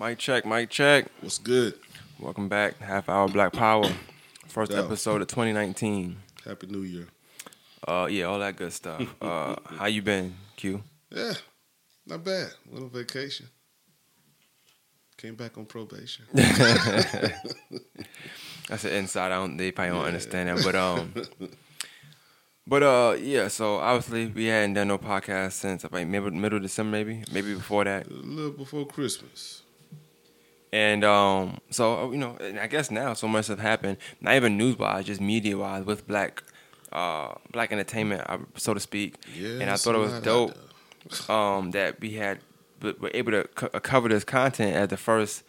Mic check, mic check. What's good? Welcome back, Half Hour Black Power. First episode of 2019. Happy New Year. Uh, yeah, all that good stuff. Uh, how you been, Q? Yeah, not bad. On vacation. Came back on probation. That's an inside. I don't. They probably don't Yeah. understand that, but um, but uh, yeah. So obviously we hadn't done no podcast since like middle middle of December, maybe, maybe before that. A little before Christmas. And um, so uh, you know, and I guess now so much has happened. Not even news wise, just media wise, with black, uh, black entertainment, uh, so to speak. Yeah. and I thought it was dope. there. um, that we had were able to co- uh, cover this content as the first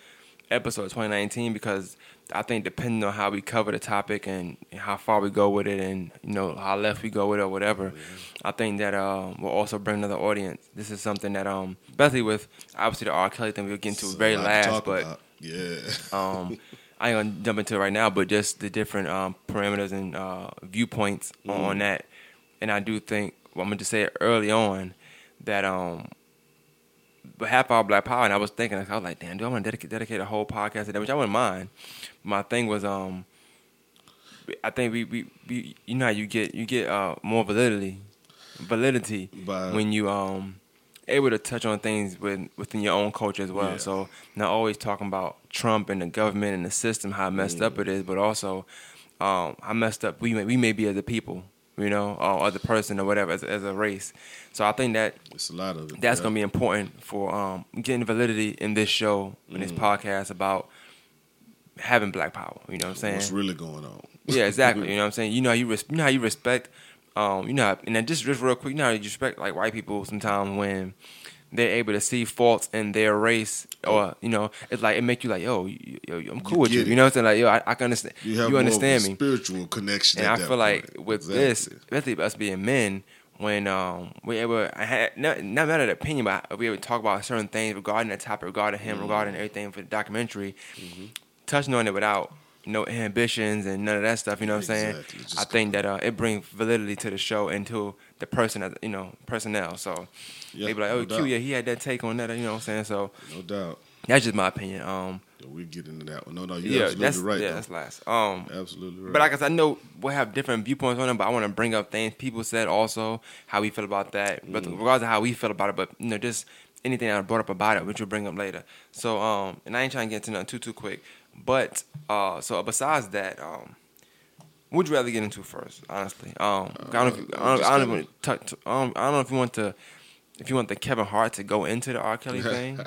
episode of 2019 because I think depending on how we cover the topic and how far we go with it and you know how left we go with it or whatever, I think that uh, will also bring another audience. This is something that um, especially with obviously the R. Kelly thing we'll get into a very last, but about. yeah, um, I ain't gonna jump into it right now, but just the different um, parameters and uh, viewpoints Mm-hmm. on that. And I do think, well, I'm gonna just say it early on that um, half hour Black Power, and I was thinking, I was like, damn, do I want to dedicate, dedicate a whole podcast to that? Which I wouldn't mind. My thing was, um, I think we, we, we you know how you get you get uh, more validity, validity By- when you um able to touch on things with, within your own culture as well. Yeah. So not always talking about Trump and the government and the system, how messed up it is, but also um, how messed up we may, we may be as a people, you know, or a person or whatever, as, as a race. So I think that it's a lot of it. that's yeah. to be important for um, getting validity in this show, in Mm. this podcast about having black power. You know what I'm saying? What's really going on? Yeah, exactly. You know what I'm saying? You know how you res- you know how you respect um you know how, and then just just real quick, you know how you respect like white people sometimes when they're able to see faults in their race or you know it's like it make you like yo, yo, yo I'm cool with you get you know what I'm saying like yo I, I can understand You have you understand me spiritual connection. and I feel like point. with this especially us being men when um we able I had not not matter the opinion but we able to talk about certain things regarding that topic regarding him Mm-hmm. regarding everything for the documentary touching on it without no ambitions and none of that stuff. You know what I'm saying? Just I think that uh, it brings validity to the show and to the person, as- you know, personnel. So Yeah, they be like, no oh, Q, doubt. yeah, he had that take on that. You know what I'm saying? So No doubt. that's just my opinion. Um, We get into that one. No, no, you're yeah, absolutely that's right. yeah, though. that's last. Um, absolutely right. but like I said, I know we'll have different viewpoints on it, but I want to bring up things people said also, how we feel about that, but Mm. regardless of how we feel about it, but you know, just anything I brought up about it, which we'll bring up later. So, um, and I ain't trying to get into nothing too too quick, but uh, so besides that, um, would you rather get into first, honestly? Um, I don't know if I don't, I don't, kinda- even touch- I don't, I don't know if you want to, if you want the Kevin Hart to go into the R. Kelly thing,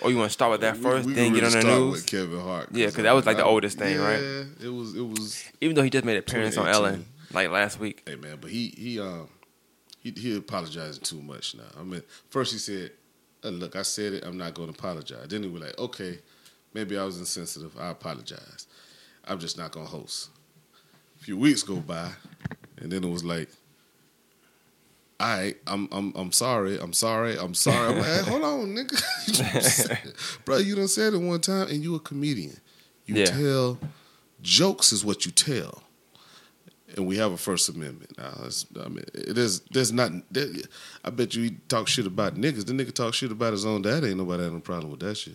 or you want to start with that We- first, we then get on the start news. With Kevin Hart. Yeah, 'cause that was, like, the oldest thing, right? It was. It was. Even though he just made an appearance on Ellen like last week. Hey man, but he he um he he apologizing too much now. I mean, first he said, uh, "Look, I said it. I'm not going to apologize." Then he was like, "Okay, maybe I was insensitive. I apologize. I'm just not going to host." A few weeks go by, and then it was like, "All right, I'm I'm I'm sorry. I'm sorry. I'm sorry." I'm like, hey, "Hold on, nigga, You know what I'm saying? bro. You done said it one time, and you a comedian. You Yeah. tell jokes is what you tell." and we have a First Amendment. Now, I mean, it is. There's not. There, I bet you he talk shit about niggas. The nigga talk shit about his own dad. Ain't nobody had no problem with that shit.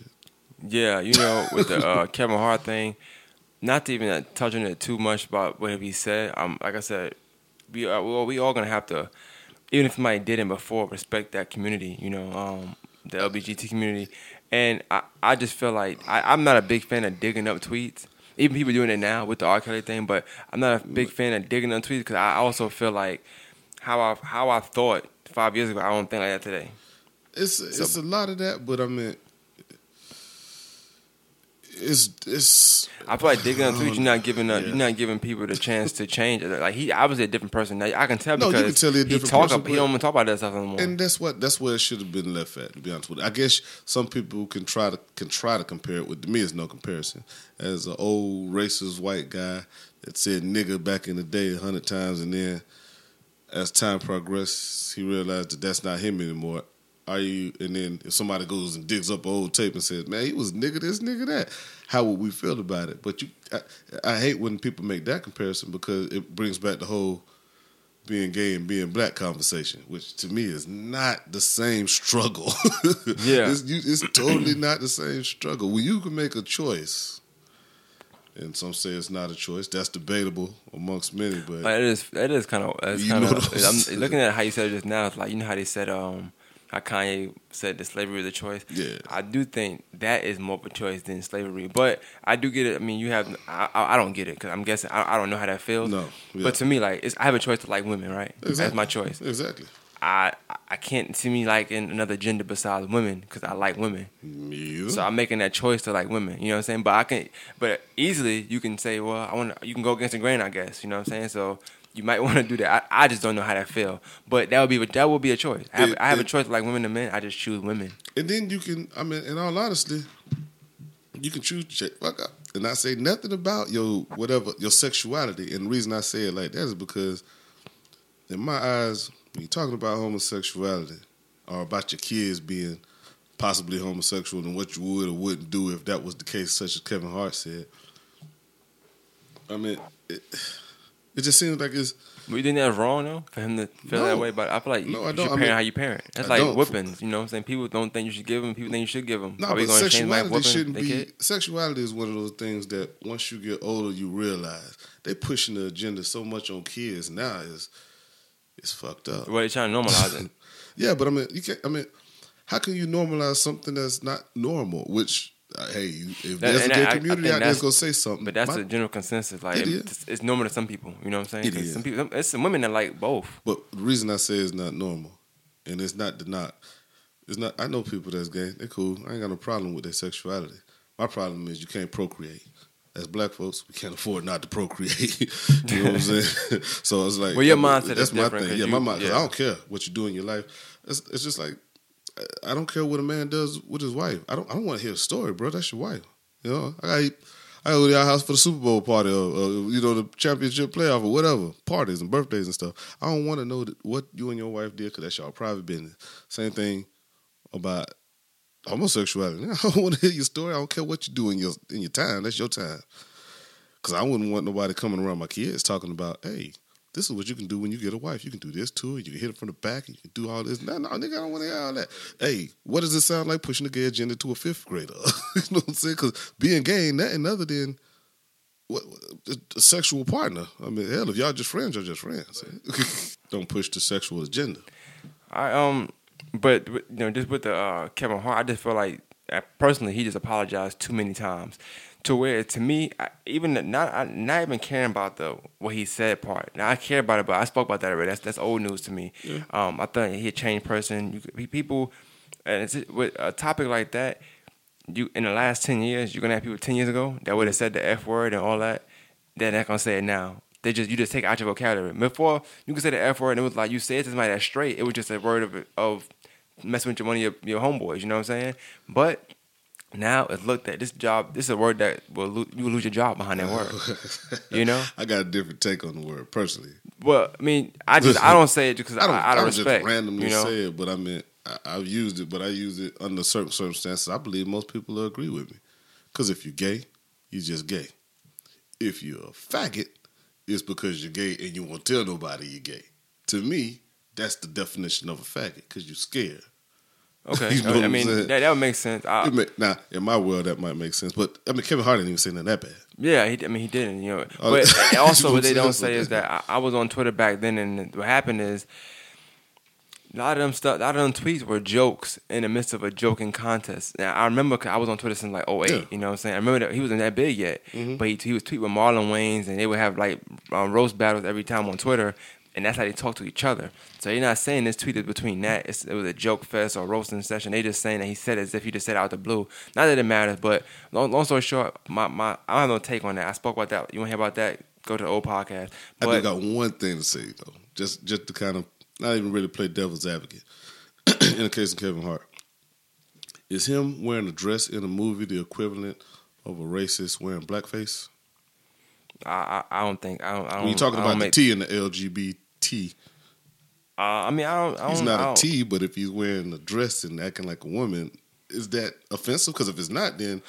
Yeah, you know, with the uh, Kevin Hart thing, not to even uh, touch on it too much about what he said. Um, like I said, we are well, we all gonna have to, even if somebody didn't before, respect that community. You know, um, the LBGT community, and I, I just feel like I, I'm not a big fan of digging up tweets. Even people doing it now with the R. Kelly thing, but I'm not a big fan of digging up tweets because I also feel like how I how I thought five years ago, I don't think like that today. It's it's a lot of that, but I mean, it's it's. I feel like digging up tweets, you're not oh, giving uh, up, Yeah. you're not giving people the chance to change. it. Like he obviously a different person. Now, I can tell No, you can tell he a he talk person, up, he don't even talk about that stuff anymore. And that's what that's where it should have been left at. To be honest with you, I guess some people can try to can try to compare it with. To me, it's no comparison. As an old racist white guy that said nigga back in the day a hundred times, and then as time progressed, he realized that that's not him anymore. Are you? And then if somebody goes and digs up an old tape and says, "Man, he was nigga this, nigga that," how would we feel about it? But you, I, I hate when people make that comparison because it brings back the whole being gay and being black conversation, which to me is not the same struggle. Yeah. it's, you, it's totally not the same struggle. When you can make a choice, and some say it's not a choice, that's debatable amongst many. But it is. It is kind of. It's kind of. I'm looking at how you said it just now. It's like you know how they said um how Kanye said that slavery is a choice. Yeah. I do think that is more of a choice than slavery. But I do get it. I mean, you have. I, I don't get it because I'm guessing I, I don't know how that feels. No, yeah. But to me, like it's, I have a choice to like women, right? That's my choice. exactly. I I can't see me like in another gender besides women because I like women. Me either. So I'm making that choice to like women. You know what I'm saying? But I can, but easily you can say, well, I want you can go against the grain, I guess. You know what I'm saying? So you might want to do that. I, I just don't know how that feel. But that would be that would be a choice. I have, It- I have a choice like women and men. I just choose women. And then you can, I mean, in all honesty, you can choose to check fuck up and not say nothing about your whatever your sexuality. And the reason I say it like that is because, in my eyes, when you're talking about homosexuality or about your kids being possibly homosexual and what you would or wouldn't do if that was the case, such as Kevin Hart said. I mean, it, it just seems like it's But you think that's wrong though for him to feel No. that way? But I feel like you, No, I don't. should I parent mean, how you parent. That's I like whippings. You know what I'm saying? People don't think you should give them. People think you should give them. No, we but sexuality whipping? shouldn't be. kid? Sexuality is one of those things that once you get older, you realize they pushing the agenda so much on kids now is it's fucked up. Well, they're trying to normalize it. Yeah, but I mean, you can't. I mean, how can you normalize something that's not normal? Which Uh, hey, if That- there's a gay I- I community think out there gonna say something, But that's my- the general consensus. Like It it's, it's normal to some people. You know what I'm saying? It is. Some people, it's some women that like both. But the reason I say it's not normal, and it's not the not, it's not. I know people that's gay. They're cool. I ain't got no problem with their sexuality. My problem is you can't procreate. As black folks, we can't afford not to procreate. you know what I'm saying? so it's like, Well, your mindset That's is my different thing. Yeah, you- my mind. yeah. I don't care what you do in your life. It's, it's just like I- don't care what a man does with his wife. I don't. I don't want to hear a story, bro. That's your wife. You know, I got. I go to your house for the Super Bowl party or, or you know the championship playoff or whatever parties and birthdays and stuff. I don't want to know what you and your wife did because that's y'all private business. Same thing about homosexuality. I don't want to hear your story. I don't care what you do in your in your time. That's your time. Because I wouldn't want nobody coming around my kids talking about, hey, this is what you can do when you get a wife. You can do this to her. You can hit it from the back. You can do all this. No, no, nigga, I don't want to hear all that. Hey, what does it sound like pushing the gay agenda to a fifth grader? you know what I'm saying? Because being gay ain't nothing other than what, what- a sexual partner. I mean, hell, if y'all just friends, y'all just friends. don't push the sexual agenda. I um, but you know, just with the uh, Kevin Hart, I just feel like uh, personally he just apologized too many times, to where to me, I, even not I, not even caring about the what he said part. Now I care about it, but I spoke about that already. That's that's old news to me. Um, I thought he a changed person. You people, and it's, with a topic like that, you in the last ten years, you're gonna have people ten years ago that would have said the f word and all that. They're not gonna say it now. They just you just take out your vocabulary. Before you could say the f word and it was like you said it to somebody that's straight. It was just a word of of messing with your money, your, your homeboys. You know what I'm saying? But now it's looked at this job. This is a word that will lo- you will lose your job behind that word. You know? I got a different take on the word personally. Well, I mean, I just I don't say it because I don't, out I of don't respect. just randomly you know? say it, but I mean, I, I've used it, but I use it under certain circumstances. I believe most people will agree with me. Because if you're gay, you're just gay. If you're a faggot, it's because you're gay and you won't tell nobody you're gay. To me, that's the definition of a faggot because you're scared. Okay, You know I, I mean that that would make sense. I, may, now, in my world, that might make sense, but I mean, Kevin Hart didn't even say nothing that bad. Yeah, he, I mean he didn't, you know. Oh, But also, what they don't say is that I, I was on Twitter back then, and what happened is a lot of them stuff, a lot of them tweets were jokes in the midst of a joking contest. Now I remember I was on Twitter since like 08, Yeah. Mm-hmm. you know what I'm saying? I remember that he wasn't that big yet, but he, he was tweeting with Marlon Wayans, and they would have like um, roast battles every time on Twitter. And that's how they talk to each other. So you're not saying this tweet is between that. It's, it was a joke fest or roasting session. They just saying that he said it as if he just said it out the blue. Not that it matters, but long, long story short, my, my I don't have no take on that. I spoke about that. You want to hear about that? Go to the old podcast. I But do got one thing to say though, just just to kind of not even really play devil's advocate. in the case of Kevin Hart, is him wearing a dress in a movie the equivalent of a racist wearing blackface? I, I, I don't think I don't. I don't When you're talking I about don't the make, T in the LGBT, Uh, I mean, I don't. I he's don't, I not a don't- T, but if he's wearing a dress and acting like a woman, is that offensive? Because if it's not, then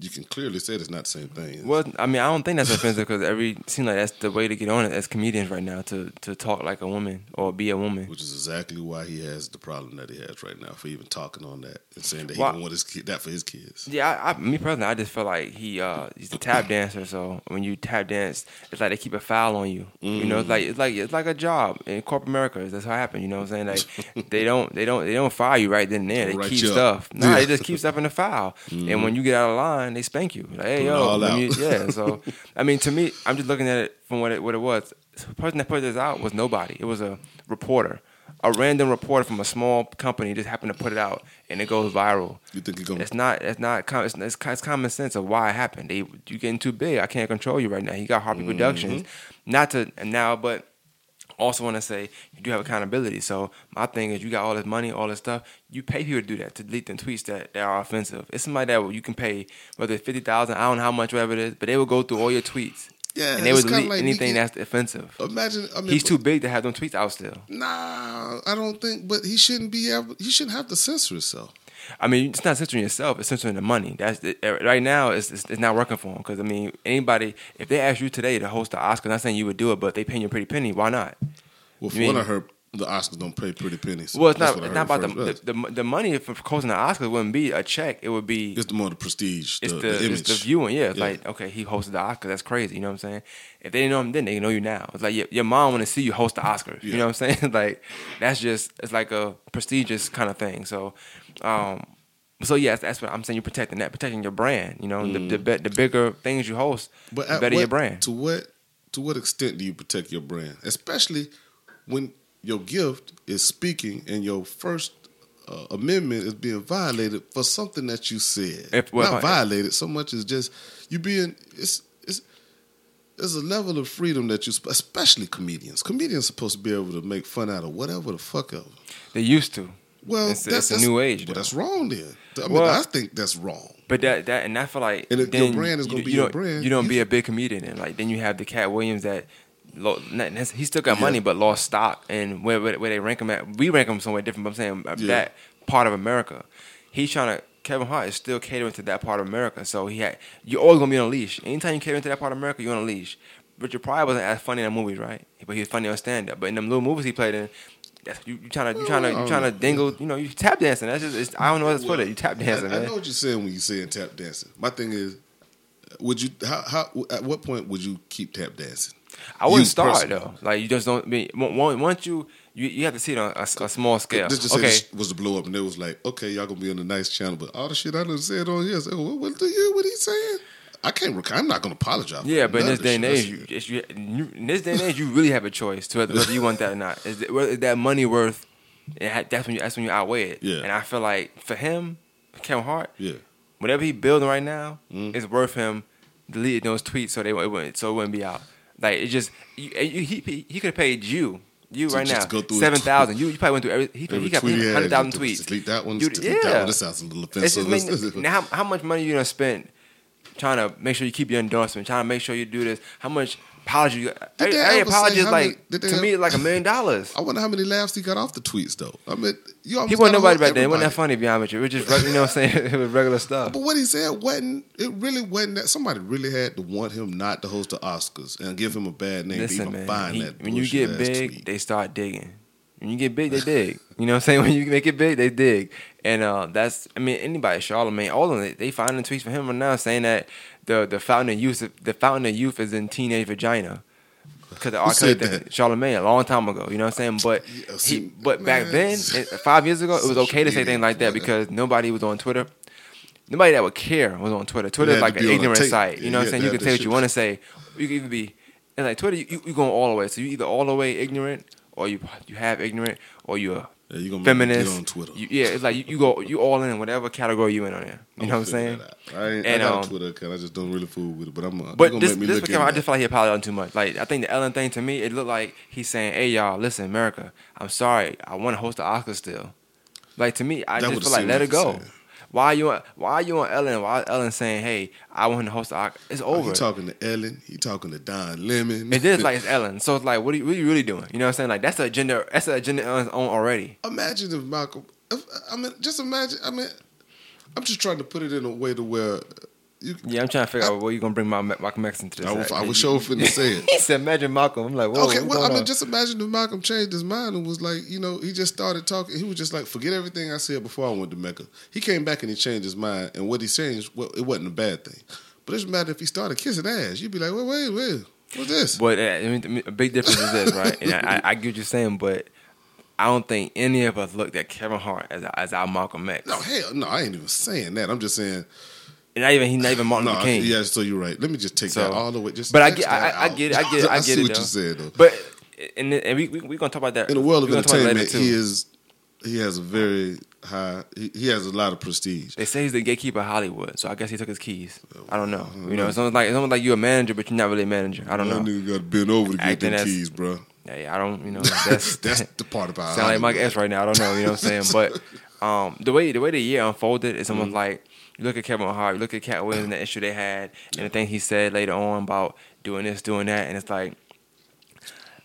you can clearly say it's not the same thing. Well, I mean, I don't think that's offensive because every seems like that's the way to get on it as comedians right now to to talk like a woman or be a woman. Which is exactly why he has the problem that he has right now for even talking on that and saying that he don't want his kid, that for his kids. Yeah, I, I, me personally, I just feel like he uh he's a tap dancer. So when you tap dance, it's like they keep a foul on you. You know, it's like it's like it's like a job in corporate America. That's how it happens. You know what I'm saying? Like they don't they don't they don't fire you right then and there. They Write keep up. stuff. Nah, Yeah. they just keep stuff in the file. And when you get out of line, they spank you. Like, hey yo, all let me- out. yeah. So I mean, to me, I'm just looking at it from what it what it was. The person that put this out was nobody. It was a reporter. A random reporter from a small company just happened to put it out, and it goes viral. You think he's gonna? It's not. It's not. com- It's, it's, it's common sense of why it happened. They you getting too big. I can't control you right now. He got Harvey mm-hmm. Productions. Not to and now, but also want to say you do have accountability. So my thing is, you got all this money, all this stuff. You pay people to do that to delete them tweets that, that are offensive. It's somebody that you can pay whether it's fifty thousand. I don't know how much, whatever it is, but they will go through all your tweets. Yeah, and they would delete like anything get- that's offensive. Imagine. I mean, He's too big to have them tweets out still. Nah, I don't think. But he shouldn't be able. He shouldn't have to censor himself. I mean, it's not censoring yourself; it's censoring the money. That's the, right now. It's, it's it's not working for him because I mean, anybody if they asked you today to host the Oscars, not saying you would do it, but they paying you a pretty penny. Why not? Well, You what mean- I heard, the Oscars don't pay pretty pennies. Well, it's That's not it's not about the, the the the money for hosting the Oscars wouldn't be a check. It would be It's the more the prestige, the, it's the, the, image. it's the viewing. Yeah, it's Yeah. like okay, he hosted the Oscars. That's crazy. You know what I'm saying? If they didn't know him then, they know you now. It's like your, your mom want to see you host the Oscars. You know what I'm saying? like that's just it's like a prestigious kind of thing. So, um, so yes, that's what I'm saying. You're protecting that, protecting your brand. You know, the the, the bigger things you host, Mm. But the better what, your brand. To what to what extent do you protect your brand, especially when your gift is speaking and your first uh, amendment is being violated for something that you said? If- well, Not if I- violated so much as just you being it's it's. There's a level of freedom that you, especially comedians. Comedians supposed to be able to make fun out of whatever the fuck ever. They used to. Well, It's- that's, it's a that's- new age, But though. that's wrong. Then I mean, Well- I think that's wrong. But that that and I feel like And if your brand is gonna you- be you your brand, you don't be a big comedian and like then you have the Katt Williams that lo- not- that's- he still got Yeah. money but lost stock and where, where where they rank him at we rank him somewhere different. But I'm saying uh, Yeah. that part of America, he's trying to. Kevin Hart is still catering to that part of America, so he had you're always gonna be on a leash. Anytime you cater to that part of America, you're on a leash. Richard Pryor wasn't as funny in the movies, right? But he was funny on stand up. But in them little movies he played in, that's, you you trying to you trying to you trying to dingle. You know, you tap dancing. That's just it's, I don't know what to put it. You tap dancing, I, I man. know what you're saying when you're saying tap dancing. My thing is, would you how how at what point would you keep tap dancing? I wouldn't You start personally. though. Like you just don't. I mean, on- on- once you you you have to see it on a, a small scale. This just okay, was to blow up, and it was like, okay, y'all gonna be on a nice channel, but all the shit I done said on here, said, what, what the hell? What he saying? I can't. Rec- I'm not gonna apologize. yeah, but in this day and age, you, you, you, in this day and age, you really have a choice to whether, whether you want that or not. Is, that- is that money worth? It ha- that's when you that's when you outweigh it. Yeah. And I feel like for him, Kevin Hart, yeah, whatever he building right now Mm. is worth him deleting those tweets so they it wouldn't so it wouldn't be out. Like it just you, you, he he, could have paid you you To right just now go through seven thousand. You you probably went through every he, every he got hundred thousand tweets. Delete that one. You- delete that yeah. one. This sounds a little offensive. just now, how, how much money you gonna spend trying to make sure you keep your endorsement, trying to make sure you do this? How much apology? You, every, they every ever say apology is like many- to ever- me like a million dollars. I wonder how many laughs he got off the tweets though. I mean, you He wasn't nobody back then. It wasn't that funny, to be honest with you. It was just you know what I'm saying. it was regular stuff. But what he said wasn't. It really wasn't that. Somebody really had to want him not to host the Oscars and give him a bad name Listen, even man. find he- that. when you get big, tweet. they start digging. When you get big, they dig. You know what I'm saying? When you make it big, they dig. And uh, that's, I mean, anybody, Charlamagne, all of them, they, they finding tweets for him right now saying that the the fountain of youth, the fountain of youth is in teenage vagina. Because. Kelly said that? Charlamagne, a long time ago. You know what I'm saying? But Yeah, he, see, but back then, five years ago, it was okay to say things like that man. because nobody was on Twitter. Nobody that would care was on Twitter. Twitter It is like an be on a ignorant tape. site. You know what I'm saying? You can say what you want to say. You can even be, and like Twitter, you, you going all the way. So you either all the way ignorant, or you you have ignorant, or you're Yeah, you gonna feminist. on Twitter. You- yeah, it's like you, you go you all in whatever category you in on there. You know what I'm saying? I, ain't, And, I got um, Twitter account. I just don't really fool with it. But I'm. Uh, But gonna this make me this became, I just feel like he apologized too much. Like I think the Ellen thing to me, it looked like he's saying, "Hey y'all, listen, America, I'm sorry, I want to host the Oscars still." Like to me, I That just feel like let it go. Why are you on, Why are you on Ellen? Why is Ellen saying, "Hey, I want to host the Oscars"? It's oh, that. over. He talking to Ellen. He talking to Don Lemon. It is like it's Ellen. So it's like, what are you, what are you really doing? You know what I'm saying? Like that's an agenda. That's an agenda on its own already. imagine if Malcolm. If, I mean, just imagine. I mean, I'm just trying to put it in a way to where You, Yeah, I'm trying to figure out where you gonna bring my Malcolm X into this. I, was- act. I was sure finna say it. He said, "Imagine Malcolm." I'm like, Whoa, Okay, well, I mean, on? just imagine if Malcolm changed his mind and was like, you know, he just started talking. He was just like, forget everything I said before I went to Mecca. He came back and he changed his mind, and what he changed, well, it wasn't a bad thing. But it doesn't matter if he started kissing ass. You'd be like, wait, wait, wait, what's this? But uh, I mean, a big difference is this, right? And I, I get what you're saying, but I don't think any of us looked at Kevin Hart as as our Malcolm X. No, hell, no, I ain't even saying that. I'm just saying, not even he's not even Martin no, Luther King. yeah. So you're right. Let me just take So- that all the way. Just, but I get, I, I get it, I get it, I get see it. what though. you said though. But and, and we we we gonna talk about that in the world of we gonna talk about it entertainment, he is he has a very high. He, he has a lot of prestige. They say he's the gatekeeper of Hollywood, so I guess he took his keys. I don't know. You know, it's almost like it's almost like you're a manager, but you're not really a manager. I don't That know. nigga got to bend over to get Acting them keys, bro. Hey, I don't. You know, that's That's the part about sound like Mike Hollywood. S right now. I don't know. You know what I'm saying? But um, the way the way the year unfolded, it's Mm-hmm. almost like you look at Kevin Hart, you look at Katt Williams and the issue they had, and the thing he said later on about doing this, doing that, and it's like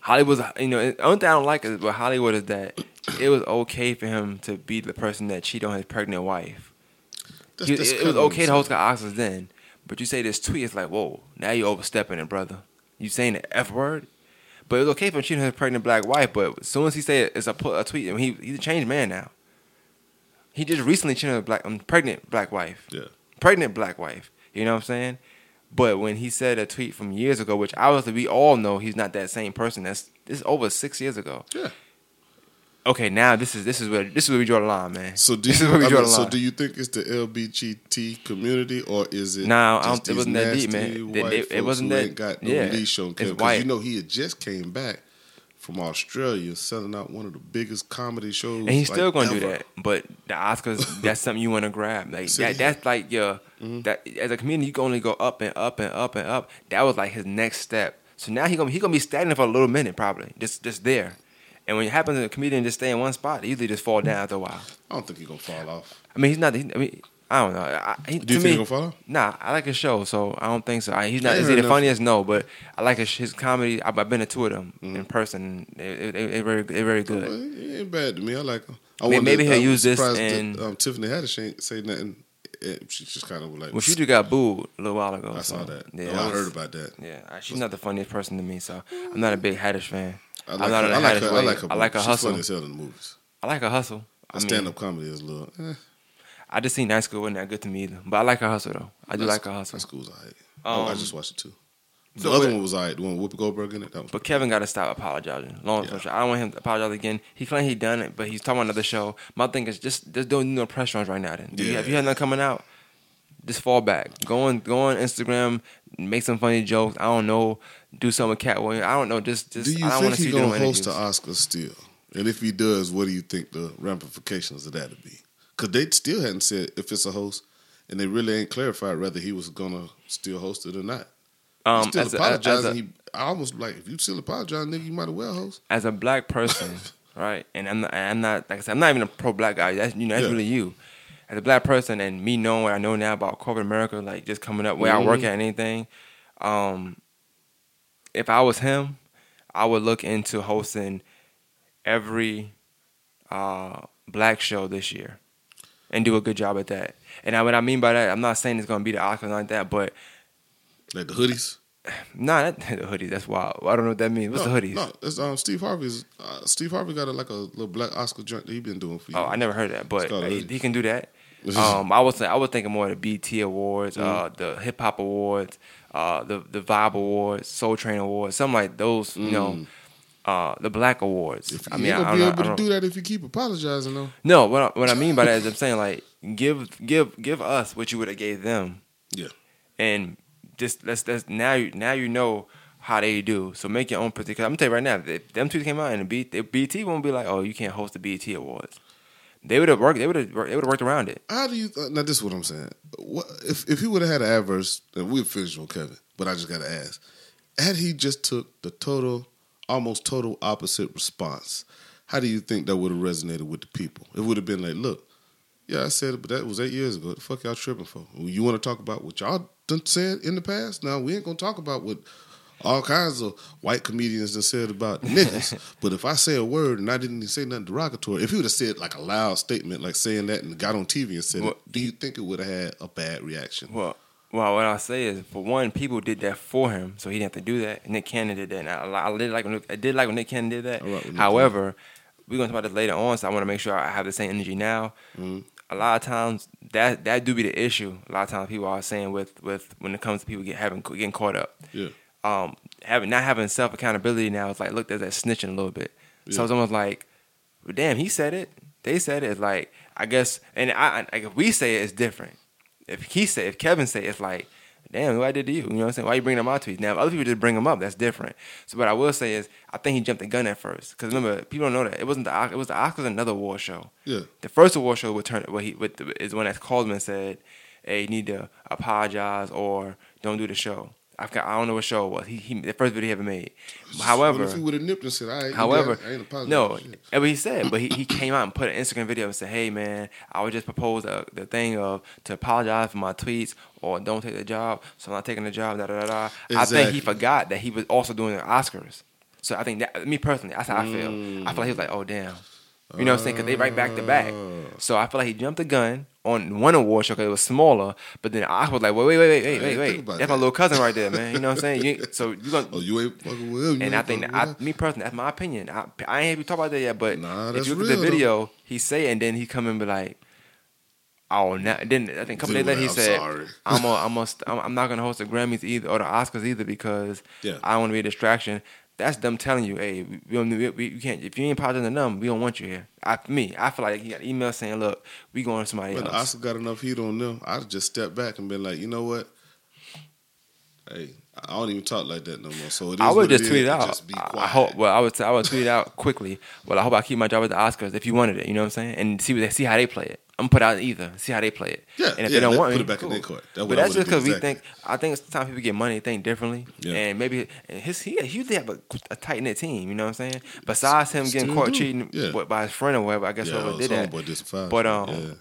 Hollywood's. You know, the only thing I don't like about Hollywood is that it was okay for him to be the person that cheated on his pregnant wife. He- it, it was okay to host the Oscars then, but you say this tweet, it's like, whoa, now you're overstepping it, brother. You saying the f word, but it was okay for him cheating on his pregnant black wife. But as soon as he said it's a, a tweet, I mean, he he's a changed man now. He just recently cheated on a black, um, pregnant black wife, Yeah. pregnant black wife. You know what I'm saying? But when he said a tweet from years ago, which obviously we all know he's not that same person. That's this is over six years ago. Yeah. Okay, now this is this is where this is where we draw the line, man. So do this you, is where we I draw mean, so do you think it's the LGBT community or is it? Nah, I don't- it wasn't that deep, man. It- it- it wasn't that- got no yeah, leash on white. you know he had just came back from Australia selling out one of the biggest comedy shows, and he's like, still gonna do that. But the Oscars, that's something you want to grab. Like See, that, yeah. that's like your Mm-hmm. that as a comedian, you can only go up and up and up and up. That was like his next step. So now he gonna he gonna be stagnant for a little minute, probably just just there. And when it happens, to a comedian just stay in one spot, they usually just fall down after a while. I don't think he's gonna fall off. I mean, he's not. I mean, I don't know. I, he, Do you think me, he's gonna fall off? Nah, I like his show, so I don't think so. I, he's not. I Is he the funniest? No, but I like his, his comedy. I've, I've been to two of them Mm-hmm. in person. They, they, very, they very good. Well, he ain't bad to me. I like him. I Maybe- maybe he'll I'm use this and- that, um, Tiffany Haddish ain't say nothing. She just kind of like. Well, she just got booed a little while ago. I so, saw that. Yeah, oh, that I was- heard about that. Yeah, she's not the funniest person to me, so I'm not a big Haddish fan. I I'm like not her. I like her. I like her. I like her She's hustle. funny as hell in the movies. I like her hustle. I mean, stand up comedy is a little. Eh, I just seen Night School wasn't that good to me either, but I like her hustle though. I do Night like School- her hustle. Night School's alright. oh, I Um, just watched it too. The so other one was alright. The one with Whoopi Goldberg in it. That was But Kevin got to stop apologizing. Long Yeah. story I don't want him to apologize again. He claimed he done it, but he's talking about another show. My thing is just just don't do no press runs right now. Then, Do you- Yeah. if you have nothing coming out, just fall back. Go on, go on Instagram, make some funny jokes. I don't know, do something with Katt Williams. I don't know. Just, just Do you I don't think want to see he's you doing gonna host interviews. the Oscar still? And if he does, what do you think the ramifications of that would be? Because they still hadn't said if it's a host, and they really ain't clarified whether he was gonna still host it or not. Um, still as, a, as, apologizing. a, he, I almost like if you still apologize, nigga, you might as well host. as a black person, right? And I'm not, I'm not like I said, I'm not even a pro black guy. That's you know, that's Yeah. really you. As a black person, and me knowing what I know now about corporate America, like just coming up where I work Mhm. at anything, um, if I was him, I would look into hosting every uh, black show this year and do a good job at that. And I, what I mean by that, I'm not saying it's gonna be the Oscars like that, but Like the hoodies. nah, that, the hoodie. That's wild. I don't know what that means. What's no, the hoodies? No, it's um, Steve Harvey's. Uh, Steve Harvey got a, like a little black Oscar joint that he been doing for you. Oh, I never heard that, but he, he can do that. Um, I was I was thinking more of the BET Awards, uh, Mm-hmm. the Hip Hop Awards, uh, the the Vibe Awards, Soul Train Awards, something like those. You know, uh, the Black Awards. If, I mean, I, gonna I be don't, able I to don't, that if you keep apologizing though. no. What I, what I mean by that is I'm saying like give give give us what you would have gave them, Yeah. and just let's let's now you now you know how they do. So make your own particular. I'm gonna tell you right now, if them two came out and the B, the BT won't be like, oh, you can't host the BET Awards. They would have worked. They would have. They would have worked around it. How do you uh, now? This is what I'm saying. What if if he would have had an adverse? And we'd finish on Kevin, but I just got to ask: Had he just took the total, almost total opposite response, how do you think that would have resonated with the people? It would have been like, look, yeah, I said it, but that was eight years ago. What the fuck y'all tripping for? You want to talk about what y'all done said in the past? Now we ain't gonna talk about what all kinds of white comedians done said about niggas. but if I say a word and I didn't even say nothing derogatory, if he would have said like a loud statement, like saying that and got on TV and said Well, it, do you think it would have had a bad reaction? Well, Well, what I'll say is, for one, people did that for him, so he didn't have to do that. Nick Cannon did that, and I, I did like when Nick, I did like when Nick Cannon did that. Right However, we're gonna talk about this later on, so I want to make sure I have the same energy now. Mm-hmm. A lot of times, that that do be the issue. A lot of times, people are saying with with when it comes to people get having getting caught up. Yeah. um, having not having self accountability now it's like look there's that snitching a little bit. Yeah. So it's almost like, well, damn, he said it. They said it. It's like I guess, and I, I like if we say it, it's different. If he say, if Kevin say, it's like, damn, what I did to you? You know what I'm saying? Why you bringing up my tweets? Now, if other people just bring them up, that's different. So what I will say is, I think he jumped the gun at first because remember, people don't know that it wasn't the it was the Oscars another award show. Yeah. The first award show would turn what he with the, is when that called him and said, "Hey, you need to apologize or don't do the show." I I don't know what show it was. He, he the first video he ever made. However, if he would have nipped and said, "I ain't, However, I ain't apologizing." no, what he said. But he, he came out and put an Instagram video and said, "Hey man, I would just propose the, the thing of to apologize for my tweets or don't take the job. So I'm not taking the job." Da da da da. I think he forgot that he was also doing the Oscars. So I think that me personally, that's how I feel. I feel like he was like, "Oh damn." You know what I'm saying? Because they right back to back. Oh. So I feel like he jumped the gun on one award show because it was smaller. But then I was like, wait, wait, wait, wait, wait, wait, ain't wait. think about That's my little cousin right there, man. You know what I'm saying? You, so you gonna Oh, you ain't fucking with him. you and I think that I, me personally, that's my opinion. I, I ain't even talk about that yet, but Nah, if you look real, at the video, he say, and then he come and be like, "Oh, now." Then I think a couple days later he I'm said, sorry. "I'm a, I'm a, I'm not gonna host the Grammys either or the Oscars either because Yeah. I don't want to be a distraction." That's them telling you, "Hey, we, we don't, we, we, can't. If you ain't positive to them, we don't want you here." I, me, I feel like he got email saying, "Look, we going to somebody else. But the else." Oscar got enough heat on them. I'd just step back and been like, you know what? Hey, I don't even talk like that no more. So it is I would just it tweet it out. Just I- hope. Well, I would. Say, I would tweet it out quickly. Well, I hope I keep my job at the Oscars if you wanted it. You know what I'm saying? And see what they see how they play it. I'm put out either. See how they play it. Yeah, And if yeah, they don't want put me, it back in cool. their court. That's but that's just because did, we think. I think it's time people get money, they think differently. Yeah. And maybe and his he, he usually have a, a tight knit team. You know what I'm saying? Besides him getting caught do. cheating Yeah. by- his friend or whatever, I guess Yeah, whoever did that. did But um. Yeah.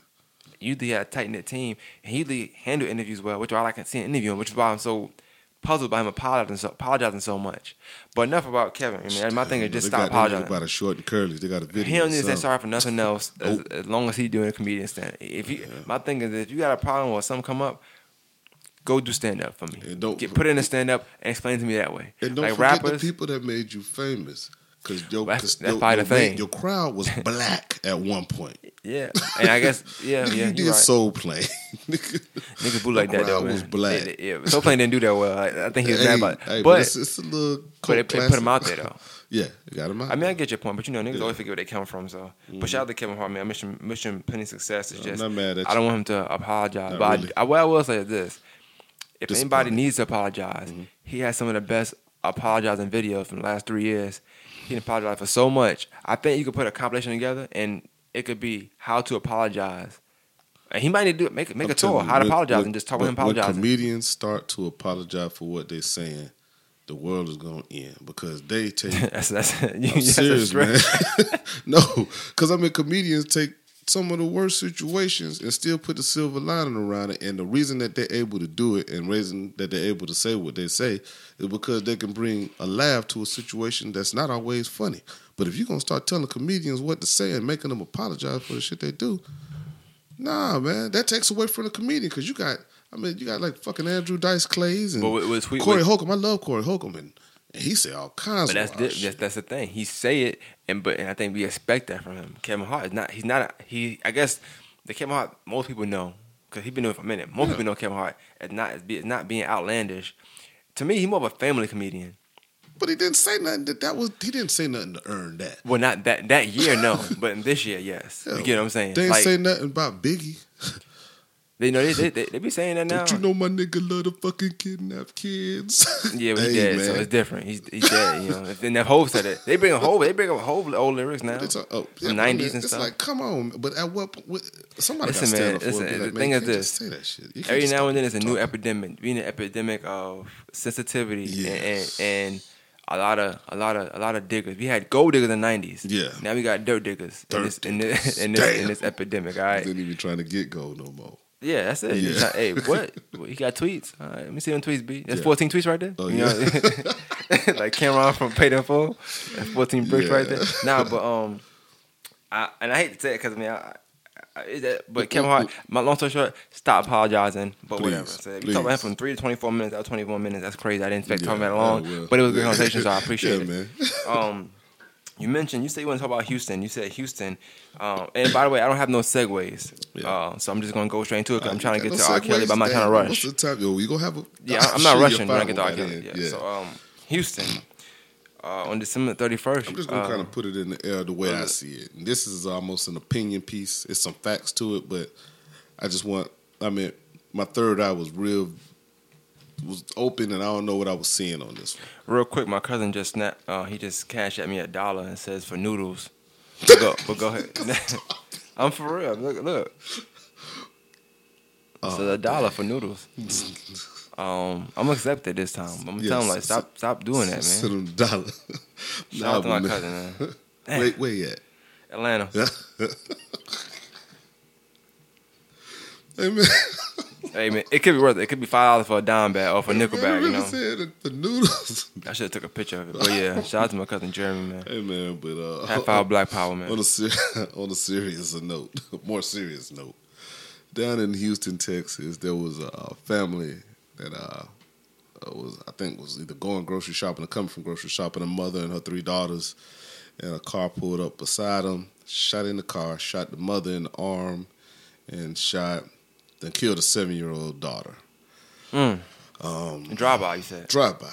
Usually had a tight knit team, and he usually handle interviews well, which all I like seeing interviewing, which is why I'm so puzzled by him apologizing so, apologizing so much. But enough about Kevin. I mean, my thing is just stop apologizing. About a short and curly. They got a video. He don't need to say sorry for nothing else as, as long as he doing a comedian stand. If you, my thing is, if you got a problem or something come up, go do stand up for me. And don't- Get put in a stand up and explain to me that way. And don't like forget rappers, the people that made you famous. Because your, That's- that's your, your, thing. your crowd was black at one point. yeah. And I guess yeah, Nigga, yeah, you did right. soul playing. Niggas boo like that though, man. was black. They- yeah, Soul Plane didn't do that well. I, I think he was hey, mad about it. hey, but it's, it's a little. but they, put him out there though. Yeah, you got him out. I mean, I get your point, but you know, niggas Yeah. Mm-hmm. always forget where they come from. So, but shout out to Kevin Hart, man. I wish him, wish him plenty of success. It's I'm just, not mad at I don't you. want him to apologize. Not but really. I, I, what I will say is this: if anybody needs to apologize, Mm-hmm. he has some of the best apologizing videos from the last three years. He done apologized for so much. I think you could put a compilation together, and it could be how to apologize. And he might need to do it, make make I'm a tour, how to apologize, and just talk with him when- When comedians start to apologize for what they're saying, the world is going to end because they take that's that's, you, I'm that's serious, man. no, because I mean, comedians take some of the worst situations and still put the silver lining around it. And the reason that they're able to do it and reason that they're able to say what they say is because they can bring a laugh to a situation that's not always funny. But if you're gonna start telling comedians what to say and making them apologize for the shit they do, nah, man, that takes away from the comedian because you got. I mean, you got like fucking Andrew Dice Clays and But with- with Sweet- Corey Holcomb. I love Corey Holcomb, and, and he said all kinds But of that's di- shit. that's that's the thing. He say it, and but and I think we expect that from him. Kevin Hart is not. He's not. A, he. I guess the Kevin Hart most people know because he's been doing it for a minute. Most Yeah. people know Kevin Hart as not as not being outlandish. To me, he's more of a family comedian. But he didn't say nothing. That that was he didn't say nothing to earn that. Well, not that that year, no, but in this year, yes. You get what I'm saying? They didn't Like, say nothing about Biggie. they know they, they, they, they be saying that now. Don't you know my nigga love to fucking kidnap kids? Yeah, but he Hey, dead, so man. it's different. He's he's dead. You know, if and if Hov said it, they bring a whole they bring up whole old lyrics now. It's, a, oh, yeah, but I mean, 90s and it's stuff. like, come on. But at what point? Somebody got Listen, stand man, up for listen, it. Be the like, man, thing you is can't this. just say that shit. You can't Every just now stop and then, it's a new talking. epidemic. Being an epidemic of sensitivity Yes. and, and and a lot of a lot of a lot of diggers. We had gold diggers in the nineties. Yeah. Now we got dirt diggers in Dirt this in this diggers. in this, in Damn. this epidemic. All right. They ain't even trying to get gold no more. Yeah, that's it. Yeah. Hey, what? He got tweets. All right, let me see them tweets, B. That's Yeah. 14 tweets right there. Oh, You yeah. know? like Cam'ron from Paid in Full. That's 14 bricks right there. Yeah. Nah, but um, I, and I hate to say it because I mean, I, that- But Kevin Hart, my long story short, stop apologizing. But Please, whatever. So if you talk about him from three to twenty four minutes, that was twenty four minutes. That's crazy. I didn't expect Yeah, talking that yeah, long, but it was a good Yeah. conversation, so I appreciate Yeah, it. man. Um, you mentioned you said you want to talk about Houston. You said Houston, um, and by the way, I don't have no segues, Yeah. uh, so I'm just gonna go straight into it because I'm trying to get no to R. Kelly, but I'm not trying to rush. What's the time? Yo, you gonna have a? Yeah, I'll I'm not rushing when I get to R. Kelly. then. Yeah. So um, Houston, uh, on December 31st. I'm just gonna uh, kind of put it in the air the way I see it. And this is almost an opinion piece. It's some facts to it, but I just want. I mean, my third eye was real, was open, and I don't know what I was seeing on this one. Real quick, my cousin just snap. Uh, he just cashed at me a dollar and says for noodles. But go, but go ahead. I'm for real. Look, look. It's Oh, a dollar for noodles. Um, I'm gonna accept it this time. I'm gonna tell him like, stop, stop doing that, Send man. him a dollar. Shout out to my but cousin, man. Damn. Wait, where you at? Atlanta. Hey man, Hey man, it could be worth it. It could be five dollars for a dime bag or for a nickel bag. You know, said the noodles. I should have took a picture of it. But yeah, shout out to my cousin Jeremy, man. hey man, but uh, Half hour Black Power, man. on a ser- on a serious note, more serious note, down in Houston, Texas, there was a family that uh, uh, was I think was either going grocery shopping or coming from grocery shopping. A mother and her three daughters, and a car pulled up beside them, shot in the car, shot the mother in the arm, and shot then killed a seven year old daughter. Mm. Um, Drive by, you said. drive by.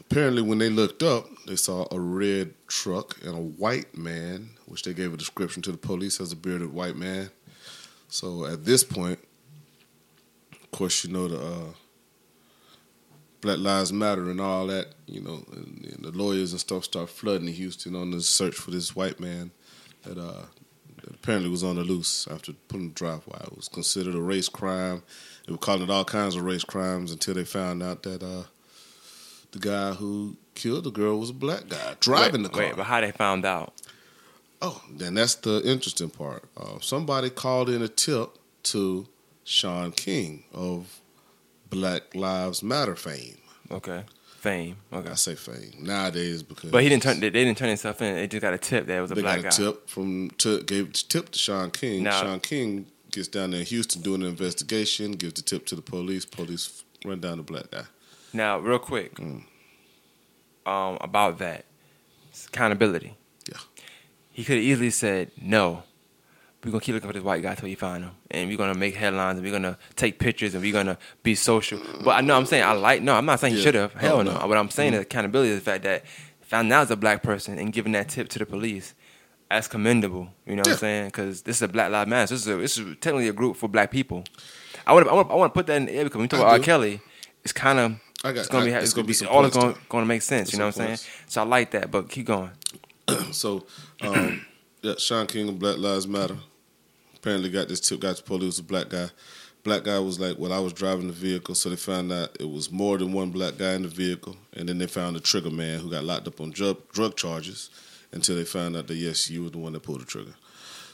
Apparently, when they looked up, they saw a red truck and a white man, which they gave a description to the police as a bearded white man. So at this point, of course, you know the uh, Black Lives Matter and all that. You know, and, and the lawyers and stuff start flooding Houston on the search for this white man that, uh, apparently was on the loose after pulling the drive-by. It was considered a race crime. They were calling it all kinds of race crimes until they found out that. Uh, the guy who killed the girl was a black guy driving wait, the car. Wait, but how they found out? Oh, then that's the interesting part. Uh, somebody called in a tip to Shaun King of Black Lives Matter fame. Okay, fame. Okay, I say fame nowadays because but he didn't turn. They didn't turn himself in. They just got a tip that it was a black guy. they black got guy. a tip from gave the tip to Shaun King. Now- Shaun King gets down there in Houston doing an investigation, gives the tip to the police. Police run down the black guy. Now, real quick, Mm. um, about that accountability. Yeah. he could have easily said no. We're gonna keep looking for this white guy till we find him, and we're gonna make headlines, and we're gonna take pictures, and we're gonna be social. But I know I'm saying I like no, I'm not saying he Yeah. should have. Hell no. no. What I'm saying Mhm. is accountability is the fact that found out as a black person and giving that tip to the police. That's commendable. You know what I'm saying? Because this is a Black Lives Matter. This is a, this is technically a group for black people. I want I want I want to put that in the air because when we talk I about R. Kelly, it's kind of I got it's gonna be I- it's, gonna be, all it's gonna, to gonna make sense. You know what I'm saying? So I like that, but keep going. So, um, yeah, Shaun King of Black Lives Matter apparently got this tip. Got the police was a black guy. Black guy was like, "Well, I was driving the vehicle," so they found out it was more than one black guy in the vehicle, and then they found the trigger man who got locked up on drug drug charges until they found out that yes, you were the one that pulled the trigger.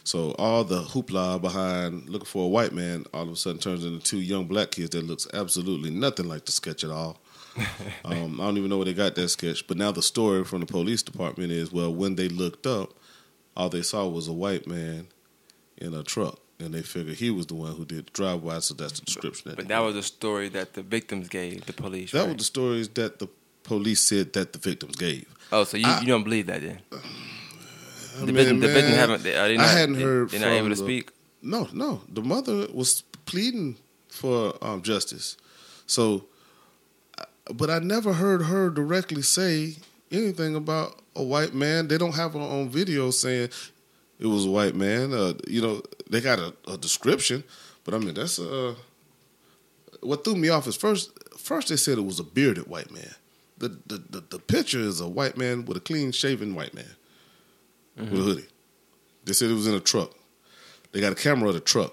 So all the hoopla behind looking for a white man all of a sudden turns into two young black kids that looks absolutely nothing like the sketch at all. um, I don't even know where they got that sketch, but now the story from the police department is well, when they looked up, all they saw was a white man in a truck, and they figured he was the one who did the drive-by. So that's the description. That But that was the story that the victims gave the police. that right? was the stories that the police said that the victims gave. oh, so you, I- you don't believe that then? I The mean, victim, the victim haven't. They, they I not, hadn't they, heard They're not able to the- speak. No, no. The mother was pleading for um, justice. So, uh, but I never heard her directly say anything about a white man. They don't have her on video saying it was a white man. Uh, you know, they got a, a description, but I mean that's uh, what threw me off is first. First, they said it was a bearded white man. The the the, the picture is a white man with a clean shaven white man with a hoodie. They said it was in a truck. They got a camera of the truck.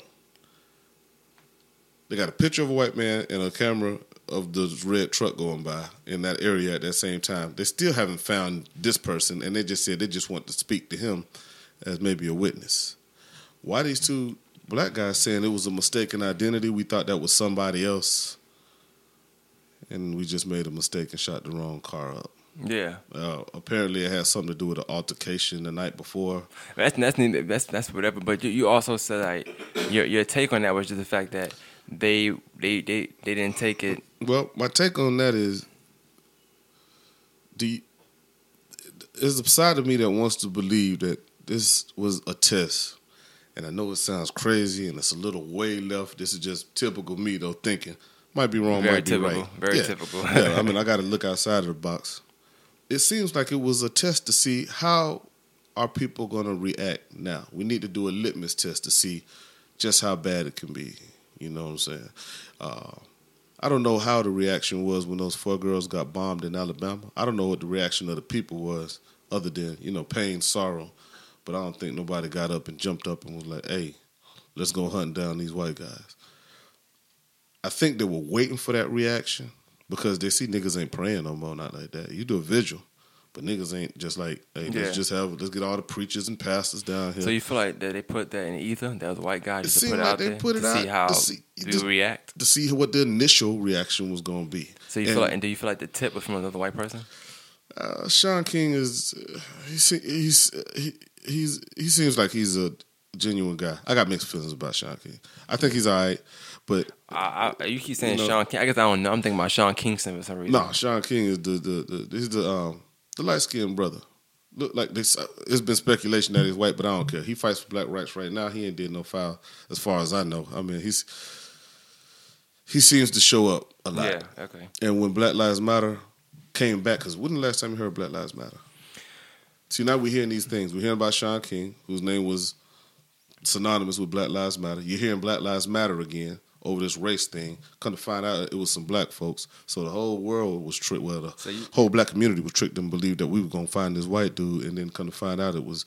They got a picture of a white man and a camera of the red truck going by in that area at that same time. They still haven't found this person, and they just said they just want to speak to him as maybe a witness. Why these two black guys saying it was a mistaken identity? We thought that was somebody else, and we just made a mistake and shot the wrong car up. Yeah, Uh, apparently, it had something to do with an altercation the night before. that's that's that's that's whatever. But you, you also said like your your take on that was just the fact that they they they, they didn't take it. Well, my take on that is, you, there's a side of me that wants to believe that this was a test, and I know it sounds crazy and it's a little way left. This is just typical me though, thinking might be wrong, Very might be right. very Yeah. typical. yeah, I mean, I got to look outside of the box. It seems like it was a test to see how are people going to react now. We need to do a litmus test to see just how bad it can be. You know what I'm saying? Uh, I don't know how the reaction was when those four girls got bombed in Alabama. I don't know what the reaction of the people was, other than you know pain, sorrow. But I don't think nobody got up and jumped up and was like, "Hey, let's go hunting down these white guys." I think they were waiting for that reaction because they see niggas ain't praying no more, not like that. You do a vigil, but niggas ain't just like, hey, Yeah. let's just have, let's get all the preachers and pastors down here. So you feel like that they put that in the ether? That was white guy It just to put it like out they there put it to see how to see- you just- react. to see what the initial reaction was going to be. So you And, feel like, and do you feel like the tip was from another white person? uh, Shaun King is uh, he se- he's uh, he, he's he seems like he's a genuine guy. I got mixed feelings about Shaun King. I think he's all right, but I, I, you keep saying You know- Shaun King. I guess I don't know. I'm thinking about Sean Kingston for some reason. no, Shaun King is the the, the he's the um the light skinned brother. Look like this. Uh, it's been speculation that he's white, but I don't care. He fights for black rights right now. He ain't did no foul, as far as I know. I mean, he's he seems to show up a lot. Yeah. Okay. And when Black Lives Matter came back, because when the last time you heard Black Lives Matter? See, now we're hearing these things. We're hearing about Shaun King, whose name was synonymous with Black Lives Matter. You're hearing Black Lives Matter again over this race thing. Come to find out, it was some black folks. So the whole world was tricked. Well, the So you- whole black community was tricked and believed that we were going to find this white dude, and then come to find out it was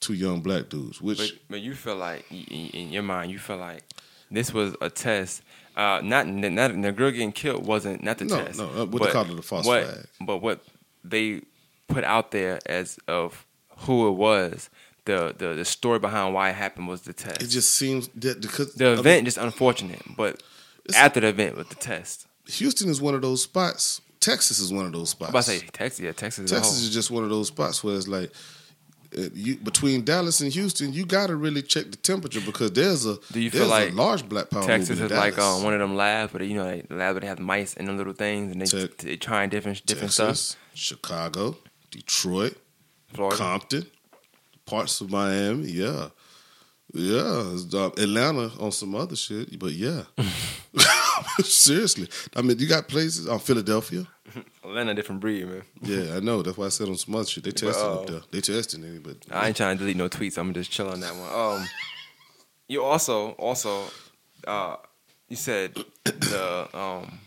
two young black dudes. Which But but you feel like in, your mind, you feel like this was a test. Uh, not not the girl getting killed wasn't not the No, test. no, uh, what they call it a false what, flag. But what they put out there as of who it was, the the, the story behind why it happened was the test. it just seems that because the I mean, event just unfortunate, but after the event with the test. Houston is one of those spots. Texas is one of those spots. I'm about to say Texas, yeah, Texas. Texas is just one of those spots where it's like uh, you, between Dallas and Houston, you got to really check the temperature because there's a Do you feel like a large black power Texas is like um, one of them labs, but you know, like labs where they have mice and them little things, and they, Tex- they trying different different stuff. Chicago, Detroit, Florida, Compton, parts of Miami. Yeah, yeah, uh, Atlanta on some other shit, but yeah, seriously. I mean, you got places on Philadelphia. Atlanta, different breed, man. Yeah, I know. That's why I said on some other shit. They testing uh, up there. They testing it, but I ain't trying to delete no tweets. I'm just chill on that one. Um, you also also uh, you said the um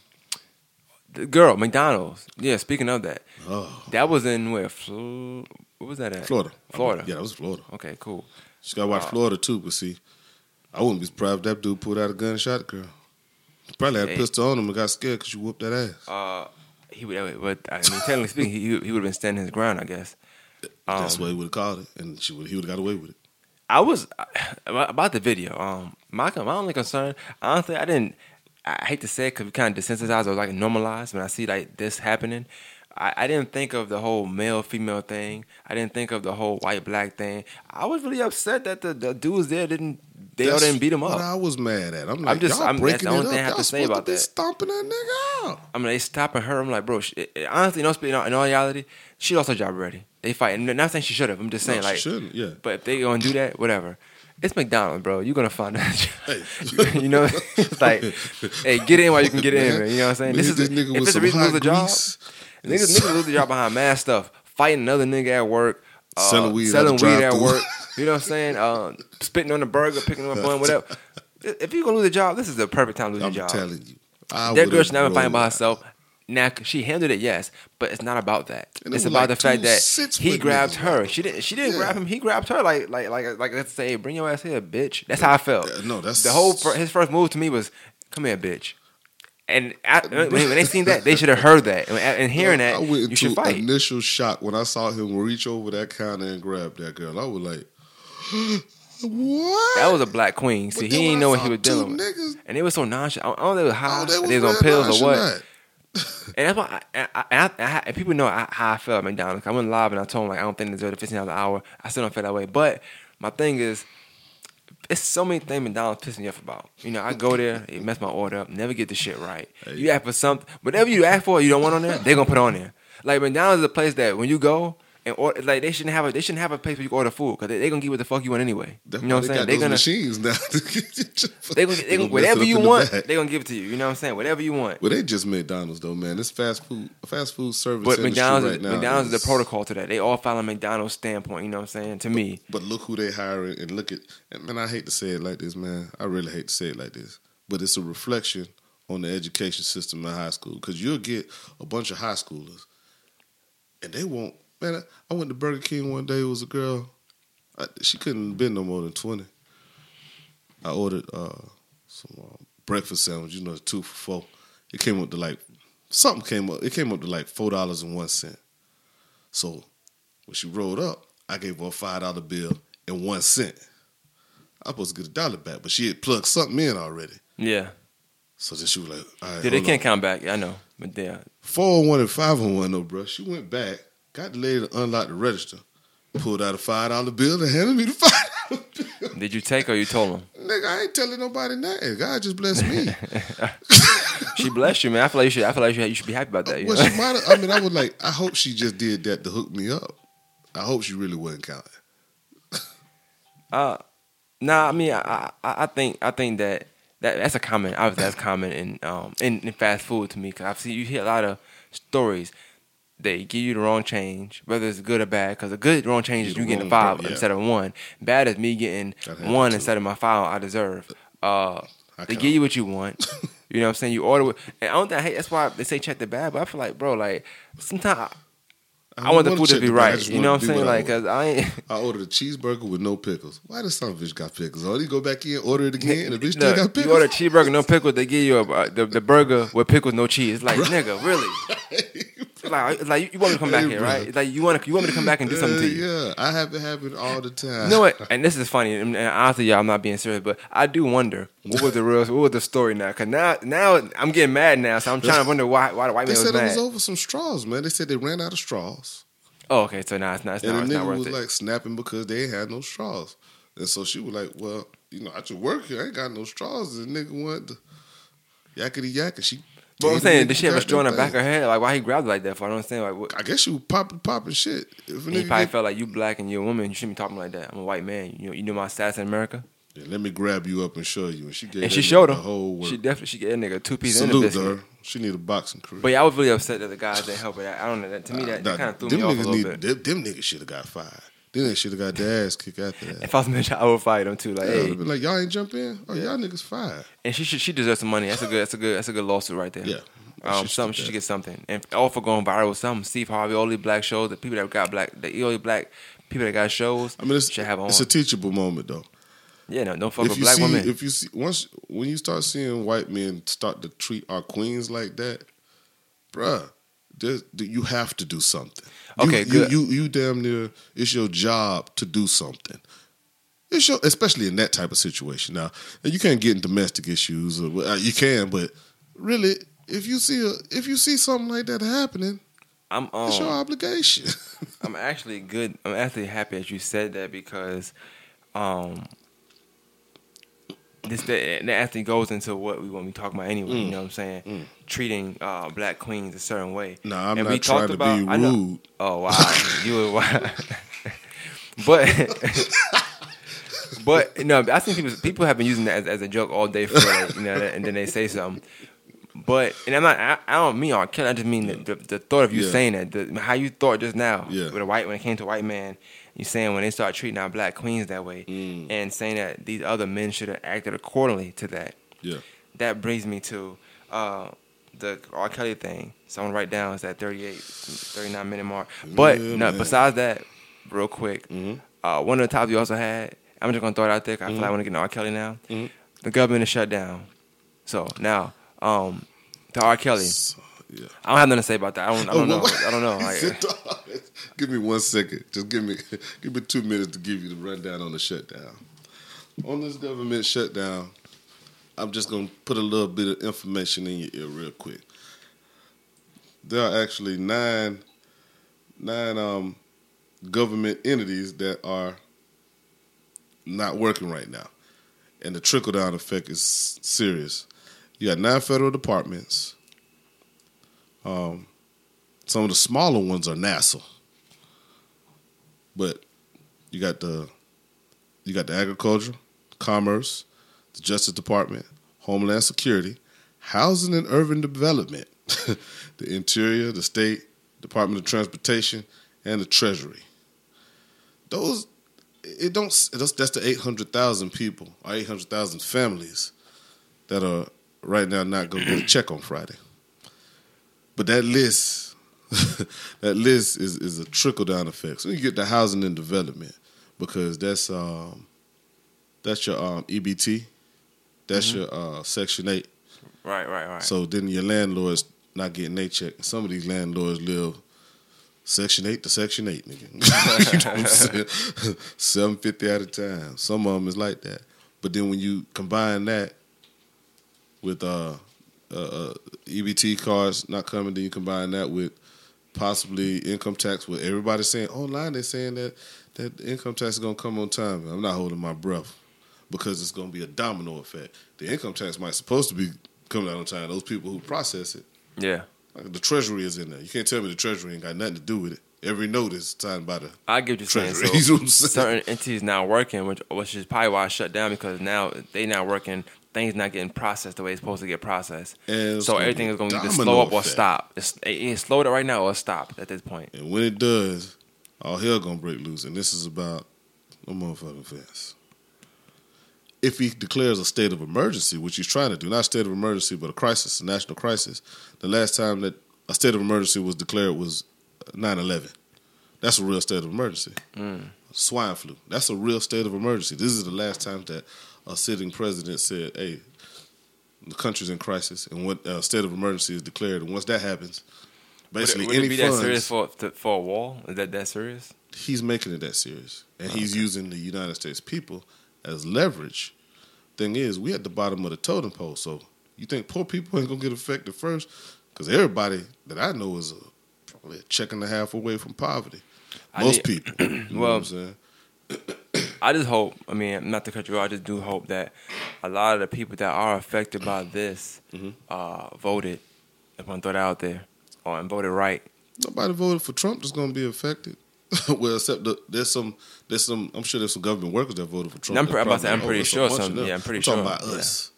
the girl McDonald's. Yeah, speaking of that, oh, that was in where Flo- What was that at? Florida, Florida. Yeah, that was Florida. Okay, cool. She got to watch Uh, Florida too, but see, I wouldn't be surprised if that dude pulled out a gun and shot the girl. He probably had a pistol on him and got scared because you whooped that ass. Uh, he would, but I mean, technically speaking, he he would have been standing his ground, I guess. Um, That's what he would have called it, and she would he would have got away with it. I was about about the video. Um, my my only concern, honestly, I didn't. I hate to say it because we kind of desensitized or like normalized when I see like this happening. I, I didn't think of the whole male female thing. I didn't think of the whole white black thing. I was really upset that the, the dudes there didn't they all didn't beat him What up. I was mad at. I'm like, just- y'all I'm- that's breaking the only it thing I up. have to Y'all say supposed about be that. Stomping that nigga out. I mean, they stopping her. I'm like, bro. She, honestly, no, in all, in all reality, she lost her job already. They fight. and Not saying she should have. I'm just saying No, she like, shouldn't, yeah. But if they gonna do that, whatever. It's McDonald's, bro. You're gonna find out. You know, it's like, hey, get in while you can get in, man. You know what I'm saying? Man, This is this nigga if it's a reason to lose a job. Niggas, niggas lose their job behind mad stuff, fighting another nigga at work, uh, Selling weed at selling the weed at work. You know what I'm saying? Uh, spitting on the burger, picking up a bun, whatever. If you're gonna lose a job, this is the perfect time to lose I'm your job. I'm telling you, I That girl should never fighting by herself. Now she handled it, yes, but it's not about that. And It's was about like the fact that he grabbed her. She didn't. She didn't Yeah. grab him. He grabbed her like like like like let's say, bring your ass here, bitch. That's how I felt. Yeah, no, that's- the whole his first move to me was, come here, bitch. And I, when, they seen that, they should have heard that. And, hearing I that, went you into should fight. initial shock when I saw him reach over that counter and grab that girl. I was like, "What?" That was a black queen. See, he didn't know what he was with. niggas- And they were so nonchalant. I don't know if oh, they were high, Oh, they was they was on pills or what. And that's why I, I, I, I, and people know how I felt at McDonald's. I went live and I told them like I don't think they deserve the fifteen dollars an hour. I still don't feel that way. But my thing is, it's so many things McDonald's pissing me off about. You know, I go there, they mess my order up, never get the shit right. Hey. You ask for something, whatever you ask for, you don't want on there, they're gonna put on there. Like McDonald's is a place that when you go and order, like they shouldn't have a they shouldn't have a place where you can order food because they, they gonna give what the fuck you want anyway. You know what I'm saying? They They got gonna machines now. they gonna, they gonna whatever you the want, back. they gonna give it to you. You know what I'm saying? Whatever you want. Well, they just McDonald's though, man. This fast food, fast food service. But McDonald's, right is, now McDonald's is is the protocol to that. They all follow McDonald's standpoint. You know what I'm saying? To me, But look who they hiring, and look at. And man, I hate to say it like this, man. I really hate to say it like this, but it's a reflection on the education system in high school because you'll get a bunch of high schoolers, and they won't. Man, I- went to Burger King one day. It was a girl. I, she couldn't have been no more than twenty. I ordered uh, some uh, breakfast sandwich. You know, two for four. It came up to like something came up. It came up to like four dollars and one cent. So when she rolled up, I gave her a five dollar bill and one cent. I was supposed to get a dollar back, but she had plugged something in already. yeah. So then she was like, "All right, Yeah, they can't on. count back. I know, but Four on one and five on one though, bro. She went back, got the lady to unlock the register, pulled out a five dollar bill and handed me the five did you take or you told them? Nigga, I ain't telling nobody nothing. God just blessed me. She blessed you, man. I feel like you should. I feel like you should, be happy about that. You well, know? she might. I mean, I was like, I hope she just did that to hook me up. I hope she really wasn't counting. Uh, nah, I mean, I, I, I think, I think that, that that's a common. Obviously, that's common in um in, in fast food to me because I've seen you hear a lot of stories. They give you the wrong change, whether it's good or bad. Because the good wrong change is You you the getting a five yeah. instead of one. Bad is me getting one instead of my five I deserve. Uh, I they give you what you want. you know what I'm saying? You order, with, and I don't think I hate. That's why they say check the bag. But I feel like, bro, like sometimes I, want the food to be. I right. You know what I'm saying? I Like, cause I ain't. I ordered a cheeseburger with no pickles. Why does some bitch got pickles? Oh, you go back in, order it again, and the bitch still got you pickles. order a cheeseburger, no pickles. They give you a, the, the burger with pickles, no cheese. It's like, nigga, really? It's like, like you, want me to come back Hey, here, bro. right? Like you want to, you want me to come back and do something Uh, to you. yeah, I have it happen all the time. You know what? And this is funny. And, honestly, y'all, I'm not being serious, but I do wonder what was the real, what was the story now? Because now, now I'm getting mad now, so I'm trying to wonder why, why the white They man was said it was over some straws, man. They said they ran out of straws, oh, okay. So now it's not, it's and not, the nigga was it. like snapping because they had no straws. And so she was like, "Well, you know, I just work here. I ain't got no straws." And the nigga went to yakety yak, and she. But I'm saying, the did she have a straw in thing. back of her head? Like, why he grabbed like that for? I don't understand. Like, what, I guess was popping, popping shit. If he probably get- felt like you black and you're a woman. You shouldn't be talking like that. I'm a white man. You know, you know my stats in America. Yeah, let me grab you up and show you. And she gave And she showed the him. whole work. She definitely she gave that nigga two piece and a Salute her. She need a boxing career. But yeah, I was really upset that the guys didn't help her. I don't know. That, to me, that, that kind of threw me off a little need, bit. Them, them niggas should have got fired. Then they should have got their ass kicked after that. If I was job, I would fight them too. Like, Yeah, hey, be like y'all ain't jump in. Oh, y'all niggas fired. and she should she deserves some money. That's a good that's a good that's a good lawsuit right there. Yeah. Um, She something she should get something, and all for going viral with something. Steve Harvey, all these black shows, the people that got black, the only black people that got shows, I mean, it's, should have on. it's a teachable moment though. yeah, no, don't fuck If with you black see, women. if you see, once when you start seeing white men start to treat our queens like that, bruh, you have to do something. You- Okay, you, good. You, you damn near it's your job to do something. It's your, especially in that type of situation. Now, you can't get in domestic issues, or well, you can, but really, if you see a if you see something like that happening, I'm um, it's your obligation. I'm actually good. I'm actually happy that you said that because, um, this that, that actually goes into what we want to be talking about anyway. Mm. You know what I'm saying? Treating uh, black queens a certain way. No, I'm And not we trying talked to about- be I know- rude. Oh wow, you were wild. but. But no, I think people people have been using that as, as a joke all day for like, you know, and then they say something. But and I'm not, I, I don't mean R. Kelly. I just mean the, the, the thought of you Yeah. saying that, the, how you thought just now Yeah. with a white when it came to a white man. You saying when they start treating our black queens that way, Mm. and saying that these other men should have acted accordingly to that. yeah, That brings me to uh, the R. Kelly thing. Someone write down it's that 38, 39 minute mark. But Yeah, no, besides that, real quick, Mhm. uh, one of the topics you also had. I'm just gonna throw it out there. 'cause I feel like I want to get into R. Kelly now. Mhm. The government is shut down. So now, um, to R. Kelly, So, yeah. I don't have nothing to say about that. I don't. I don't Oh, know. I don't know. Like, give me one second. Just give me give me two minutes to give you the rundown on the shutdown. On this government shutdown, I'm just gonna put a little bit of information in your ear real quick. there are actually nine nine um, government entities that are not working right now, and the trickle down effect is serious. You got nine federal departments. Um, some of the smaller ones are NASA, but you got the you got the agriculture, commerce, the Justice Department, Homeland Security, Housing and Urban Development, the Interior, the State Department of Transportation, and the Treasury. Those it don't that's, that's the 800,000 people or 800,000 families that are right now not going to get a check on Friday. But that list that list is is a trickle down effect. So you get the housing and development because that's um that's your um EBT, that's your uh section 8 Right, right, right. so then your landlord's not getting their check. Some of these landlords live section eight to section eight, nigga. you know what I'm saying? Seven fifty at a time. Some of them is like that. But then when you combine that with uh, uh, uh, EBT cards not coming, then you combine that with possibly income tax. With everybody saying online, they're saying that that income tax is gonna come on time. I'm not holding my breath because it's gonna be a domino effect. The income tax might supposed to be coming out on time. Those people who process it. yeah. Like, The treasury is in there. You can't tell me the treasury ain't got nothing to do with it. Every note is signed by the. I get what you're saying. Treasury. So You know what I'm saying? certain entities now working, which which is probably why I shut down because now they not working. Things not getting processed the way it's supposed to get processed. And so everything is going to either slow up or stop. It's, it, it's slowed it right now or stop at this point. And when it does, all hell gonna break loose. And this is about a motherfucking fence. If he declares a state of emergency, which he's trying to do, not a state of emergency, but a crisis, a national crisis. The last time that a state of emergency was declared was 9-11. That's a real state of emergency. Mm. Swine flu. That's a real state of emergency. This is the last time that a sitting president said, "Hey, the country's in crisis, and what uh, state of emergency is declared." And once that happens, Would it, basically would any it be funds, that serious for to, for a wall? Is that that serious? he's making it that serious, and he's using the United States people as leverage. Thing is, we at the bottom of the totem pole, so you think poor people ain't gonna get affected first? Because everybody that I know is a, probably a check and a half away from poverty. Most people. You know Well, what I'm saying? I just hope. I mean, not to cut you off. I just do hope that a lot of the people that are affected by this Mm-hmm. uh, voted. If I'm throw that out there, or and voted right. Nobody voted for Trump that's gonna be affected. well, except the, there's some, there's some. I'm sure there's some government workers that voted for Trump. I'm that pre- I'm about to I'm pretty sure some- yeah, I'm pretty I'm talking sure, about yeah. us.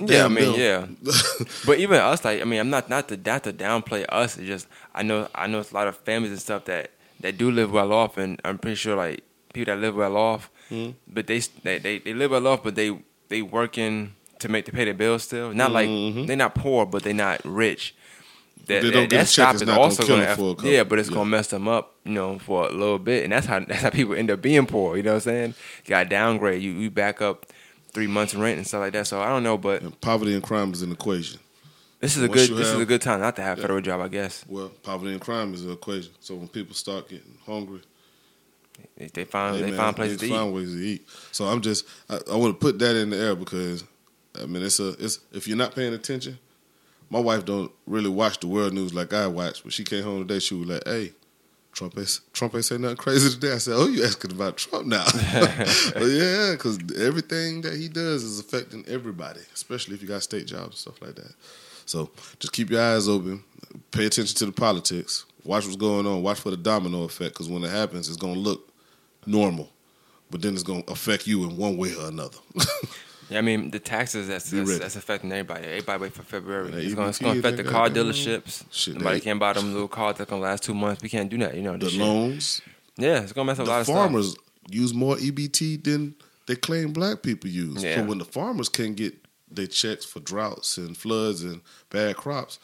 Yeah, I mean, them. yeah. But even us, like, I mean, I'm not not to not to downplay us. It's just I know I know it's a lot of families and stuff that that do live well off, and I'm pretty sure like people that live well off, Mhm. but they, they they they live well off, but they they working to make to pay their bills still. Not Mhm. like they're not poor, but they're not rich. That, they that, don't get that a check, stop it's is also kill gonna them for a aff- couple- yeah, but it's yeah. gonna mess them up, you know, for a little bit, and that's how that's how people end up being poor. You know what I'm saying? You got downgrade, you you back up three months rent and stuff like that. So I don't know, but And poverty and crime is an equation. this is a Once good this is a good time not to have Yeah. federal job, I guess. Well, poverty and crime is an equation. So when people start getting hungry, They, they find hey, they man, find places they to find eat. ways to eat. So I'm just I, I want to put that in the air because I mean it's a it's if you're not paying attention. My wife don't really watch the world news like I watch, but she came home today. She was like, "Hey, Trump ain't Trump ain't say nothing crazy today." I said, "Oh, you asking about Trump now?" but yeah, because everything that he does is affecting everybody, especially if you got state jobs and stuff like that. So just keep your eyes open, pay attention to the politics, watch what's going on, watch for the domino effect, because when it happens, it's gonna look normal, but then it's gonna affect you in one way or another. Yeah, I mean the taxes that's that's, that's affecting everybody. Everybody wait for February. That It's gonna, it's gonna affect the car dealerships. Shit, Nobody can buy them little cars that's gonna last two months. We can't do that. You know, the shit. loans, Yeah, it's gonna mess up a lot of stuff. farmers use more EBT than they claim black people use. Yeah. So when the farmers can't get their checks for droughts and floods and bad crops,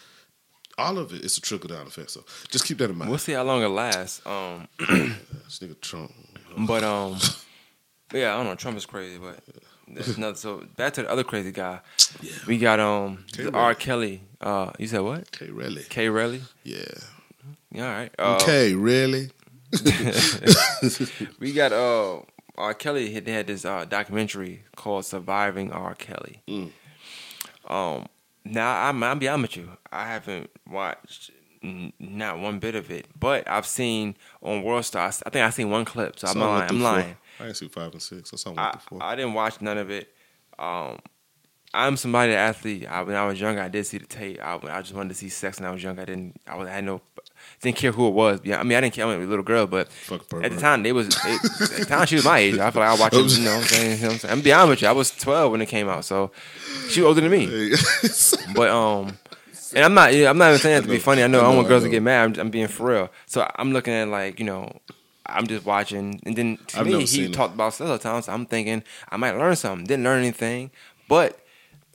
all of it is a trickle down effect. So just keep that in mind. We'll see how long it lasts. Um, This nigga Trump. But um, yeah, I don't know. Trump is crazy, but there's another. So back to the other crazy guy. Yeah. We got um K. R. Kelly. Uh, you said what? Okay, really? K. Relly. Yeah. Yeah, all right. Uh, okay, really? We got uh R. Kelly. They had this uh, documentary called "Surviving R. Kelly." Mm. Um, now I'm I'll be honest with you. I haven't watched not one bit of it. But I've seen on World Stars. I think I seen one clip. So I'm lying. I'm four. lying. I didn't see five and six. I saw one I, through four. I didn't watch none of it. Um, I'm somebody that athlete. I, when I was younger, I did see the tape. I, I just wanted to see sex when I was young. I didn't. I, was, I had no. Didn't care who it was. Yeah, I mean, I didn't care. I was a little girl, but Fuck at the time, they was they, at the time she was my age. I feel like I watched it. You know, what I'm saying. You know what I'm saying. I'm be honest with you. I was 12 when it came out, so she was older than me. But um, and I'm not. I'm not even saying that to be funny. I know I don't I want know, girls I to get mad. I'm, I'm being for real. So I'm looking at like you know, I'm just watching, and then to I've me he seen it. talked about several times. So I'm thinking I might learn something. Didn't learn anything, but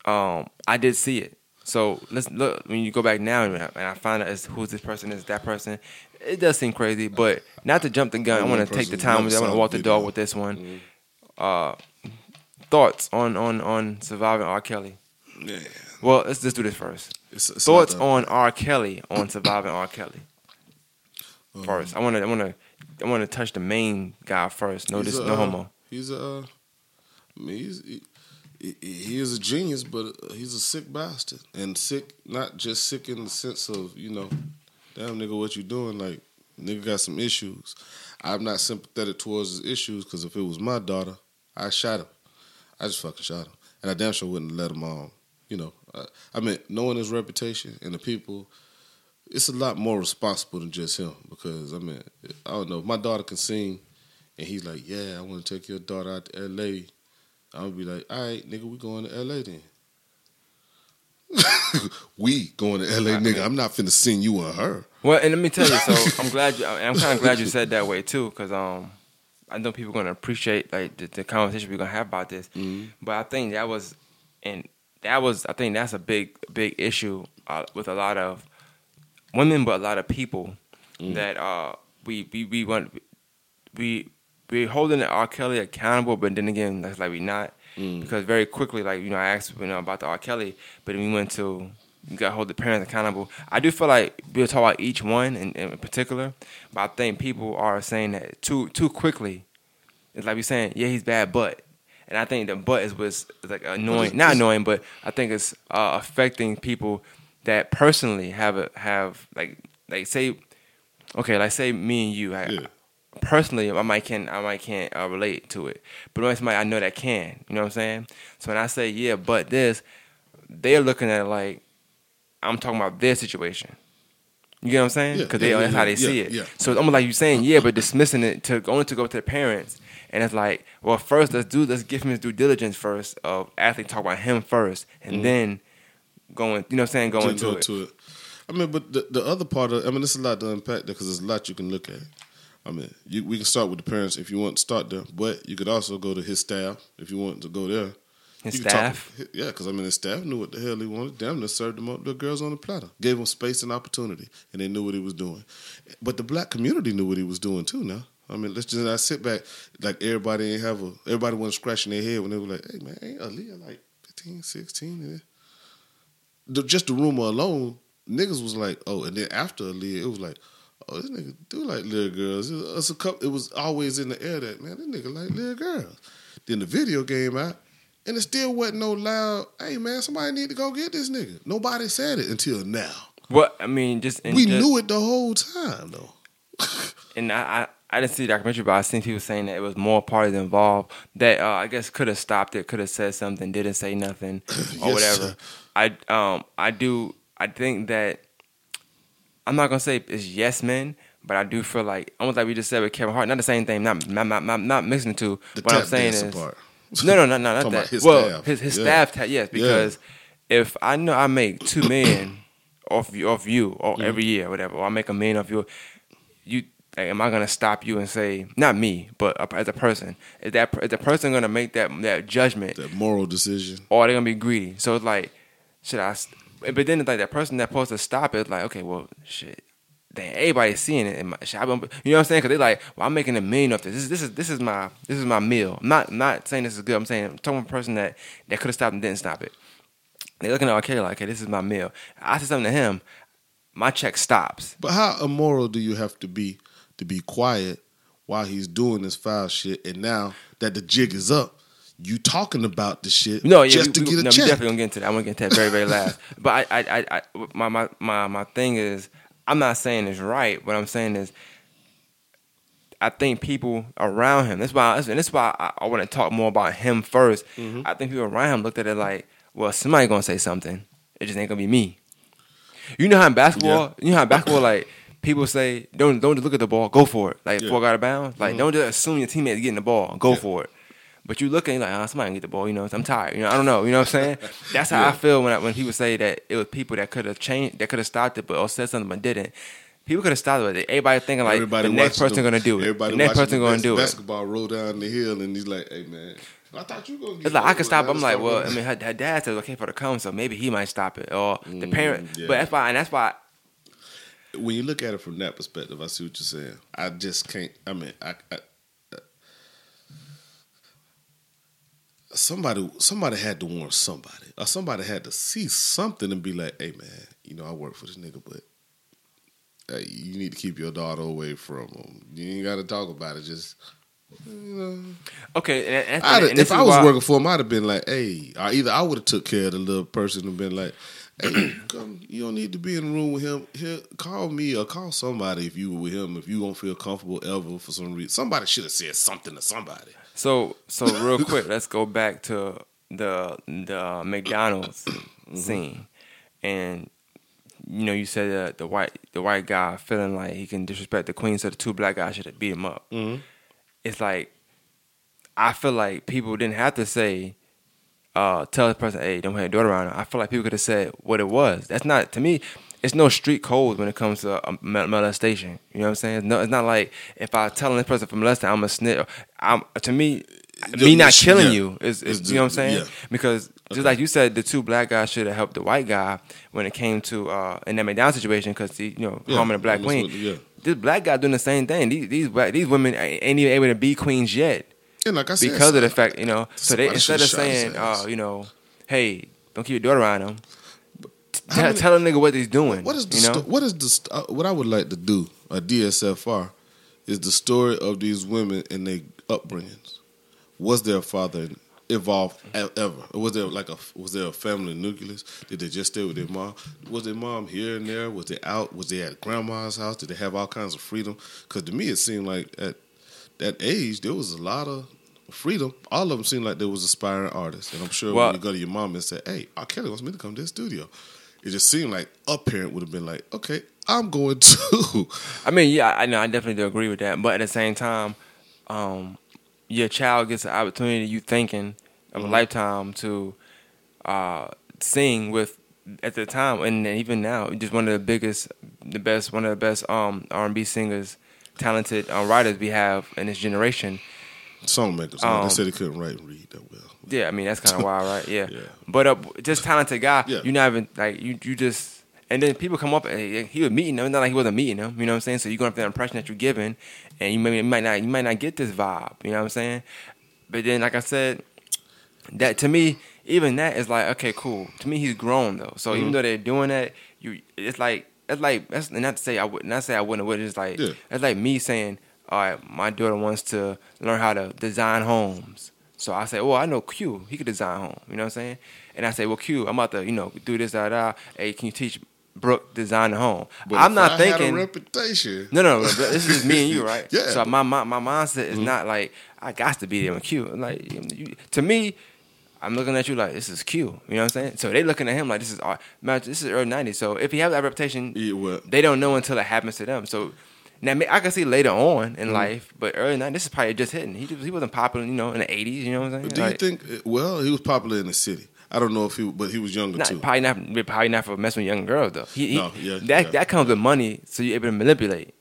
um, I did see it. So let's look when you go back now and I, find out as who's this person is that person. It does seem crazy, but not to jump the gun. I want to take the time. I want to walk the dog with this one. Uh, thoughts on on on surviving R. Kelly? Yeah. Well, let's just do this first. It's, it's Thoughts on R. Kelly on surviving R. Kelly Um, first. I want to I want to I want to touch the main guy first. No, this a, no uh, homo. He's a. Uh, mean, he's, he, he, is a genius, but uh, he's a sick bastard, and sick not just sick in the sense of you know, damn nigga, what you doing? Like nigga got some issues. I'm not sympathetic towards his issues because if it was my daughter, I shot him. I just fucking shot him, and I damn sure wouldn't let him on. You know, I, I mean, knowing his reputation and the people, it's a lot more responsible than just him. Because I mean, I don't know. If my daughter can sing, and he's like, "Yeah, I want to take your daughter out to L.A." I'm gonna be like, "All right, nigga, we going to L.A. then." we going to L.A. nigga. I'm not finna sing you and her. Well, and let me tell you. So I'm glad you. I'm kind of glad you said that way too, because um, I know people are gonna appreciate like the, the conversation we're gonna have about this. Mhm. But I think that was, and that was, I think that's a big, big issue uh, with a lot of women, but a lot of people that uh, we we we want we we holding R. Kelly accountable, but then again, that's like we not because very quickly, like you know, I asked you know about the R. Kelly, but then we went to you got to hold the parents accountable. I do feel like we'll talk about each one in, in particular, but I think people are saying that too too quickly. It's like we saying, yeah, he's bad, but. And I think the but is was like annoying, not annoying, but I think it's uh, affecting people that personally have a, have like like say, okay, like say me and you, I, Yeah. personally, I might can I might can't uh, relate to it, but when somebody I know that can, you know what I'm saying? So when I say yeah, but this, they're looking at it like I'm talking about their situation. You get what I'm saying? Because yeah, they yeah, that's how they see it. yeah. So it's almost like you saying yeah, but dismissing it to only to go to the parents, and it's like, well, first let's do let's give him his due diligence first of athlete talk about him first, and Mm-hmm. then going, you know, what I'm saying going to go it. it. I mean, but the, the other part of I mean, there's a lot to unpack there because there's a lot you can look at. I mean, you, we can start with the parents if you want to start there, but you could also go to his staff if you want to go there. His You could talk- staff. yeah, because I mean, his staff knew what the hell he wanted. Damn, they served them up the girls on the platter, gave him space and opportunity, and they knew what he was doing. But the black community knew what he was doing too. Now, I mean, let's just not sit back like everybody ain't have a everybody wasn't scratching their head when they were like, "Hey man, ain't Aaliyah like 15, 16? The, just the rumor alone, niggas was like, oh, and then after Aaliyah, it was like, oh, this nigga do like little girls. It was, a couple, it was always in the air that man, this nigga like little girls. Then the video came out, and it still wasn't no loud. Hey man, somebody need to go get this nigga. Nobody said it until now. What I mean, just we just, knew it the whole time though. And I, I I didn't see the documentary, but I seen people saying that it was more parties involved that uh, I guess could have stopped it, could have said something, didn't say nothing, or Yes. whatever. I um I do I think that I'm not gonna say it's yes men, but I do feel like almost like we just said with Kevin Hart, not the same thing, not not not, not, mixing the two. The what I'm saying is part. no, no, no, no, not that. his well, staff. his his Yeah. staff, ta- yes, because if I know I make two million off you, off you, or Mm-hmm. every year, whatever, or I make a million off you, you. Am I gonna stop you and say not me, but a- as a person? Is that is the person gonna make that that judgment, That moral decision. or are they gonna be greedy? So it's like, should I? But then it's like that person that's supposed to stop it, like, okay, well, shit. Damn, everybody's seeing it. And my, shit, I you know what I'm saying? Because they're like, well, I'm making a million off this. This is this is this is my this is my meal. I'm not not saying this is good. I'm saying I'm talking about a person that that could have stopped and didn't stop it. They're looking at okay, like, okay, this is my meal. I said something to him, my check stops. But how immoral do you have to be to be quiet while he's doing this foul shit? And now that the jig is up, you talking about the shit No, yeah, just we, to we, get a no, check. we definitely gonna get into that. I want to get into that very, very last. But I, I, I, I my, my, my, my thing is, I'm not saying it's right. What I'm saying is, I think people around him. That's why, and that's why I, I want to talk more about him 1st Mm-hmm. I think people around him looked at it like, well, somebody gonna say something. It just ain't gonna be me. You know how in basketball, you know how in basketball, like people say, don't don't just look at the ball, go for it. Like Yeah. got out of bounds, like mm-hmm. don't just assume your teammate's getting the ball, go Yeah. for it. But you look at it like, oh, somebody can get the ball. You know, I'm tired. You know, I don't know. You know what I'm saying? That's how I feel when I, when people say that it was people that could have changed, that could have stopped it, but or said something but didn't. People could have stopped it. Everybody thinking like Everybody the next person them- gonna do it. Everybody the next person the gonna bas- do it. Basketball roll down the hill, and he's like, "Hey man, I thought you gonna." Get It's like I could stop. I'm like, well, I mean, her, her dad says okay for the come, so maybe he might stop it, or the parent. Mm, yeah. But that's why, and that's why. when you look at it from that perspective, I see what you're saying. I just can't. I mean, I, I, uh, somebody somebody had to warn somebody, or somebody had to see something and be like, "Hey, man, you know, I work for this nigga, but hey, you need to keep your daughter away from him. You ain't got to talk about it. Just." Okay, and, and, and if I was why- working for him, I'd have been like, "Hey," or either I would have took care of the little person and been like, "Hey, come, you don't need to be in the room with him. Here, call me or call somebody if you were with him. If you don't feel comfortable ever for some reason, somebody should have said something to somebody." So so real quick, let's go back to the the McDonald's scene, and you know you said that the white the white guy feeling like he can disrespect the queen, so the two black guys should have beat him up. Mhm. It's like I feel like people didn't have to say. Uh, tell the person, hey, don't have your daughter around. her." I feel like people could have said what it was. That's not to me. It's no street code when it comes to uh, mol- molestation. You know what I'm saying? It's, no, it's not like if I telling this person from molesting, I'm a snitch. I'm to me, me not killing yeah. you is, is you know what I'm saying? yeah. Because just like you said, the two black guys should have helped the white guy when it came to uh, in that McDonald situation because you know, Yeah, harming a black queen. yeah. This black guy doing the same thing. These these black, these women ain't even able to be queens yet And like I said, because of the fact, you know. So they instead of should've shot his saying, uh, you know, hey, don't keep your daughter around him. Tell, many- tell a nigga what he's doing. What is the you know? sto- what is the st- uh, what I would like to do a DSFR is the story of these women and their upbringings. Was their father involved ever? Was there like a was there a family nucleus? Did they just stay with their mom? Was their mom here and there? Was they out? Was they at grandma's house? Did they have all kinds of freedom? Because to me, it seemed like at that age there was a lot of freedom. All of them seemed like they was aspiring artists, and I'm sure Well- when you go to your mom and say, "Hey, R. Kelly wants me to come to the studio," it just seemed like a parent would have been like, "Okay, I'm going to." I mean, yeah, I know, I definitely do agree with that. But at the same time, um, your child gets an opportunity you thinking of Mm-hmm. a lifetime to uh, sing with at the time and even now, just one of the biggest, the best, one of the best um, R and B singers, talented uh, writers we have in this generation. Songmakers, Um, they said they couldn't write and read that well. Yeah, I mean that's kind of wild, right? Yeah. Yeah. But uh, just talented guy. Yeah. You're not even like you. You just and then people come up and he was meeting them. It's not like he wasn't meeting them. You know what I'm saying? So you're going to have the impression that you're giving, and you, may, you might not you might not get this vibe. You know what I'm saying? But then, like I said, that to me, even that is like okay, cool. To me, he's grown though. So Mm-hmm. even though they're doing that, you it's like it's like that's not to say I would not say I wouldn't. Would it's like Yeah. it's like me saying, all right, my daughter wants to learn how to design homes. So I say, well, I know Q. He could design home. You know what I'm saying? And I say, well, Q, I'm about to, you know, do this, da, da. Hey, can you teach Brooke design a home? But I'm not I thinking. Reputation. No, no, no. This is just me and you, right? Yeah. Mm-hmm. So my my, my mindset is not like I got to be there with Q. Like you, to me, I'm looking at you like this is Q. You know what I'm saying? So they looking at him like this is art. This is early '90s. So if he has that reputation, Yeah, they don't know until it happens to them. So now I can see later on Mm-hmm. in life, but early '90s, this is probably just hitting. He just, he wasn't popular, you know, in the '80s. You know what I'm saying? do Like, you think? Well, he was popular in the city. I don't know if he, but he was younger Not, too. probably not. Probably not for messing with young girls though. He, he, No, yeah, that yeah. that comes with money, so you're able to manipulate.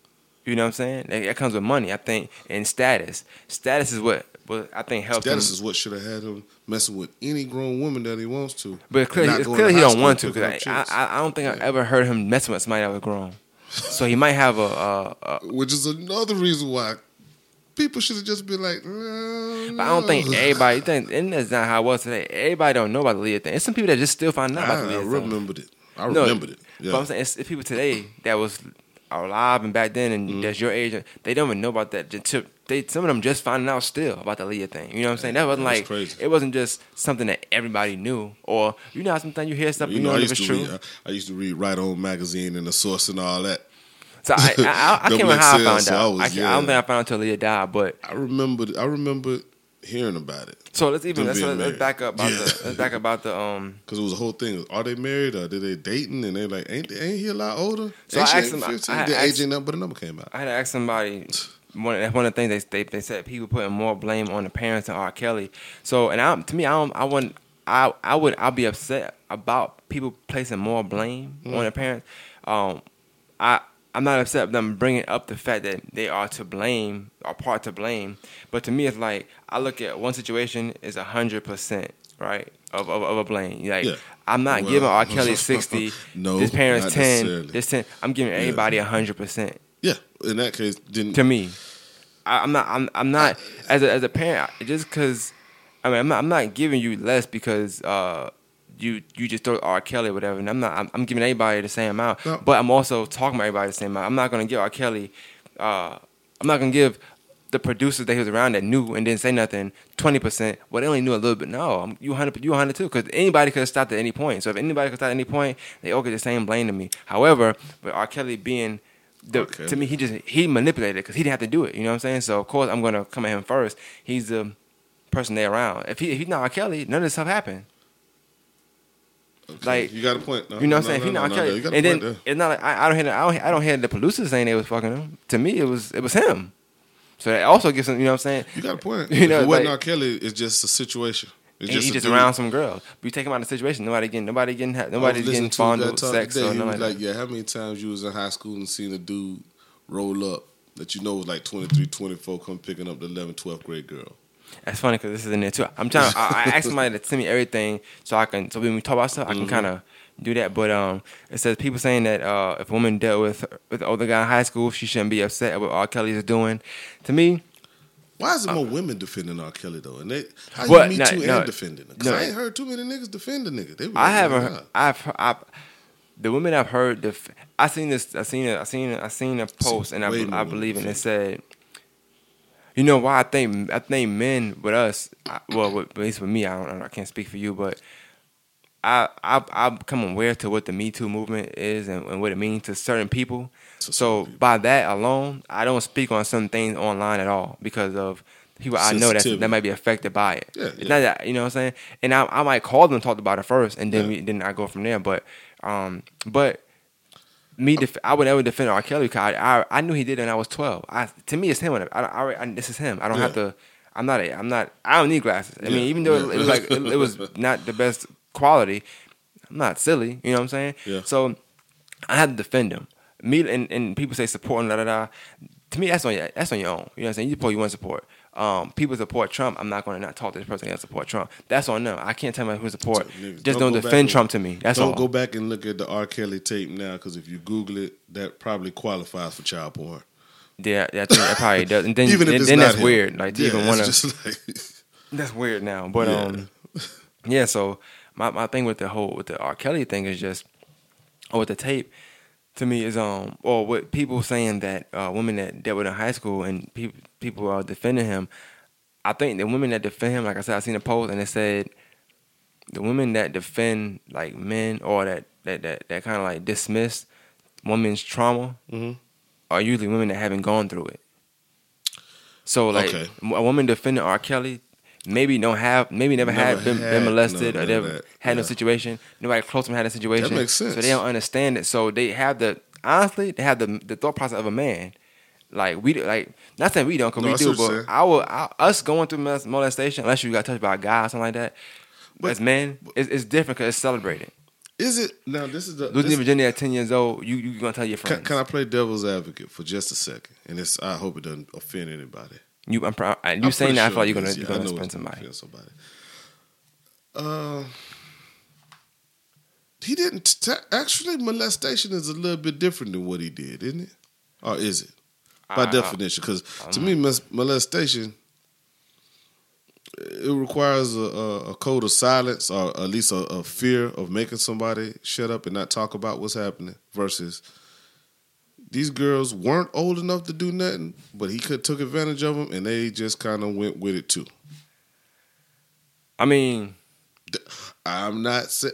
You know what I'm saying? That, that comes with money, I think, and status. Status is what, what I think helps Status him. is what should have had him messing with any grown woman that he wants to. But clearly, clearly he don't want to. Cause I. I, I don't think I Yeah. ever heard him messing with somebody that was grown. So he might have a, a, a Which is another reason why people should have just been like. "Uh, But I don't think no." everybody. Think, and that's not how it was today. Everybody don't know about the Aaliyah thing. It's some people that just still find out I, about the I Aaliyah thing. remembered it. I No, remembered it. Yeah. But I'm saying it's, it's people today that was alive and back then, and Mm-hmm. that's your age. They don't even know about that. They some of them just finding out still about the Aaliyah thing. You know what I'm saying? That wasn't That's like crazy. it wasn't just something that everybody knew, or you know, sometimes you hear something You you, know, know it's true. read. I, I used to read Right On magazine and the Source and all that. So I, I, I, I can't remember how I found so out. I was can't- I don't think I found out until Aaliyah died. But I remember. I remember hearing about it so let's even let's, let's, back up about Yeah. the let's back about the um. because it was a whole thing. Are they married or did they dating? And they like, ain't ain't he a lot older? So ain't I asked him- 15? I had The asked- age ain't nothing but a number came out. I had to ask somebody. One, that's one of the things they, they they said people putting more blame on the parents than R. Kelly. So and I to me I don't I wouldn't I I would I'll be upset about people placing more blame Mm. on the parents. Um, I I'm not upset with them bringing up the fact that they are to blame or part to blame. But to me it's like I look at one situation is a hundred percent right of, of of a blame. Like Yeah. I'm not Well, giving R. Kelly sixty. No, this parents ten. This ten. I'm giving everybody a hundred percent Yeah, in that case, didn't to me. I, I'm not. I'm. I'm not as a as a parent. Just because, I mean, I'm not. I'm not giving you less because uh, you you just throw R. Kelly or whatever. And I'm not. I'm, I'm giving anybody the same amount. No. But I'm also talking about everybody the same amount. I'm not gonna give R. Kelly. Uh, I'm not gonna give the producers that he was around that knew and didn't say nothing twenty percent. Well, they only knew a little bit. No, I'm, you hundred. You hundred too. Because anybody could have stopped at any point. So if anybody could stop at any point, they all get the same blame to me. However, with R. Kelly being the, Okay. to me, he just he manipulated because he didn't have to do it. You know what I'm saying? So of course I'm gonna come at him first. He's the person they around. If he if he's not R. Kelly, none of this stuff happened. Okay, like, you got a point. No, You know what I'm no, saying? no, if he not no, R. no, Kelly, you got a and then point it's not like I, I don't hear the, I don't I don't hear the producers saying they was fucking him. To me, it was it was him. So that also gives him. You know what I'm saying? You got a point. You know, if it wasn't like- R. Kelly, it's just a situation. It's And he just dude. around some girls. But you take him out of the situation. Nobody getting nobody getting ha- I was nobody's getting to fond that of sex today. or He nothing like like, yeah, how many times you was in high school and seen a dude roll up that you know was like 23, 24, come picking up the 11, 12th grade girl. That's funny because this is in there too. I'm trying. I, I asked somebody to send me everything so I can. So when we talk about stuff, I Mm-hmm. can kind of do that. But um, it says people saying that uh, if a woman dealt with with an older guy in high school, she shouldn't be upset at what R. Kelly is doing. To me, Why is there more women defending R. Kelly though? And they how What? you me No, too no. and defending him? Because No. I ain't heard too many niggas defend the nigga. They be I haven't. nah. I've, I've the women I've heard. Def- I seen this. I seen. A, I seen. A, I seen a post, and I, way be- I believe, and it said, you know why I think I think men with us. I, well, with, at least with me, I don't. I can't speak for you, but. I, I I've become aware to what the Me Too movement is and, and what it means to certain people. So people. by that alone, I don't speak on some things online at all because of people I know that that might be affected by it. Yeah, it's yeah. not that you know what I'm saying. And I, I might call them talk about it first, and then Yeah. we, then I go from there. But um, but me, def- I would never defend R. Kelly because I, I I knew he did it when I was 12. I to me it's him. I, I, I this is him. I don't have to. I'm not. A, I'm not. I don't need glasses. I Yeah, mean, even though yeah. it, was like it, it was not the best quality, I'm not silly. You know what I'm saying? Yeah. So I had to defend him. Me and, and people say support and da da da. To me, that's on your that's on your own. You know what I'm saying? You support, you want to support. Um, people support Trump. I'm not going to not talk to this person that support Trump. That's on them. I can't tell them who support. Just don't, back defend Trump to me. That's don't all. go back and look at the R. Kelly tape now because if you Google it, that probably qualifies for child porn. Yeah, I think that probably does. And then, Even if then, it's then that's him. weird. Like to yeah, even want to. like That's weird now. But Yeah. um, yeah. So my my thing with the whole with the R. Kelly thing is just, or with the tape, to me is um, or with people saying that uh, women that dealt with in high school and people people are defending him. I think the women that defend him, like I said, I seen a post and it said the women that defend like men or that that that, that kind of like dismiss women's trauma Mhm. are usually women that haven't gone through it. So like Okay. a woman defending R. Kelly maybe don't have maybe never, Never had been, had- been molested no, or never that. had no situation. Nobody close to them had a situation. That makes sense. So they don't understand it. So they have the honestly they have the the thought process of a man. Like we like not saying we don't because No, we do, but our, our us going through molestation unless you got touched by a guy or something like that. But- as men, it's, it's different because it's celebrated. is it now? This is the Losing this- virginity at ten years old, you you gonna tell your friends. can, can I play devil's advocate for just a second? And it's I hope it doesn't offend anybody. you I'm, proud- and you I'm saying that I sure feel like you're gonna you're gonna gonna somebody. offend somebody. Uh, he didn't t- actually molestation is a little bit different than what he did, isn't it? Or is it by I- definition? Because to me, mm-hmm. molestation it requires a, a, a code of silence or at least a, a fear of making somebody shut up and not talk about what's happening. Versus these girls weren't old enough to do nothing, but he could took advantage of them and they just kind of went with it too. I mean, I'm not.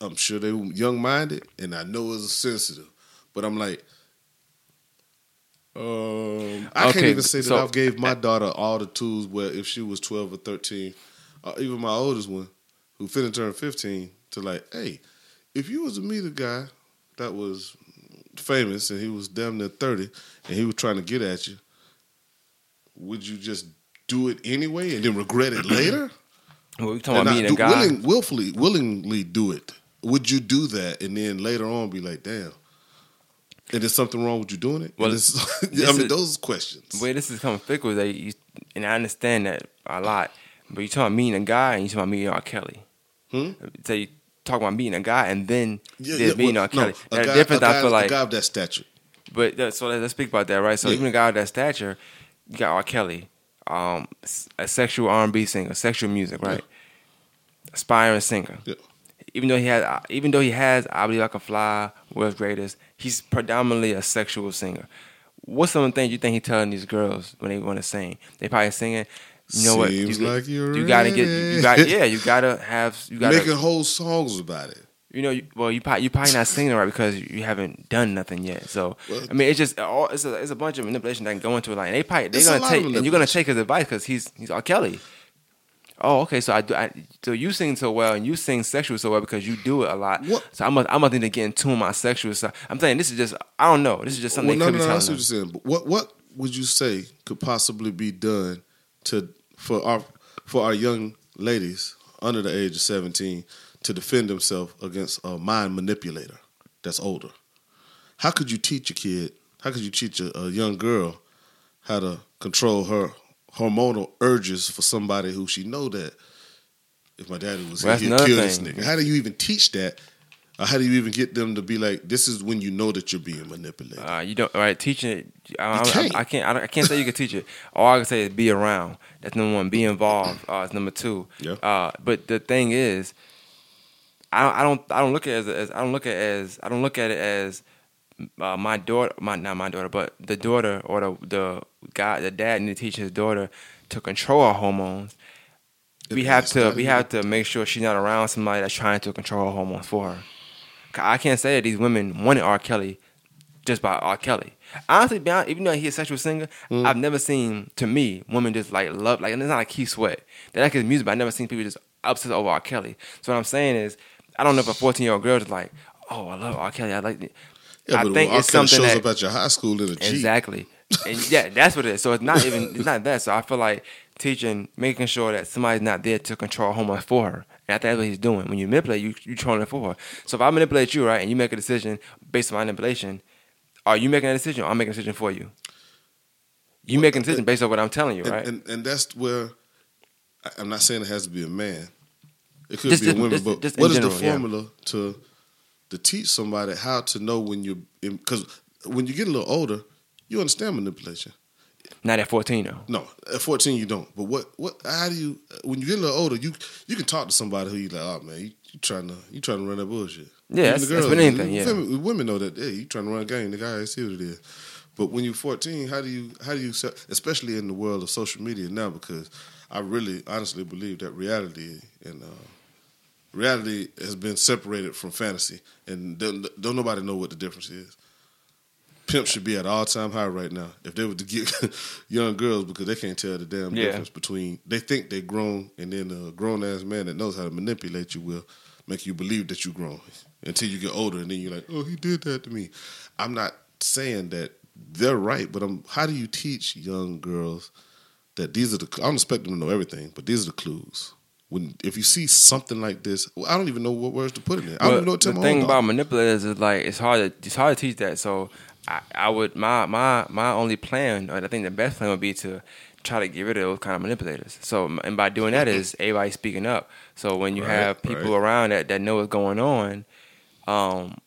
I'm sure they were young minded, and I know it's a sensitive, but I'm like, Um, I can't even say that so- I've gave my daughter all the tools. Where if she was twelve or thirteen, or even my oldest one, who finna turn fifteen, to like, hey, if you was to meet a guy that was famous and he was damn near thirty, and he was trying to get at you, would you just do it anyway and then regret it later? Well, we talking And about meeting a do- guy. willing, willfully, willingly do it. Would you do that and then later on be like, damn? And there's something wrong with you doing it? Well, Well, this, I mean, is- those questions. Where this is coming fickle is that you, and I understand that a lot, but you talking about meeting a guy and you talking about meeting R. Kelly. Hmm? So you talk about meeting a guy and then Yeah, yeah, meeting well, R. Kelly. No, a There's guy, a difference. a I feel like, a guy of that stature. but that, so let's speak about that, right? So Yeah. even a guy of that stature, you got R. Kelly, um, a sexual R and B singer, sexual music, right? Aspiring singer. Yeah. Even though he has, uh, even though he has, I believe I can fly, world's greatest. He's predominantly a sexual singer. What's some of the things you think he telling these girls when they want to sing? They probably singing. You know what? You, like you're you gotta get. You got yeah. You gotta have. You gotta. Making whole songs about it. you know, you, well, you probably you probably not singing right because you haven't done nothing yet. So Well- I mean, it's just all it's a, it's a bunch of manipulation that can go into it. Like and they probably they're gonna take and you're gonna take his advice because he's he's R. Kelly. Oh, okay. So I do. I, so you sing so well and you sing sexual so well because you do it a lot. What- So I must I must need to get in tune with my sexual side. I'm saying this is just I don't know. This is just something well, no, could no, no, be I see telling what you're saying. But what what would you say could possibly be done to for our for our young ladies under the age of 17 to defend themselves against a mind manipulator that's older? How could you teach a kid? How could you teach a, a young girl how to control her hormonal urges for somebody who she know that if my daddy was Well, here, he'd kill this nigga. How do you even teach that? Or how do you even get them to be like, this is when you know that you're being manipulated? Uh, you don't right teaching it. I, I, can't. I, I can't. I, I can't say you can teach it. All I can say is be around. That's number one. Be involved. Uh, is number two. Yeah. Uh, but the thing is, I don't. I don't. I don't look at it as. I don't look at it as. I don't look at it as. Uh, my daughter, my not my daughter, but the daughter or the the guy, the dad need to teach his daughter to control her hormones. We have to. We have to make sure she's not around somebody that's trying to control her hormones for her. I can't say that these women wanted R. Kelly just by R. Kelly. Honestly, be honest, even though he's a sexual singer, Mm. I've never seen to me women just like love like and it's not like Keith Sweat. They like his music, but I've never seen people just obsessed over R. Kelly. So what I'm saying is, I don't know if a 14 year old girl is like, oh, I love R. Kelly. I like it. Yeah, I but think it's something shows that up at your high school in a Jeep. exactly, and yeah, that's what it is. So it's not even it's not that. So I feel like teaching, making sure that somebody's not there to control homework for her. And I think that's what he's doing. When you manipulate, you you controlling it for her. So if I manipulate you, right, and you make a decision based on my manipulation, are you making a decision? or I'm making a decision for you. You Well, making a decision based on what I'm telling you, and, right? and and that's where I'm not saying it has to be a man. It could Just- be a woman, just- but what is general, the yeah. formula to to teach somebody how to know when you're because when you get a little older, you understand manipulation. not at 14 though. No, at 14 you don't. But what what how do you when you get a little older, you you can talk to somebody who you like, oh man, you, you trying to you trying to run that bullshit. Yeah, that's- girls, with anything, you yeah. me? Women know that. Hey, you trying to run a game. The guy see what it is. But when you're 14, how do you how do you especially in the world of social media now? Because I really honestly believe that reality and uh, reality has been separated from fantasy, and don't, don't nobody know what the difference is. Pimp should be at all time high right now. If they were to get young girls because they can't tell the damn Yeah. difference between they think they're grown and then a grown ass man that knows how to manipulate you will make you believe that you're grown until you get older and then you're like, oh, he did that to me. I'm not saying that they're right, but I'm, how do you teach young girls that these are the? I don't expect them to know everything, but these are the clues. When if you see something like this, well, I don't even know what words to put in it. I don't Well, even know what to the thing about manipulators is like it's hard to it's hard to teach that. So I, I would my my my only plan, I think the best plan would be to try to get rid of those kind of manipulators. So and by doing that is everybody speaking up. So when you Right, have people right. around that that know what's going on, um,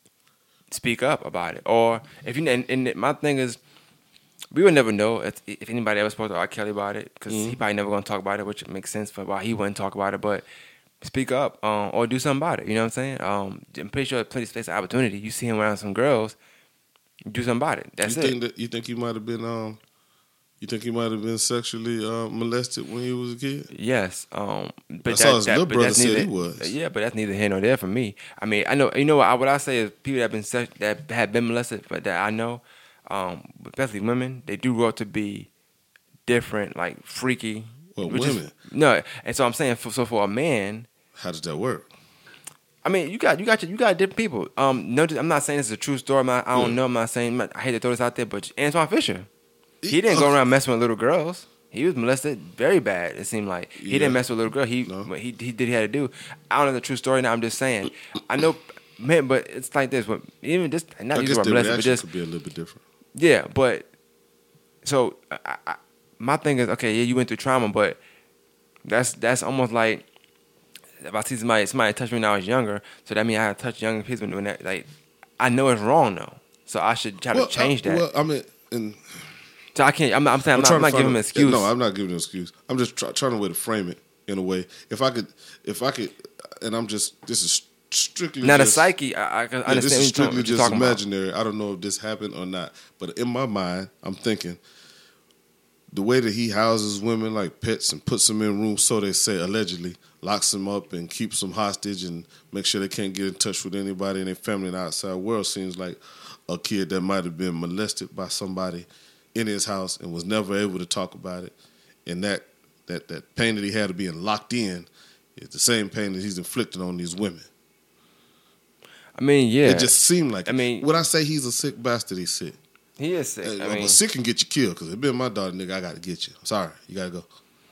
speak up about it. Or if you and, and my thing is. We would never know if, if anybody ever spoke to R. Kelly about it because Mm-hmm. he probably never going to talk about it, which makes sense for why he wouldn't talk about it. But speak up um, or do something about it. You know what I'm saying? Um, I'm pretty sure plenty of space of opportunity. You see him around some girls, do something about it. That's you it. think that you think he might have been um you think he might have been sexually uh, molested when he was a kid? Yes, um, but I saw his little brother that's said neither, he was. Yeah, but that's neither here nor there for me. I mean, I know you know what I, what I say is people that have been sex, that have been molested, but that I know, um, especially women, they do grow up to be different, like freaky. Well, which is- women. no, and so I'm saying, for, so for a man, How does that work? I mean, you got you got you got different people. Um, no, I'm not saying this is a true story. Not, I don't Yeah. know. I'm not saying I hate to throw this out there, but Antwone Fisher, he didn't go around messing with little girls. He was molested very bad. It seemed like he Yeah. didn't mess with little girl. He No. he he did he had to do. I don't know the true story. Now I'm just saying. I know, man, but it's like this. When, even just not I use guess the word the molested, but just could be a little bit different. Yeah. But so I, I, my thing is okay. Yeah, you went through trauma, but that's that's almost like if I see somebody somebody touch me when I was younger, so that means I had touched younger people when that like I know it's wrong though, so I should try Well, to change I, that. Well, I mean, and so I can't. I'm, I'm saying I'm, not, I'm to not giving an excuse. No, I'm not giving an excuse. I'm just try, trying to way to frame it in a way. If I could, if I could, and I'm just this is strictly now the just, psyche, I, I can Yeah, understand this is strictly talking- what you're just talking about. imaginary. I don't know if this happened or not, but in my mind, I'm thinking the way that he houses women like pets and puts them in rooms, so they say allegedly, locks them up and keeps them hostage and makes sure they can't get in touch with anybody in their family in the outside world. Seems like a kid that might have been molested by somebody in his house and was never able to talk about it, and that that that pain that he had of being locked in is the same pain that he's inflicting on these women. I mean, yeah, It just seemed like. I mean- when I say he's a sick bastard, he's sick. he is sick. Uh, I mean, but sick can get you killed. Because it been my daughter, nigga, I got to get you. I'm sorry, you got to go.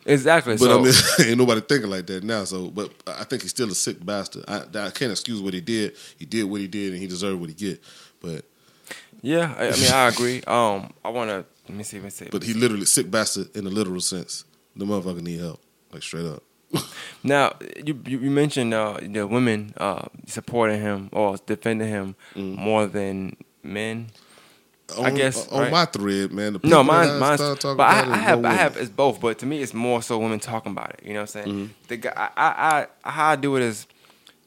exactly. But so I mean, ain't nobody thinking like that now. So, but I think he's still a sick bastard. I, I can't excuse what he did. He did what he did, and he deserved what he get. But yeah, I, I mean, I agree. Um, I want to let me see. Let me see. but he literally sick bastard in the literal sense. The motherfucker need help, like straight up. Now you you, you mentioned uh, the women uh, supporting him or defending him Mm. more than men. On, I guess, on right? my thread, man. The No, people that mine, I mine's, started talking but I, about I is have, more I have, it's both. But to me, it's more so women talking about it. You know what I'm saying? Mm-hmm. The guy, I, I, I, how I do it is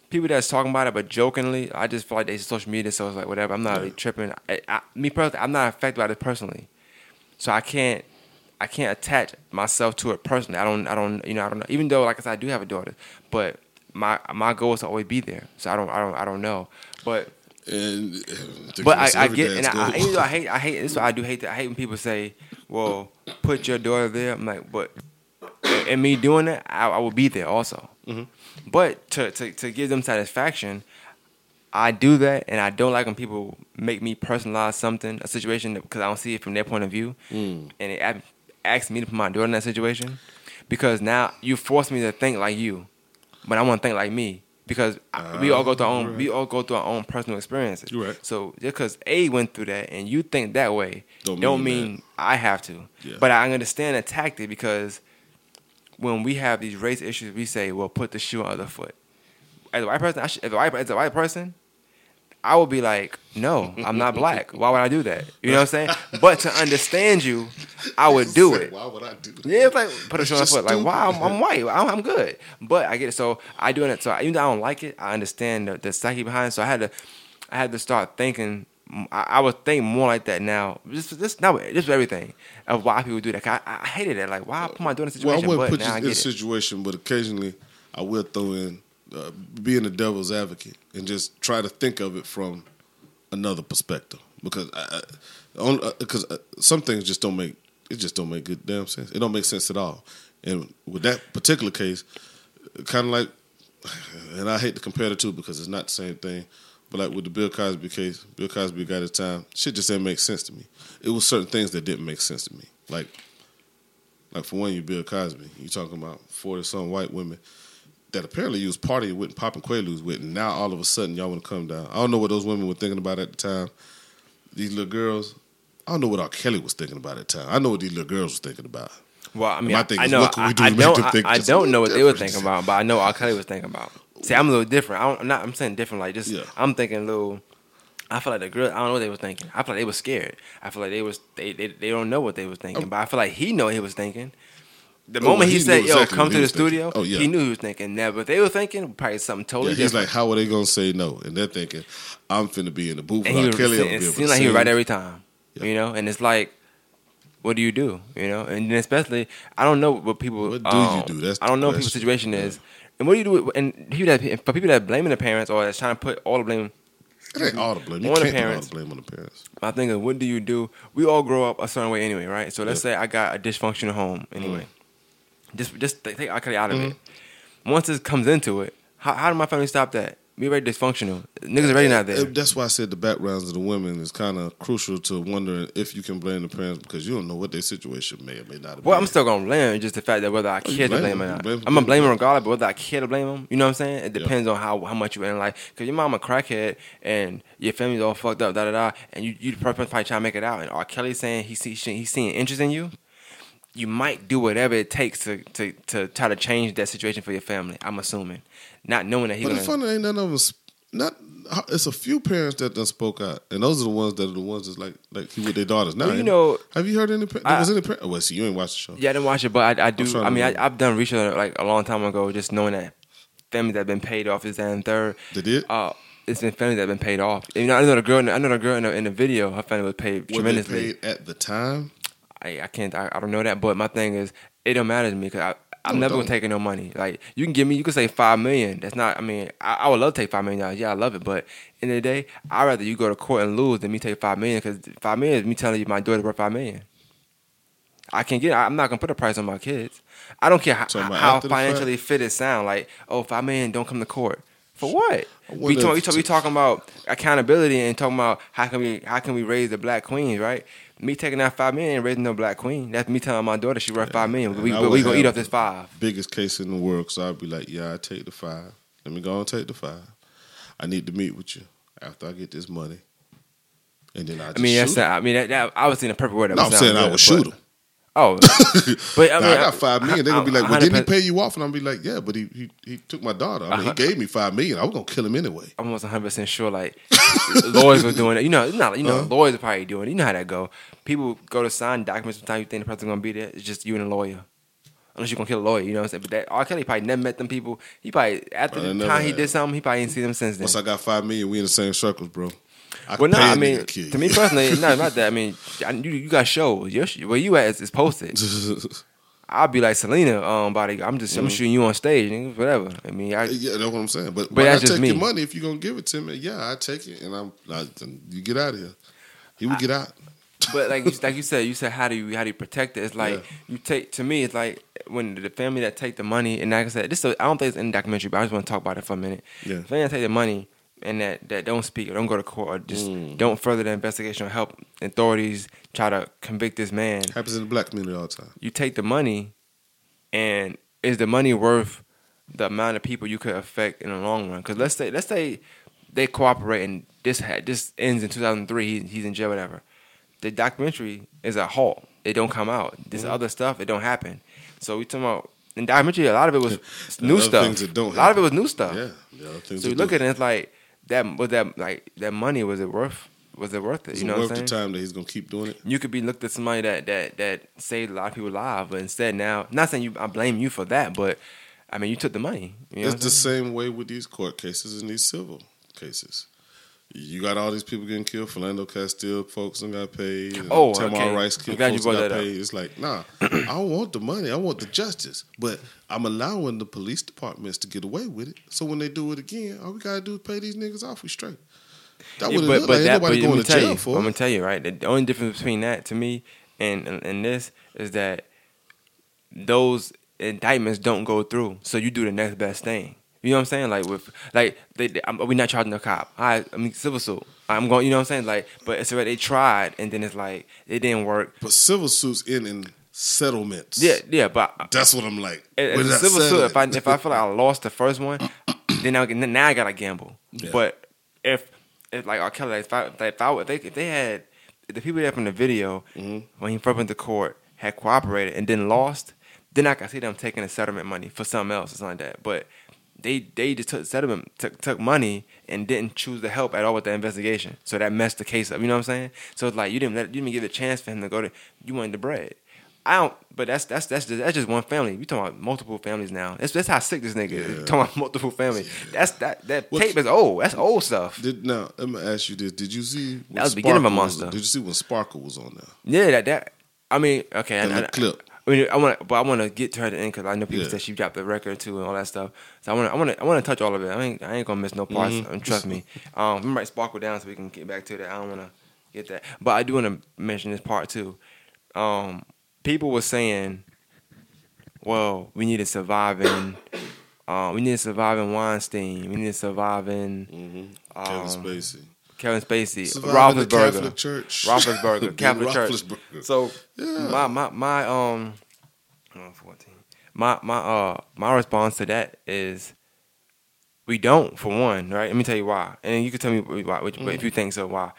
people that's talking about it, but jokingly. I just feel like they social media, so it's like whatever. I'm not really tripping. I, I, me personally, I'm not affected by it personally, so I can't, I can't attach myself to it personally. I don't, I don't, you know, I don't know. Even though, like I said, I do have a daughter, but my my goal is to always be there. So I don't, I don't, I don't know, but. And, uh, But I, I get, and I, I, goal. even though I hate, I hate this. I do hate that. I hate when people say, "Well, put your daughter there." I'm like, but and me doing that, I, I will be there also. Mm-hmm. But to, to to give them satisfaction, I do that, and I don't like when people make me personalize something, a situation, because I don't see it from their point of view, Mm. and they a- ask me to put my daughter in that situation, because now you force me to think like you, but I want to think like me. Because I- we all go through our own, we all go through our own personal experiences. Right. So just because A went through that and you think that way, Don't don't, mean mean, I have to. Yeah. But I understand the tactic because when we have these race issues, we say, "Well, put the shoe on the other foot." As a white person, I should, as a white as a white person, I would be like, "No, I'm not black. Why would I do that?" You know what I'm saying? But to understand you, I would do it. Why would I do that? Yeah, it's like put a shoe on foot. Like, wow, I'm, I'm white. I'm, I'm good. But I get it. So I do it. So even though I don't like it, I understand the, the psyche behind it. So I had to, I had to start thinking. I, I would think more like that now. Just, just now, just everything of why people do that. I, I hated it. Like, why put my daughter in a Well, I situation? wouldn't but put now I you in a get it. situation, but occasionally I will throw in uh, being the devil's advocate and just try to think of it from another perspective because I, because uh, some things just don't make it just don't make good damn sense. It don't make sense at all. And with that particular case, kind of like, and I hate to compare the two because it's not the same thing. But like with the Bill Cosby case, Bill Cosby got his time. Shit just didn't make sense to me. It was certain things that didn't make sense to me. Like like for one, you Bill Cosby. You talking about forty some white women that apparently you was partying with and popping quaaludes with, and now all of a sudden y'all want to come down. I don't know what those women were thinking about at the time. These little girls. I don't know what R. Kelly was thinking about at the time. I know what these little girls was thinking about. Well, I mean, My I, thing I is, know. what can we I, do I to make don't. them I, think I a don't know what they were thinking about, but I know R. Kelly was thinking about. See, I'm a little different. I don't, I'm not. I'm saying different. Like just, Yeah. I'm thinking a little. I feel like the girl. I don't know what they were thinking. I feel like they were scared. I feel like they was. They they, they don't know what they was thinking. But I feel like he know what he was thinking. The Oh, moment he, he said, "Yo, exactly come to the thinking. studio," Oh, yeah. he knew he was thinking that. But they were thinking probably something Yeah, totally he's different. like, how are they gonna say no? And they're thinking, I'm finna be in the booth and he Kelly. I'm it gonna be able seemed like he was right every time. Yeah. You know, and it's like, what do you do? You know, and especially, I don't know what people. What do you um, do? That's I don't the know what people's situation Yeah. is, and what do you do? with- And people that for people that blaming the parents or that's trying to put all the blame It ain't all the blame. You On the can't put all the blame on the parents. My thing is, what do you do? We all grow up a certain way anyway, right? So let's say I got a dysfunctional home anyway. Just just take Kelly out of it. Mm-hmm. Once it comes into it, how, how do my family stop that? We already dysfunctional. Niggas already not there. That's why I said the backgrounds of the women is kind of crucial to wondering if you can blame the parents because you don't know what their situation may or may not have Well, been. I'm still gonna blame. Just the fact that whether I care to blame him or not, blame. I'm gonna blame him regardless. But whether I care to blame him, you know what I'm saying? It Yeah. depends on how how much you in life. Because your mom a crackhead and your family's all fucked up, da da da, and you you probably trying to make it out. And R. Kelly saying he see he's seeing interest in you. You might do whatever it takes to, to, to try to change that situation for your family. I'm assuming, not knowing that he's But gonna. the funny ain't none of sp- Not it's a few parents that done spoke out, and those are the ones that are the ones that's like like he with their daughters now. Well, you know, have you heard any? There I- was any parent? Oh, well, see, you ain't watched the show. Yeah, I didn't watch it, but I, I do. I mean, I, I've done research like a long time ago, just knowing that families that have been paid off is that and third. They did? Uh, it's been families that have been paid off. You know, I know the girl. I know the girl in the, in the video. Her family was paid Were they tremendously. paid at the time? I, I can't. I, I don't know that, but my thing is, it don't matter to me because I. I'm No, never don't. gonna take no money. Like you can give me, you can say five million. That's not. I mean, I, I would love to take five million dollars. Yeah, I love it. But in the, the day, I'd rather you go to court and lose than me take five million because five million is me telling you my daughter's worth five million. I can get. I'm not gonna put a price on my kids. I don't care how, about how financially fit it sound. Like, oh, five million, don't come to court for what? We talk, we, talk, we talking about accountability and talking about how can we how can we raise the black queens, right? Me taking out five million and raising no black queen. That's me telling my daughter she worth five million. and We, we, we gonna eat off this five. Biggest case in the world, so I'd be like, yeah, I take the five. Let me go and take the five. I need to meet with you after I get this money, and then I. I mean, that's not, I mean that, that was in a perfect word. that No, I'm saying I good, would shoot him. Oh, but I mean, I got five million. They're gonna be like, "Well, didn't he pay you off?" And I'm be like, "Yeah, but he he, he took my daughter. I mean, he Uh-huh. gave me five million. I was gonna kill him anyway." I'm almost 100 percent sure like lawyers were doing it. You know, not you know Uh-huh. lawyers are probably doing it. You know how that go. People go to sign documents. Sometimes you think the person's gonna be there. It's just you and a lawyer. Unless you're gonna kill a lawyer, you know what I'm saying? But that R. Kelly probably never met them people. He probably after the time he did something, he probably ain't seen them since then. Once I got five million, we in the same circles, bro. I well, no, I mean, to to me personally, no, not that. I mean, I, you, you got shows. Your, where you at is, is posted. I'll be like Selena, um, body. I'm just, I'm shooting you on stage, nigga, whatever. I mean, I, yeah, that's what I'm saying. But, But I take me. your money if you're gonna give it to me. Yeah, I take it, and I'm. I, you get out of here. He would get out. But like you, like you said, you said how do you how do you protect it? It's like Yeah. you take to me. It's like when the family that take the money and like I said, this is, I don't think it's in the documentary, but I just want to talk about it for a minute. Yeah. The family that take the money and that, that don't speak or don't go to court or just Mm. don't further the investigation or help authorities try to convict this man. Happens in the black community all the time. You take the money, and is the money worth the amount of people you could affect in the long run? Because let's say let's say they cooperate and this had this ends in 2003. He, he's in jail, whatever. The documentary is a halt. It don't come out. This Mm-hmm. other stuff, it don't happen. So we talking about in documentary. A lot of it was new stuff. that don't a lot of it was new stuff. Yeah, the So you look do. at it, it's like that was that like that money was it worth? Was it worth it? Is you know worth what I'm the time that he's gonna keep doing it? you could be looked at somebody that that that saved a lot of people lives, but instead now, not saying you, I blame you for that, but I mean you took the money. You know it's the saying? same way with these court cases and these civil cases. You got all these people getting killed. Philando Castile folks and got paid. and Oh, Tamir okay. Rice killed folks got that up. paid. It's like, nah, I don't want the money. I want the justice. But I'm allowing the police departments to get away with it. So when they do it again, all we gotta do is pay these niggas off. We straight. That Yeah, would but but like. that, Ain't but nobody going to jail you, for I'm gonna tell you right. The only difference between that to me and and, and this is that those indictments don't go through, so you do the next best thing. You know what I'm saying? Like with like they, they I'm, we not charging the cop. I I mean civil suit. I'm going. You know what I'm saying? Like, but it's already they tried, and then it's like it didn't work. But civil suits in in settlements. Yeah, yeah, but That's what I'm like. Where a civil suit, if I if I feel like I lost the first one, then I, now I gotta gamble. Yeah. But if if like R. Kelly, if I if, I, if they if they had if the people there from the video Mm-hmm. when he first went to court had cooperated and then lost, then I can see them taking the settlement money for something else or something like that. But they they just took settlement took, took money and didn't choose to help at all with the investigation. So that messed the case up. You know what I'm saying? So it's like you didn't let you didn't give a chance for him to go to. You wanted the bread. I don't, but that's that's that's just, that's just one family. We talking about multiple families now. That's that's how sick this nigga is. Yeah. Talking about multiple families. That's that that tape is old. That's old stuff. Did now let me ask you this: Did you see when That was the beginning of a Sparkle was- monster. Did you see when Sparkle was on there? Yeah, that that. I mean, okay, And I, the I, clip. I mean, I want, but I want to get to her at the end because I know people Yeah. said she dropped the record too and all that stuff. So I want, to, I want, to, I want to touch all of it. I ain't, I ain't gonna miss no parts. Mm-hmm. trust me. Um, we might sparkle down so we can get back to that. I don't want to get that, but I do want to mention this part too. Um, people were saying, well, we need to survive in. Uh, we need to survive in Weinstein. We need to survive in Mm-hmm. Kevin Um, Spacey. Kevin Spacey, Survive in the Roethlisberger, Catholic Church. Roethlisberger, Catholic Church. So Yeah. my my my um, oh, 14. My my uh my response to that is we don't for one, right? Let me tell you why, and you can tell me why which, if you think so. Why?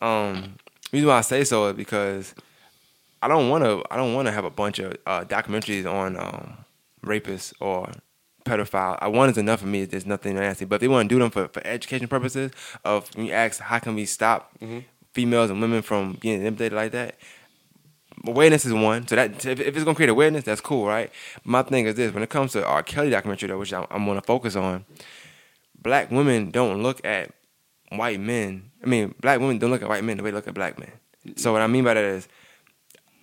Um, reason why I say so is because I don't want to. I don't want to have a bunch of uh, documentaries on um, rapists or pedophile. I one is enough for me. If there's nothing nasty. But if they want to do them for, for education purposes, of when you ask how can we stop mm-hmm. females and women from being intimidated like that, awareness is one. So that if, if it's gonna create awareness, that's cool, right? My thing is this: when it comes to R. Kelly documentary, though, which I'm, I'm gonna focus on, black women don't look at white men. I mean, black women don't look at white men the way they look at black men. So what I mean by that is,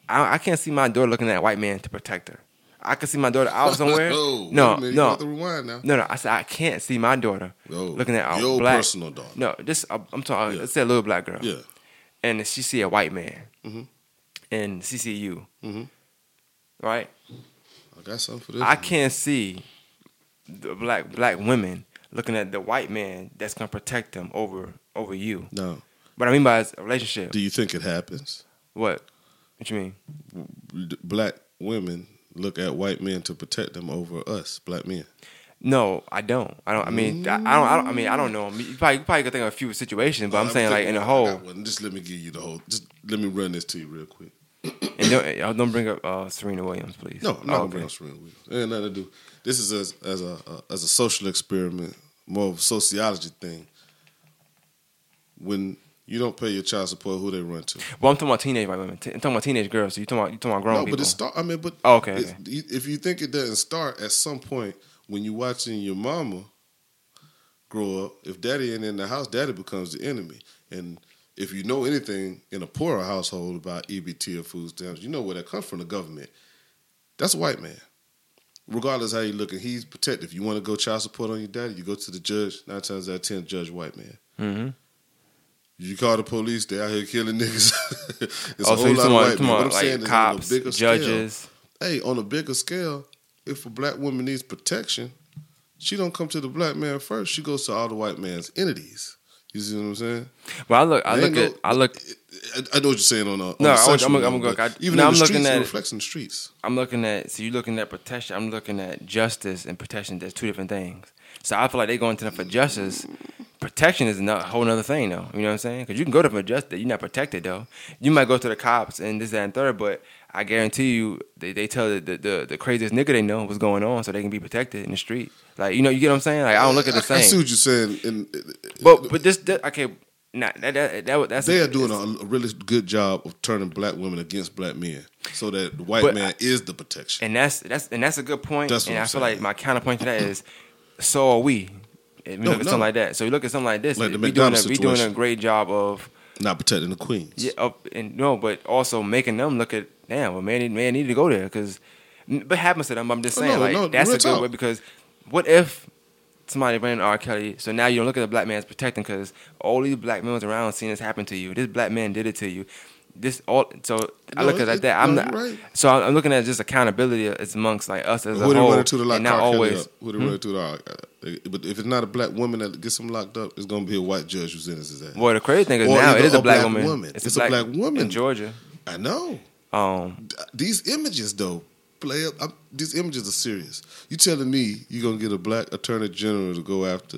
I, I can't see my daughter looking at a white man to protect her. I can see my daughter out somewhere. Oh, no, minute, no, have to rewind now. no, no. I said I can't see my daughter Oh, looking at a your black personal daughter. No, just uh, I'm talking. Yeah. Let's say a little black girl Yeah. and she see a white man, Mhm. and she see you, Mhm. right? I got something for this. I can't see the black black women looking at the white man that's gonna protect them over over you. No. What I mean by a relationship. Do you think it happens? what? What you mean? Black women look at white men to protect them over us, black men. No, I don't. I don't. I mean, I, I don't. I don't. I mean, I don't know. You probably, you probably could think of a few situations, but I'm I'm saying like in a I whole. Just let me give you the whole. Just let me run this to you real quick. And don't, don't bring up uh, Serena Williams, please. No, I'm not Oh, gonna bring up Serena Williams. It ain't nothing to do. This is as as a, a as a social experiment, more of a sociology thing. When you don't pay your child support, who they run to? Well, I'm talking about teenage white women. T- I'm talking about teenage girls. So you talking about you talking about grown No, people? but it start. I mean, but Oh, okay, okay. if you think it doesn't start at some point when you watching your mama grow up, if daddy ain't in the house, daddy becomes the enemy. And if you know anything in a poorer household about EBT or food stamps, you know where that comes from the government. That's a white man. Regardless how you looking, he's protective. You want to go child support on your daddy, you go to the judge. Nine times out of ten, judge white man. mm-hmm. You call the police, they out here killing niggas. it's Oh, a whole you lot of white men. What I'm saying like is on a bigger scale hey, on a bigger scale, if a black woman needs protection, she don't come to the black man first. She goes to all the white man's entities. You see what I'm saying? Well, I look. I look ain't at. I look. I, I know what you're saying on a on No, a I'm- I'm gonna- but I- even no, I'm the looking streets, at it it- reflects in the streets. I'm looking at. So you're looking at protection. I'm looking at justice and protection. There's two different things. So I feel like they're going to them for justice. Protection is a whole other thing, though. You know what I'm saying? Because you can go to them justice. You're not protected, though. You might go to the cops and this, that, and third, but I guarantee you, they, they tell the, the, the, craziest nigga they know what's going on so they can be protected in the street. Like, you know, you get what I'm saying? Like, I don't look at the I, I same. see what you're saying. And But but this, that, okay, nah, that, that, that, that's they are doing a, a really good job of turning black women against black men, so that the white But man I- is the protection. and that's that's and that's a good point. That's and I feel saying. like my counterpoint to that is, so are we. If we No, look at no. something like that. So you look at something like this. Like the we doing a, we doing a great job of Not protecting the queens. yeah, up and no, but also making them look at damn. Well, man, man need to go there because. But happens to them. I'm just Oh, saying no, like no, that's a good talk. way because what if somebody ran R. Kelly? So now you don't look at the black man as protecting because all these black men around seeing this happen to you. This black man did it to you. This all so I No, look at it like that. I'm no, not, right. so I'm looking at just accountability. It's amongst like us as Who a whole, run into the lock and not always. Who they run into the uh, But if it's not a black woman that gets him locked up, it's gonna be a white judge who sentences that. Well, the crazy thing is Or now it is a a black, black woman. woman. It's, It's a a black, black woman. in Georgia. I know. Um, These images though play up. I'm, these images are serious. You telling me you're gonna get a black attorney general to go after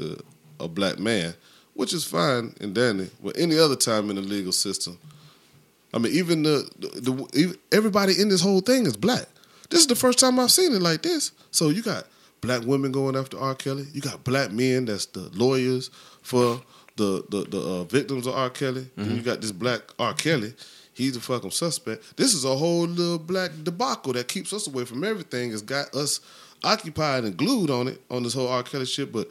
a black man, which is fine and dandy. But any other time in the legal system, I mean, even the, the, the even, everybody in this whole thing is black. This is the first time I've seen it like this. So you got black women going after R. Kelly. You got black men that's the lawyers for the the, the uh, victims of R. Kelly. Then you got this black R. Kelly. He's the fucking suspect. This is a whole little black debacle that keeps us away from everything. It's got us occupied and glued on it on this whole R. Kelly shit. But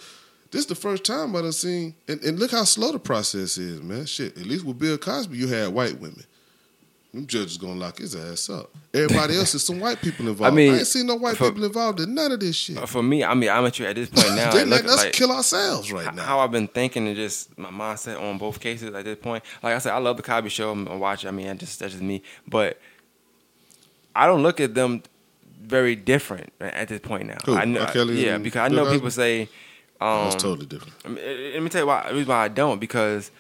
this is the first time I've seen. And, and look how slow the process is, man. Shit. At least with Bill Cosby, you had white women. Them judges gonna lock his ass up. Everybody else is some white people involved. I, mean, I ain't seen no white for- people involved in none of this shit. For me, I mean, I'm at you at this point now. they look, letting us like, kill ourselves right now. How I've been thinking and just my mindset on both cases at this point. Like I said, I love the Cosby Show. I'm gonna watch. it. I mean, I just that's just me. But I don't look at them very different at this point now. Who, I know. Kelly yeah, because I know people say. Um, That's totally different. I mean, let me tell you why. The reason why I don't because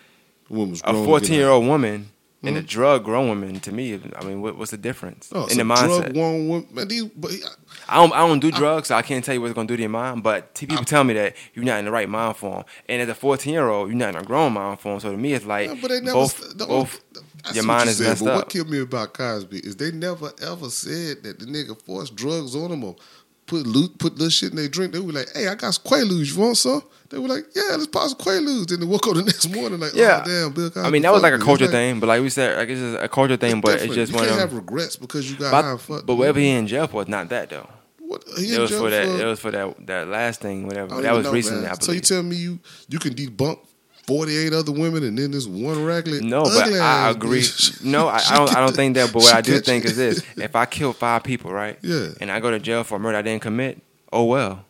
The woman was a 14 year old woman and a mm-hmm. drug grown woman to me. I mean, what, what's the difference Oh, in so the mindset? Drug one woman, man, these, but I don't, I don't do drugs, so I can't tell you what's gonna do to your mind. But t- people tell me that you're not in the right mind form, and as a 14 year old, you're not in a grown mind form. So to me, it's like Yeah, but they never. both, the- both I your mind is said, messed but up. What killed me about Cosby is they never ever said that the nigga forced drugs on him or put loot, put little shit in their drink. They were like, "Hey, I got some Quaaludes. You want some?" They were like, "Yeah, let's pop some Quaaludes." Then they woke up the next morning like, Yeah. "Oh damn, Bill Cosby." I mean, that was like a culture like- thing, but like we said, like it's just a culture thing. But it's just you one can't have regrets because you got high and But, but whatever he in jail for not that though. What, he It was for that. Uh, it was for that that last thing, whatever. That was know, recently. So you tell me you you can debunk forty eight other women and then this one raggedy No, but I agree. bitch. No, I, I don't. I don't think that. But what I do think you. is this: if I kill five people, right? Yeah. And I go to jail for a murder I didn't commit, oh well.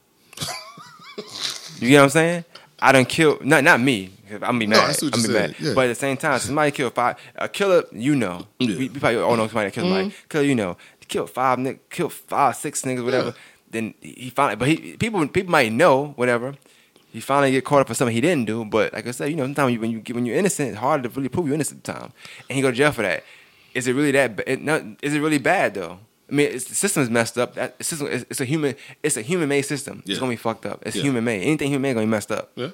you get what I'm saying? I don't kill. Not not me. 'cause I'm be mad. I see what I'm be mad. yeah. But at the same time, somebody killed five. A killer, you know. Yeah. Mm-hmm. We, we probably all know somebody that killed somebody. Killer, you know. Killed five, nick, killed five, six niggas, whatever. Yeah. Then he finally, but he people people might know whatever. He finally get caught up for something he didn't do. But like I said, you know, sometimes when you when you're innocent, it's hard to really prove you're innocent. Time, and he go to jail for that. Is it really that? It, not, is it really bad though? I mean, it's, the system is messed up. That system, it's, it's a human, it's a human made system. Yeah. It's gonna be fucked up. It's Yeah. human made. Anything human made gonna be messed up. Yeah.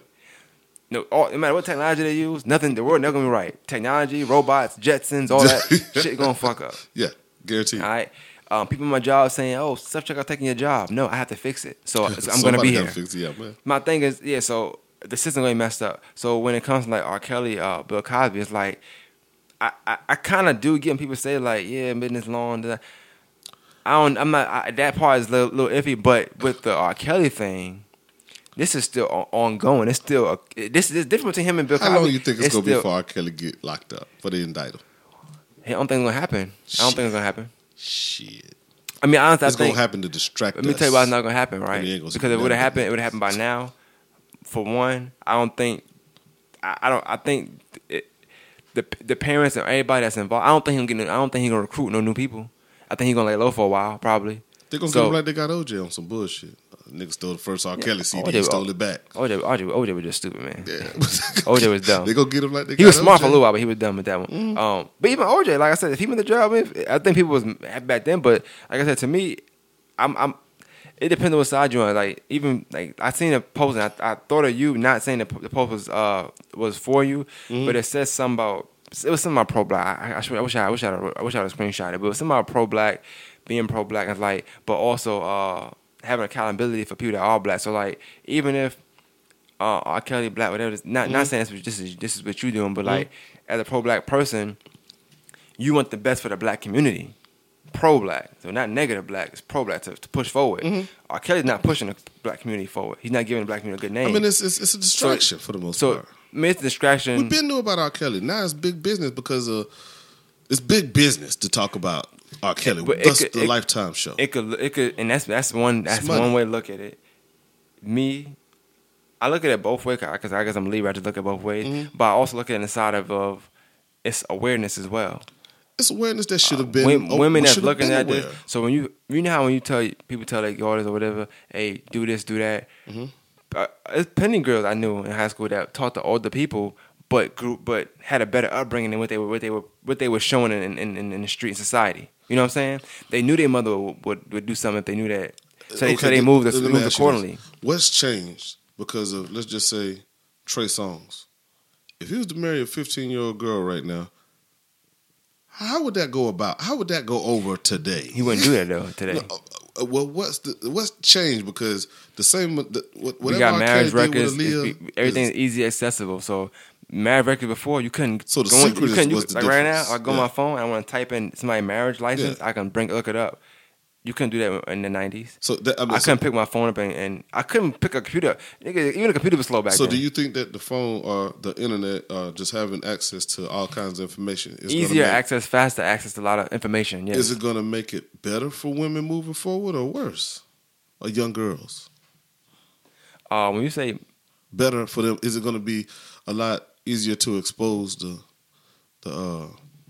No, all, no matter what technology they use, nothing. The world never gonna be right. Technology, robots, Jetsons, all that shit gonna fuck up. Yeah, guaranteed. All right. Um, people in my job saying, "Oh, stuff self checkout taking your job." No, I have to fix it. So I'm gonna be here. Fix it. Yeah, man. My thing is, yeah. So the system gonna messed up. So when it comes to like R. Kelly, uh, Bill Cosby, it's like I I, I kind of do get people say like, yeah, business that. I don't. I'm not. I, that part is a little, little iffy. But with the R. Kelly thing, this is still ongoing. It's still a, this is different between him and Bill Cosby. How long you think it's, gonna still, be before R. Kelly get locked up for the indict him? I don't think it's gonna happen. I don't think it's gonna happen. Shit, I mean, honestly, it's I think gonna happen to distract. Let me us. tell you why it's not gonna happen, right? I mean, it gonna because if it would have happened, happen. it would have happened by now. For one, I don't think. I, I don't. I think it, the the parents and everybody that's involved. I don't think he's gonna. I don't think he's gonna recruit no new people. I think he's gonna lay low for a while, probably. They're gonna So- get him like they got OJ on some bullshit. Nigga stole the first R. Kelly CD. OJ he stole it back. OJ, OJ, OJ was just stupid, man. Yeah. OJ was dumb. They gonna get him like they He was smart OJ. for a little while, but he was dumb with that one. Mm-hmm. Um, but even OJ, like I said, if he went to jail, I, mean, I think people was back then. But like I said, to me, I'm, I'm. It depends on what side you're on. Like even like I seen a post, and I, I thought of you, not saying the, the post was uh was for you, Mm-hmm. but it says something about it was something about pro black. I, I, I wish I, I wish I, had- I wish I had a screenshot it, but it was something about pro black, being pro black, and like, but also uh having accountability for people that are black. So like even if uh, R. Kelly black, whatever. Not Mm-hmm. not saying this, is- this is this is what you're doing, but like as a pro black person, you want the best for the black community. Pro black, so not negative black. It's pro black to, to push forward. R. Kelly's not pushing the black community forward. He's not giving the black community a good name. Mm-hmm. I mean, it's it's, it's a distraction for the most so part. I mean, it's a distraction. We've been knew about R. Kelly. Now it's big business because of it's big business to talk about R. Kelly. But That's could- the it- Lifetime show. It could, it could, and that's that's one that's It's one way to look at it. Me, I look at it both ways because I guess I'm a Libra. I just look at both ways, Mm-hmm. but I also look at it in the side of, of it's awareness as well. it's awareness that should have been Wom- oh, women that's looking at this. So when you you know how when you tell people tell their daughters or whatever, hey, do this, do that. Mm-hmm. Uh, there's plenty girls I knew in high school that taught the older people, but grew, but had a better upbringing than what they were what they were what they were showing in in, in, in the street society. You know what I'm saying? They knew their mother would, would, would do something if they knew that. So they, so they moved, me moved accordingly. What's changed because of let's just say Trey Songz? If he was to marry a 15 year old girl right now, how would that go about? How would that go over today? He wouldn't do that though today. No, uh, well, what's the what's changed? Because the same, the, what- whatever we got marriage records. with it's- Aaliyah, everything is is- easy accessible. So marriage records before you couldn't. So the go secret you is- couldn't- you- like right now. I go on my phone. I want to type in somebody marriage license. Yeah. I can bring look it up. You couldn't do that in the nineties. So that, I, mean, I couldn't pick my phone up and, and I couldn't pick a computer. up. Even the computer was slow back so then. do you think that the phone or the internet, uh, just having access to all kinds of information, is Easier make, access, faster access to a lot of information. Yes. Is it going to make it better for women moving forward or worse? Or young girls? uh, when you say Better for them? Is it going to be a lot easier to expose the the? uh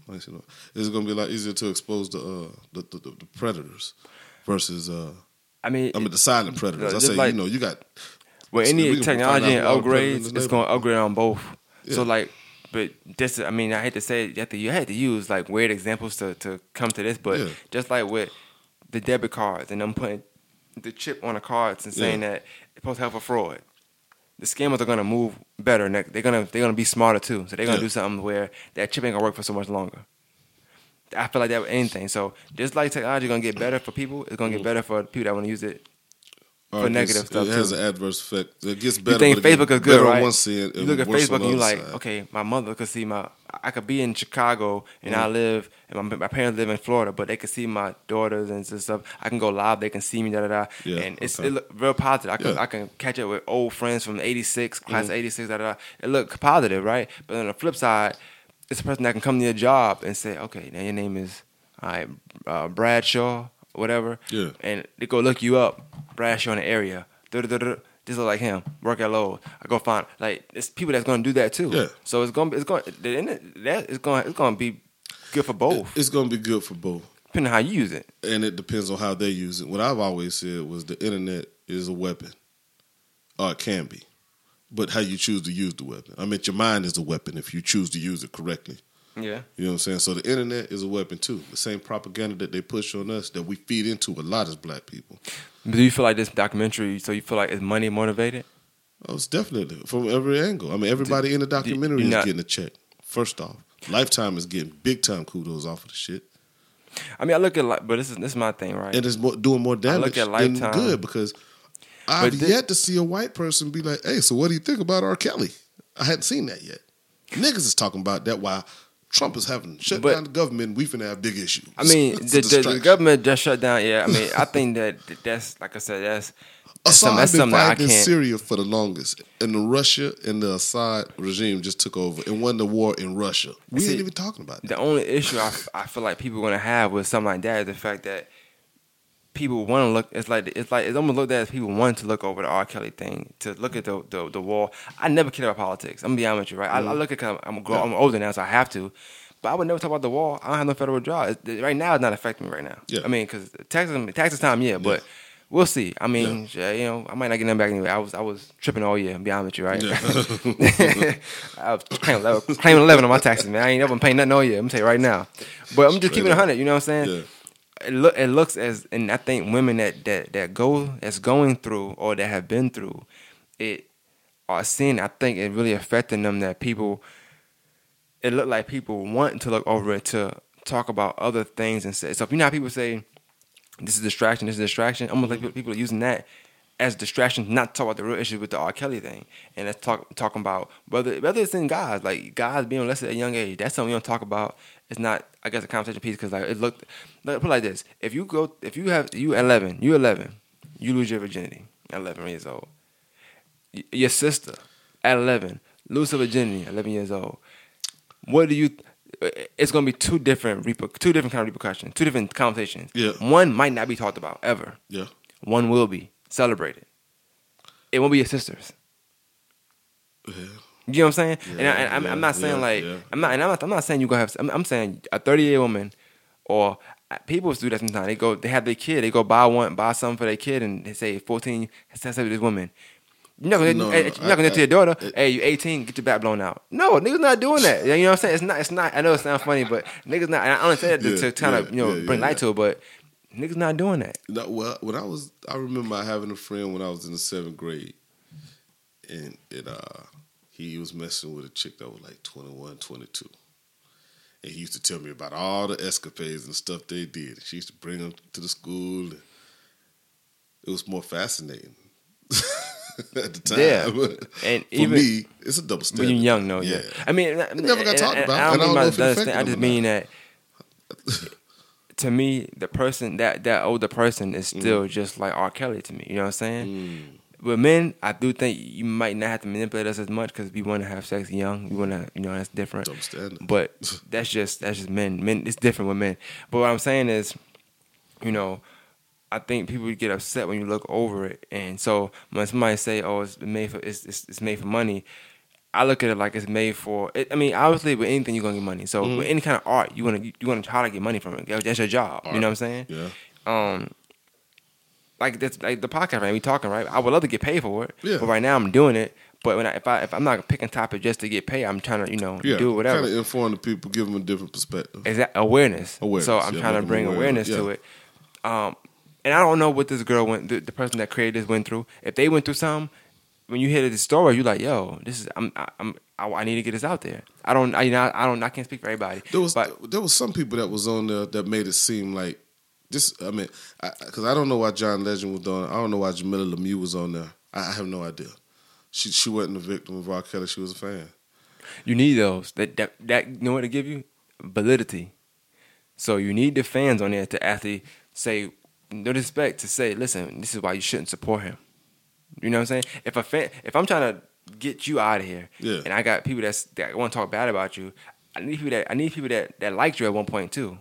let see, Is it going to be a lot easier to expose the uh the, the, the predators versus uh I mean, I mean the silent predators? I say like- you know you got with we any technology and upgrades, it's going to upgrade on both. So like, but this, I mean, I hate to say it, you have to, you had to use like weird examples to, to come to this, but Yeah. just like with the debit cards and them putting the chip on the cards and saying Yeah. that it's supposed to help for fraud. The scammers are gonna move better. They're gonna they're gonna be smarter too. So they're gonna Yeah. do something where that chip ain't gonna work for so much longer. I feel like that with anything. So just like technology gonna get better for people, it's gonna get mm. better for people that want to use it For negative gets- stuff, It has too. an adverse effect. It gets better. you think Facebook is good, on right? One side, you look at Facebook and you other like, side. okay, my mother could see my. I could be in Chicago and Mm-hmm. I live, and my, my parents live in Florida, but they can see my daughters and stuff. I can go live, they can see me, da da da. Yeah, and it's okay. it look real positive. I can Yeah. Mm-hmm. I can catch up with old friends from '86, class '86, da da da. It look positive, right? But on the flip side, it's a person that can come to your job and say, okay, now your name is all right, uh, Bradshaw, whatever. Yeah. And they go look you up, brash you in the area. Da-da-da-da. This look like him. Work at Lowe's. I go find like it's people that's gonna do that too. Yeah. So it's gonna be it's internet that is gonna it's gonna be good for both, It's to be good for both. depending on how you use it. and it depends on how they use it. What I've always said was the internet is a weapon, or it can be, but how you choose to use the weapon. I mean, your mind is a weapon if you choose to use it correctly. Yeah. You know what I'm saying? So the internet is a weapon too. The same propaganda that they push on us that we feed into a lot as black people. Do you feel like this documentary? So you feel like it's money motivated? Oh, it's definitely from every angle. I mean, everybody in the documentary you're is not- getting a check. First off, Lifetime is getting big time kudos off of the shit, I mean, I look at like, but this is this is my thing, right? and it's more, doing more damage at than Lifetime. good because I've But thi- yet to see a white person be like, "Hey, so what do you think about R. Kelly?" I hadn't seen that yet. Niggas is talking about that while Trump is having shut But- down the government. We finna have big issues. I mean, the, the, the government just shut down. Yeah, I mean, I think that that's like I said, that's that's Assad that's been something that I fighting in. Syria for the longest, and the Russia and the Assad regime just took over and won the war in Russia. We See, ain't even talking about that. The only issue I, I feel like people are gonna have with something like that is the fact that people want to look. It's like it's like it's almost looked at as people want to look over the R. Kelly thing to look at the the, the wall. I never cared about politics. I'm gonna be honest with you, right? I, I mm-hmm. look at cause I'm grown, I'm older now, so I have to. But I would never talk about the wall. I don't have no federal job. It- right now, it's not affecting me right now. Yeah. I mean, because taxes taxes time, yeah, but. We'll see. I mean, yeah, you know, I might not get them back anyway. I was I was tripping all year. Be honest with you, right? I was claiming 11, claiming 11 on my taxes, man. I ain't never paying nothing all year. I'm telling you right now. But I'm just Straight keeping up. 100. You know what I'm saying? Yeah. It, look, it looks as, and I think women that, that, that go, that's going through or that have been through it are seeing, I think it really affecting them that people, it looked like people want to look over it to talk about other things and say, so if you know how people say, this is distraction, this is distraction, almost like mm-hmm. people are using that as distraction, not to talk about the real issue with the R. Kelly thing, and let's talk talking about whether whether it's in guys like guys being molested at a young age. That's something we don't talk about. It's not, I guess, a conversation piece because like it looked. Like, put it like this: if you go, if you have you eleven, you eleven, you lose your virginity at eleven years old. Y- Your sister at eleven lose her virginity at eleven years old. What do you? It's gonna be two different reper- two different kind of repercussions, two different conversations. Yeah. One might not be talked about ever. Yeah. One will be celebrated. It won't be your sisters. Yeah. You know what I'm saying? and, I, Yeah, and I'm, yeah, I'm not saying yeah, like yeah. I'm not, and I'm not. I'm not saying you gonna have. I'm, I'm saying a 30 year woman, or people do that sometimes. They go, they have their kid. They go buy one, buy something for their kid, and they say 14 has sex with this woman. You're not gonna, No, you're not gonna I- tell your daughter, I- "Hey, you're 18, get your back blown out." No, niggas not doing that. You know what I'm saying? It's not. It's not. I know it sounds funny, but niggas not. And I only say that to, Yeah, to kind of yeah, you know yeah, bring yeah, light to it, but niggas not doing that. No, well, when I was, I remember having a friend when I was in the seventh grade, and it, uh, he was messing with a chick that was like 21, 22. And he used to tell me about all the escapades and stuff they did. She used to bring them to the school. It was more fascinating at the time. Yeah. And for even- me, it's a double When you're young, no, yeah. I mean, it never got talked about, I don't I don't mean know if it. I just mean that to me, the person that that older person is still just like R. Kelly to me. You know what I'm saying? Mm. With men, I do think you might not have to manipulate us as much because we want to have sex young. We want to, you know, that's different. But that's just that's just men. Men, it's different with men. But what I'm saying is, you know, I think people get upset when you look over it. And so when somebody say, "Oh, it's made for it's it's, it's made for money," I look at it like it's made for. It, I mean, obviously, with anything you're gonna get money. So with any kind of art, you wanna you wanna try to get money from it. That's your job. You know what I'm saying? Yeah. um like that's like the podcast right we talking right i would love to get paid for it Yeah. but right now i'm doing it but when I, if i if i'm not picking topic just to get paid i'm trying to you know Yeah. do whatever Kind of inform the people, give them a different perspective. is that awareness Awareness, so i'm yeah, trying to bring aware awareness it, to it um and i don't know what this girl went the, the person that created this went through if they went through something when you hear the story you're like yo this is i'm I- i'm I, I need to get this out there. I don't, I, you know, I don't, I can't speak for everybody. There was but there was some people that was on there that made it seem like this. I mean, because I, don't know why John Legend was on. I don't know why Jamilah Lemieux was on there. I, I have no idea. She she wasn't a victim of R. Kelly. She was a fan. You need those. That that that you know what to give you? Validity. So you need the fans on there to actually say, no disrespect, to say, listen, this is why you shouldn't support him. You know what I'm saying? If a fan, if I'm trying to get you out of here, Yeah. and I got people that's, that want to talk bad about you, I need people that I need people that that liked you at one point too.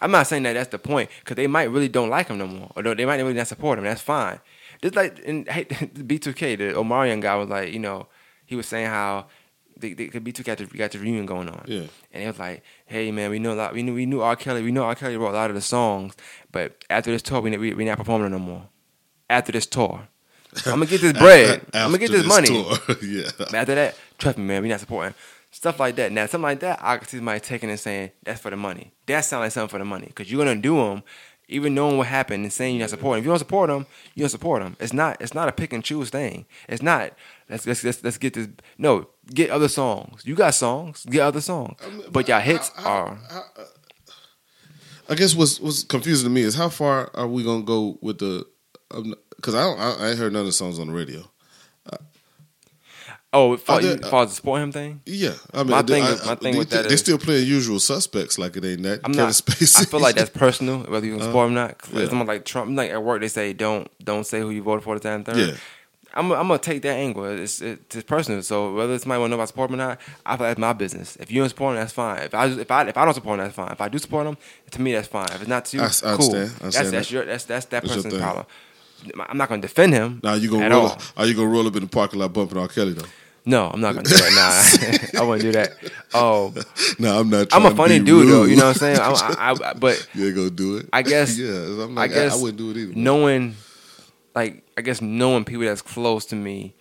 I'm not saying that that's the point because they might really don't like him no more, or they might really not support him. That's fine. Just like in hey, B2K, the Omarion guy was like, you know, he was saying how the, the, the B2K got the, got the reunion going on, Yeah. and it was like, hey man, we know a lot, we knew we knew R. Kelly, we know R. Kelly wrote a lot of the songs, but after this tour, we we we not performing no more. After this tour, I'm gonna get this bread. I'm gonna get After this money. yeah. But after that, trust me, man, we not supporting stuff like that. Now, something like that, I can see somebody taking and saying that's for the money. That sounds like something for the money because you're gonna do them, even knowing what happened and saying you're not supporting. If you don't support them, you don't support them. It's not. It's not a pick and choose thing. It's not. Let's let's let's, let's get this. No, get other songs. You got songs. Get other songs. Um, but y'all hits I- I- are. I, uh, I guess what's what's confusing to me is how far are we gonna go with the? Um, because I don't, I, I ain't heard none of the songs on the radio. Oh, far, Are there- you, uh, as the support him thing. Yeah, I mean, My they- thing I- is- my I- thing they, with that they is- still playing usual suspects like it ain't that. I'm not. Spacey. I feel like that's personal, whether you support uh, him or not. Yeah. Someone like Trump, like at work, they say don't don't say who you voted for the time third. Yeah. I'm, I'm gonna take that angle. It's, it's it's personal. So whether somebody want to know about support him or not, I feel like that's my business. If you don't support him, that's fine. If I if I if I don't support him, that's fine. If I do support him, to me that's fine. If it's not to you, I- I cool. understand. I that's that's that. your that's that's that person's problem. I'm not gonna defend him. Now you gonna roll? all. Are you gonna roll up in the parking lot bumping R. Kelly though? No, I'm not gonna do that. Nah, I wouldn't do that. Oh, No, I'm not. I'm a to funny dude though. You know what I'm saying? I, I, I, but you ain't gonna do it. I guess- yeah, I'm like, I, guess I wouldn't do it either. knowing, like, I guess knowing people that's close to me,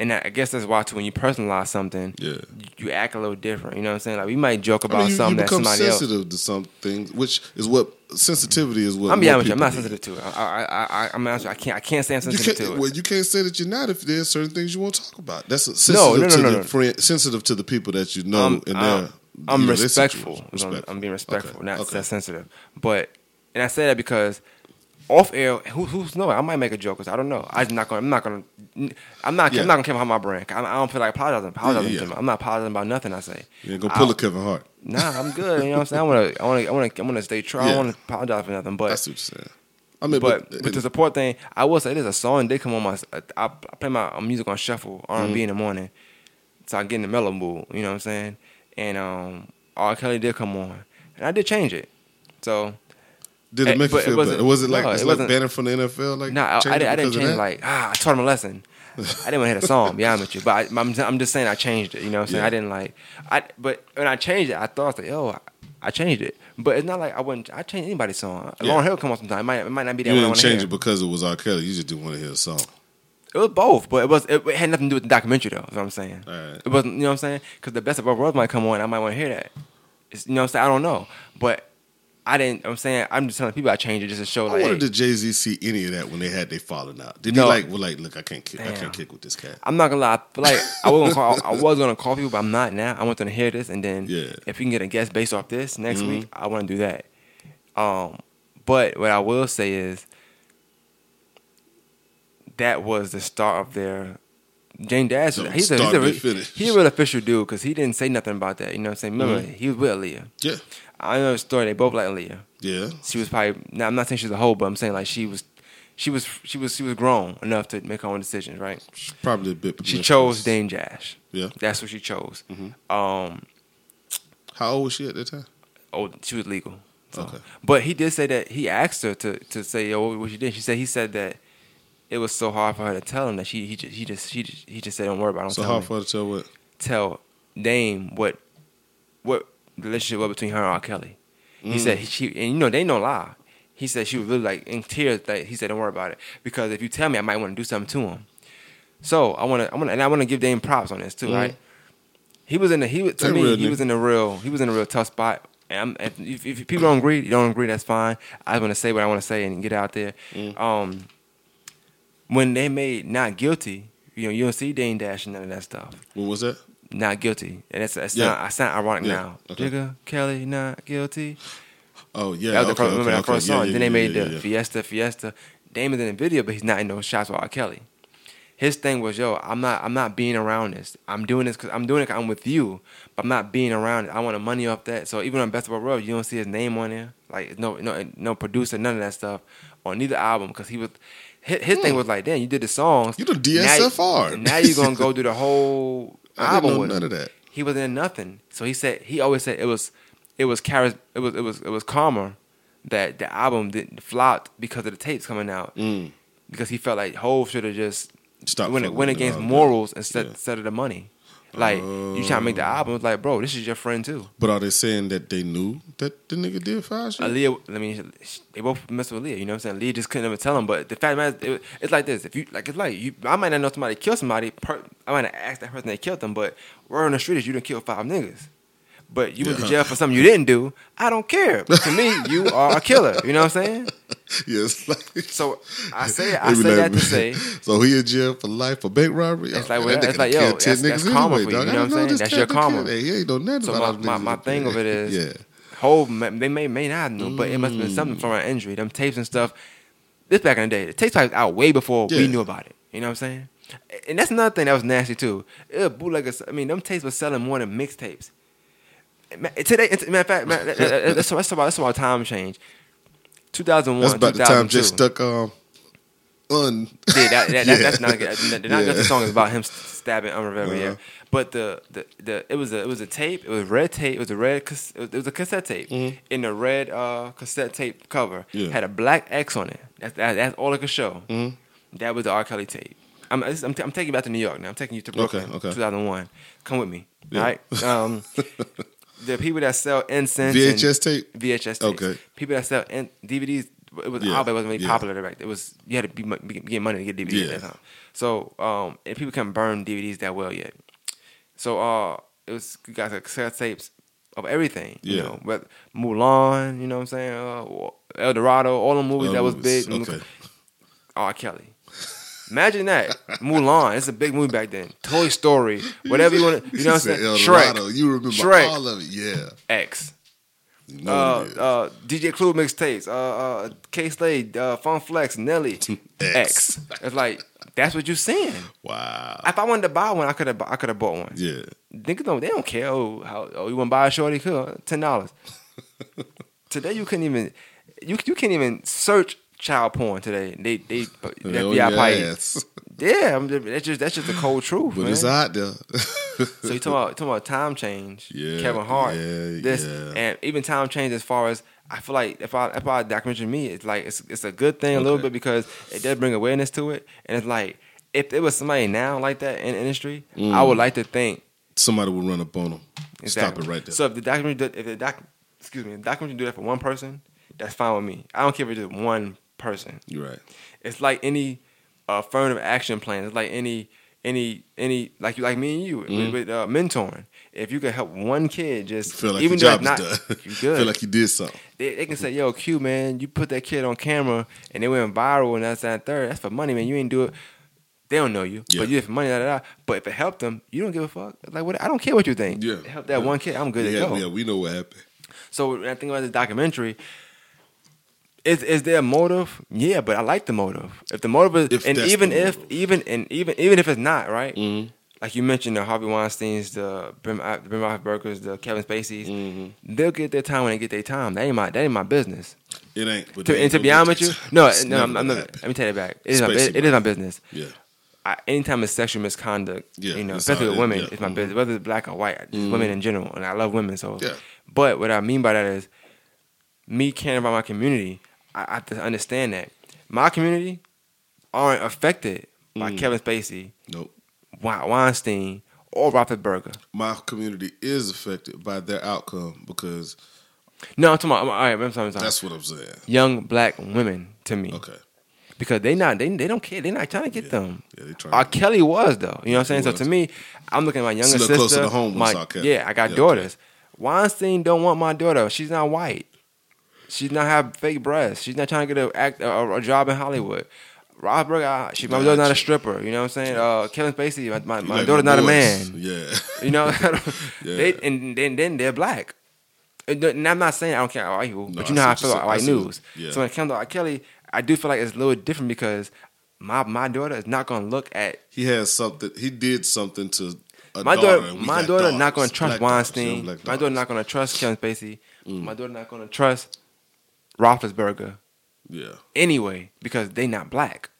and I I guess that's why too when you personalize something, Yeah. you, you act a little different. You know what I'm saying? Like we might joke I about mean, you, you something that become somebody else. sensitive to some things, which is what sensitivity is. What I'm be honest you, I'm not sensitive to it. I, I, I, I, I'm honest I can't, I can't say I'm. You sensitive to it. well, you can't say that you're not if there's certain things you won't talk about. That's a No, sensitive no, no, to no, the friend, sensitive to the people that you know I'm, and their. I'm you know, their respectful. I'm- being respectful, Okay. not okay. that sensitive. But and I say that because off air, who, who's know? I might make a joke. 'cause I don't know. I'm not gonna. I'm not gonna. I'm not. Yeah. I'm not gonna care about my brand. I, I don't feel like apologizing. Apologizing Yeah, to yeah. I'm not apologizing about nothing I say. Ain't gonna pull I'll- a Kevin Hart. Nah, I'm good. You know what I'm saying? I want to. I want to. I want to. I want to stay true. I Yeah. don't want to apologize for nothing. But That's what you're saying. I mean, but but, but the support thing, I will say there's a song they come on my. I, I play my music on shuffle R Mm-hmm. and B in the morning, so I get in the mellow mood. You know what I'm saying? And um, R. Kelly did come on, and I did change it. So did it eh, make you it feel? Was it like no, it like wasn't- banning from the NFL? Like no, I, change I, it didn't- I didn't change like ah, I taught him a lesson. I didn't want to hit a song. Be honest with you, but I, I'm, I'm just saying I changed it. You know what I'm saying? Yeah. I didn't like. I but when I changed it, I thought I like, oh, I changed it. But it's not like I wouldn't. I change anybody's song. Yeah. Lauryn Hill come on sometime. It might, it might not be that You I didn't change hear. it because it was R. Kelly. You just didn't want to hear a song. It was both, but it was it, it had nothing to do with the documentary though. Is what I'm saying. It wasn't. You know what I'm saying? Because the best of both worlds might come on. I might want to hear that. It's, you know what I'm saying? I don't know, but I didn't. I'm saying I'm just telling people I changed it just to show I like. wonder did Jay Z see any of that when they had they falling out? Did No. he like, well, like, look, I can't, kick, I can't kick with this cat. I'm not gonna lie. I like I was gonna call. I was gonna call people, but I'm not now. I want them to hear this, and then Yeah. Mm-hmm. if you can get a guest based off this next week, I want to do that. Um, but what I will say is that was the start of their Dame Dash, So he's a, he's a, re- a real official dude because he didn't say nothing about that. You know what I'm saying? Remember, Mm-hmm. he was with Aaliyah. Yeah, I know the story. They both like Aaliyah. yeah. She was probably. Now, I'm not saying she's a hoe, but I'm saying like she was, she was, she was, she was grown enough to make her own decisions. Right? She's probably a bit. She chose Dame Dash. Yeah. That's what she chose. Mm-hmm. Um, How old was she at that time? oh, she was legal. So. Okay. But he did say that he asked her to to say, "Yo, what she did?" She said he said that it was so hard for her to tell him that she he just he just he just, he just said, "Don't worry about it." Don't So tell how me." far to tell what? tell Dame what what the relationship was between her and R. Kelly. He Mm. said she and you know they don't lie. He said she was really like in tears. Like he said, "Don't worry about it because if you tell me, I might want to do something to him." So I want to, I want, and I want to give Dame props on this too, Mhm. right? He was in the he was to They me real he was in a real he was in a real tough spot. And I'm, if, if people don't agree, you don't agree. That's fine. I want to say what I want to say and get out there. Mm. Um, when they made not guilty, you know, you don't see Dame Dash and none of that stuff When was that? Not guilty. And it's, it's Yeah. not, I sound ironic Yeah. now. Okay. Jigga Kelly not guilty. Oh yeah. that was the okay, first, remember okay, that first song. then they made the. Fiesta Fiesta. Damon's in the video, but he's not in those shots with R. Kelly. His thing was, yo, I'm not, I'm not being around this. I'm doing this because I'm doing it. 'cause I'm with you, but I'm not being around it. I want the money off that. So even on Best of World, you don't see his name on there. Like no, no, no producer, none of that stuff on neither album because he was. His, his thing was like, damn, you did the songs. Hmm. You the Now DSFR. Now you're gonna go do the whole I didn't album know with none him of that. he was in nothing. So he said he always said it was it was charis- it was it was it was karma that the album didn't flopped because of the tapes coming out Mm. because he felt like Hove should have just Stop. went went against morals instead Yeah. instead of the money. Like you trying to make the oh. album, it's like bro, this is your friend too. But are they saying that they knew that the nigga did five shit? Aaliyah, I mean, they both messed with Aaliyah. You know what I'm saying? Aaliyah just couldn't ever tell him. But the fact matter, it, it's like this: if you like, it's like you. I might not know somebody killed somebody. Per, I might not ask that person they killed them, but word on the street is you didn't kill five niggas. But you went to jail for something you didn't do. I don't care. But to me, you are a killer. You know what I'm saying? yes. Like, So I say I say like, that to say So he in jail for life for bank robbery. It's Oh, like, well, that it's like, yo, 10 that's- that's niggas karma anyway, for you, dog. you know what I'm saying? That's your karma. that. He ain't know nothing So about my, my, my thing of it that. is, yeah. Ma- they may may not know, but it must have been something from mm. an injury. Them tapes and stuff. This back in the day, the tapes was out way before we knew about it. You know what I'm saying? And that's another thing that was nasty too. It bootleggers. I mean, them tapes were selling more than mixtapes. Today, matter of fact, man, that- that- that's that's about that's about time change. 2001, That's about the time 2002. just stuck um un. Yeah, that, that, that, that's not good. The not Yeah. good song is about him stabbing Umar Uh-huh. Revier. But the, the, the it was a it was a tape. It was red tape. It was a red. It was, a cassette tape. Mhm. In the red uh, cassette tape cover Yeah. had a black X on it. That's that, that's all it could show. Mhm. That was the R. Kelly tape. I'm, I'm, I'm taking you back to New York now. I'm taking you to Brooklyn, Okay, okay. 2001. Come with me. Yeah. All right. Um, the people that sell incense, VHS tape. VHS tapes. Okay. People that sell in, DVDs. It was Yeah, album wasn't really yeah. popular back. It was you had to be, get money to get DVDs Yeah. at that time. So um, and people can't burn DVDs that well yet. So uh, it was you got the cassette tapes of everything. You know, but Mulan. You know what I'm saying? Uh, El Dorado. All the movies All that was big. okay. R. Kelly. Imagine that. Mulan. It's a big movie back then. Toy Story. Whatever you want to. You know what I'm saying? Shrek. You remember Shrek. all of it. Yeah. X. You know Uh, what it is. uh, DJ Clue mixtapes. Uh, uh, Kay Slay. Uh, Funk Flex. Nelly. X. It's like that's what you're seeing. wow. If I wanted to buy one, I could have. I could have bought one. yeah. Niggas don't. They don't care. Oh, how, oh you want to buy a shorty? Cool. Ten dollars. today you couldn't even. You you can't even search child porn today. They they the FBI your probably-. Yeah, I'm just, that's just that's just the cold truth, But man. it's out there. So you talking about talking about time change? Yeah, Kevin Hart. yeah, this yeah. and even time change as far as I feel like if I if I documentary me, it's like it's it's a good thing a little bit because it does bring awareness to it, and it's like if there was somebody now like that in the industry, Mm. I would like to think Somebody would run up on them. exactly. Stop it right there. So if the documentary, if the doc, excuse me, the documentary do that for one person, that's fine with me. I don't care if it's just one person. You're right. It's like any uh, affirmative action plan. It's like any any any like you like me and you with, Mhm. with uh, mentoring. If you can help one kid, just Feel like even your though not, done. you good. Feel like you did something. they, they can say, "Yo, Q, man, you put that kid on camera and they went viral and that's that third. That's for money, man. You ain't do it." They don't know you, Yeah. but you did for money. Da, da, da. But if it helped them, you don't give a fuck. Like what? I don't care what you think. Yeah. help that Yeah. one kid. I'm good yeah, to go. yeah, we know what happened. So when I think about the documentary, Is is there a motive? Yeah, but I like the motive. If the motive is, If and even if motive. even and even even if it's not right, Mhm. like you mentioned, the Harvey Weinstein's, the Brim, uh, the Brim Burgers, the Kevin Spacey's, Mm-hmm. they'll get their time when they get their time. That ain't my that ain't my business. It ain't. But To, and to be honest with you, no, no, I'm, I'm not, let me take it back. It is, my, it, it is my business. Yeah. I, anytime it's sexual misconduct, Yeah, you know, especially with women, yeah, it's my mhm. business. Whether it's black or white, just women in general, and I love women. So, Yeah. but what I mean by that is, me caring about my community, I, I have to understand that my community aren't affected by Mm. Kevin Spacey, Nope. Weinstein, or Roethlisberger. My community is affected by their outcome because No, I'm talking about. I'm, all right, I'm talking about that's what I'm saying. young black women to me Okay. because they not they they don't care. They're not trying to get Yeah. them. Yeah, they trying. R. Kelly was though. You know what I'm saying? He So to me, I'm looking at my younger sister. closer to home my, yeah, I got Yeah, daughters. Weinstein don't want my daughter. She's not white. She's not have fake breasts. She's not trying to get a act a, a job in Hollywood. Rosberg, uh, she my daughter's not a stripper. You know what I'm saying? Uh, Kevin Spacey, my, my, my like daughter's not a man. Yeah. You know, Yeah. they and then then they're black. And I'm not saying I don't care about white people, No, but you know how I feel about white I see what- news. yeah. So when it comes to R. Kelly, I do feel like it's a little different because my my daughter is not going to look at he has something. He did something to a my daughter. daughter. my daughter daughters, not going to trust black daughters, young Weinstein. black My daughter not going to trust Kevin Spacey. Mm. My daughter not going to trust Roethlisberger Yeah. anyway because they not black.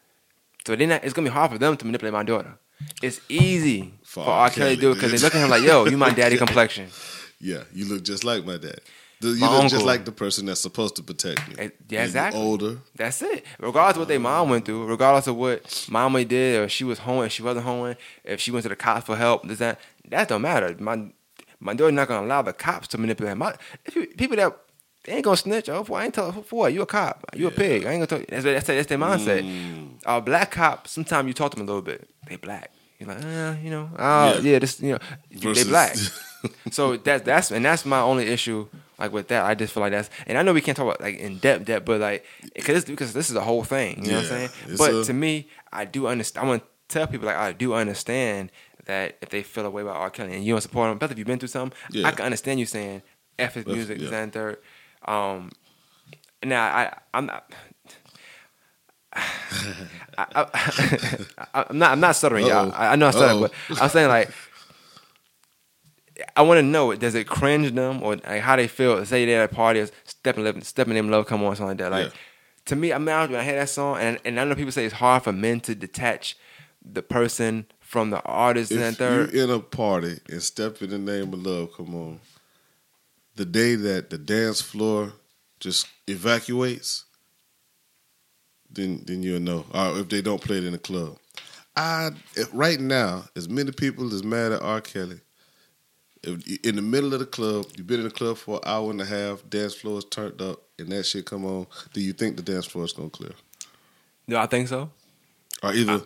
So they not. It's gonna be hard for them to manipulate my daughter. It's easy for, For R. Kelly to do it because they look at him like, "Yo, you my daddy complexion." Yeah. You look just like my dad. You My look uncle. just like the person that's supposed to protect me. Eh, yeah, exactly. older. That's it. Regardless of what their mom went through, regardless of what mama did, or she was home, if she wasn't home, if she went to the cops for help, this that that don't matter. My my daughter's not gonna allow the cops to manipulate my if you, people that they ain't gonna snitch. Oh, for I ain't tell for what you a cop, you a pig. I ain't gonna tell. That's that's, that's their mindset. Mm. A black cop. Sometimes you talk to them a little bit. They black. You're like, uh, you know, oh Yeah. yeah, this you know, they black. so that's that's and that's my only issue. Like with that, I just feel like that's, and I know we can't talk about like in depth, depth, but like because because this is a whole thing, you know what I'm saying? it's But a- to me, I do understand. I want to tell people like I do understand that if they feel a way about R. Kelly and you don't support him, but if you've been through something, Yeah. I can understand you saying f his music, yeah. this and third. Um, now I I'm not. I, I'm not. I'm not stuttering, y'all. I, I know I stutter, Uh-oh. but I'm saying like, I want to know: does it cringe them, or like how they feel? Say they're at a party, or stepping, stepping in love, come on, something like that. Like Yeah. to me, I'm out when I hear that song, and and I know people say it's hard for men to detach the person from the artist and third. you're in a party and step in the name of love, come on. The day that the dance floor just evacuates, then then you'll know. Or if they don't play it in the club. I if, right now, as many people as mad at R. Kelly. If in the middle of the club, you've been in the club for an hour and a half, dance floor is turned up, and that shit come on. Do you think the dance floor is gonna clear? Do I think so? Or either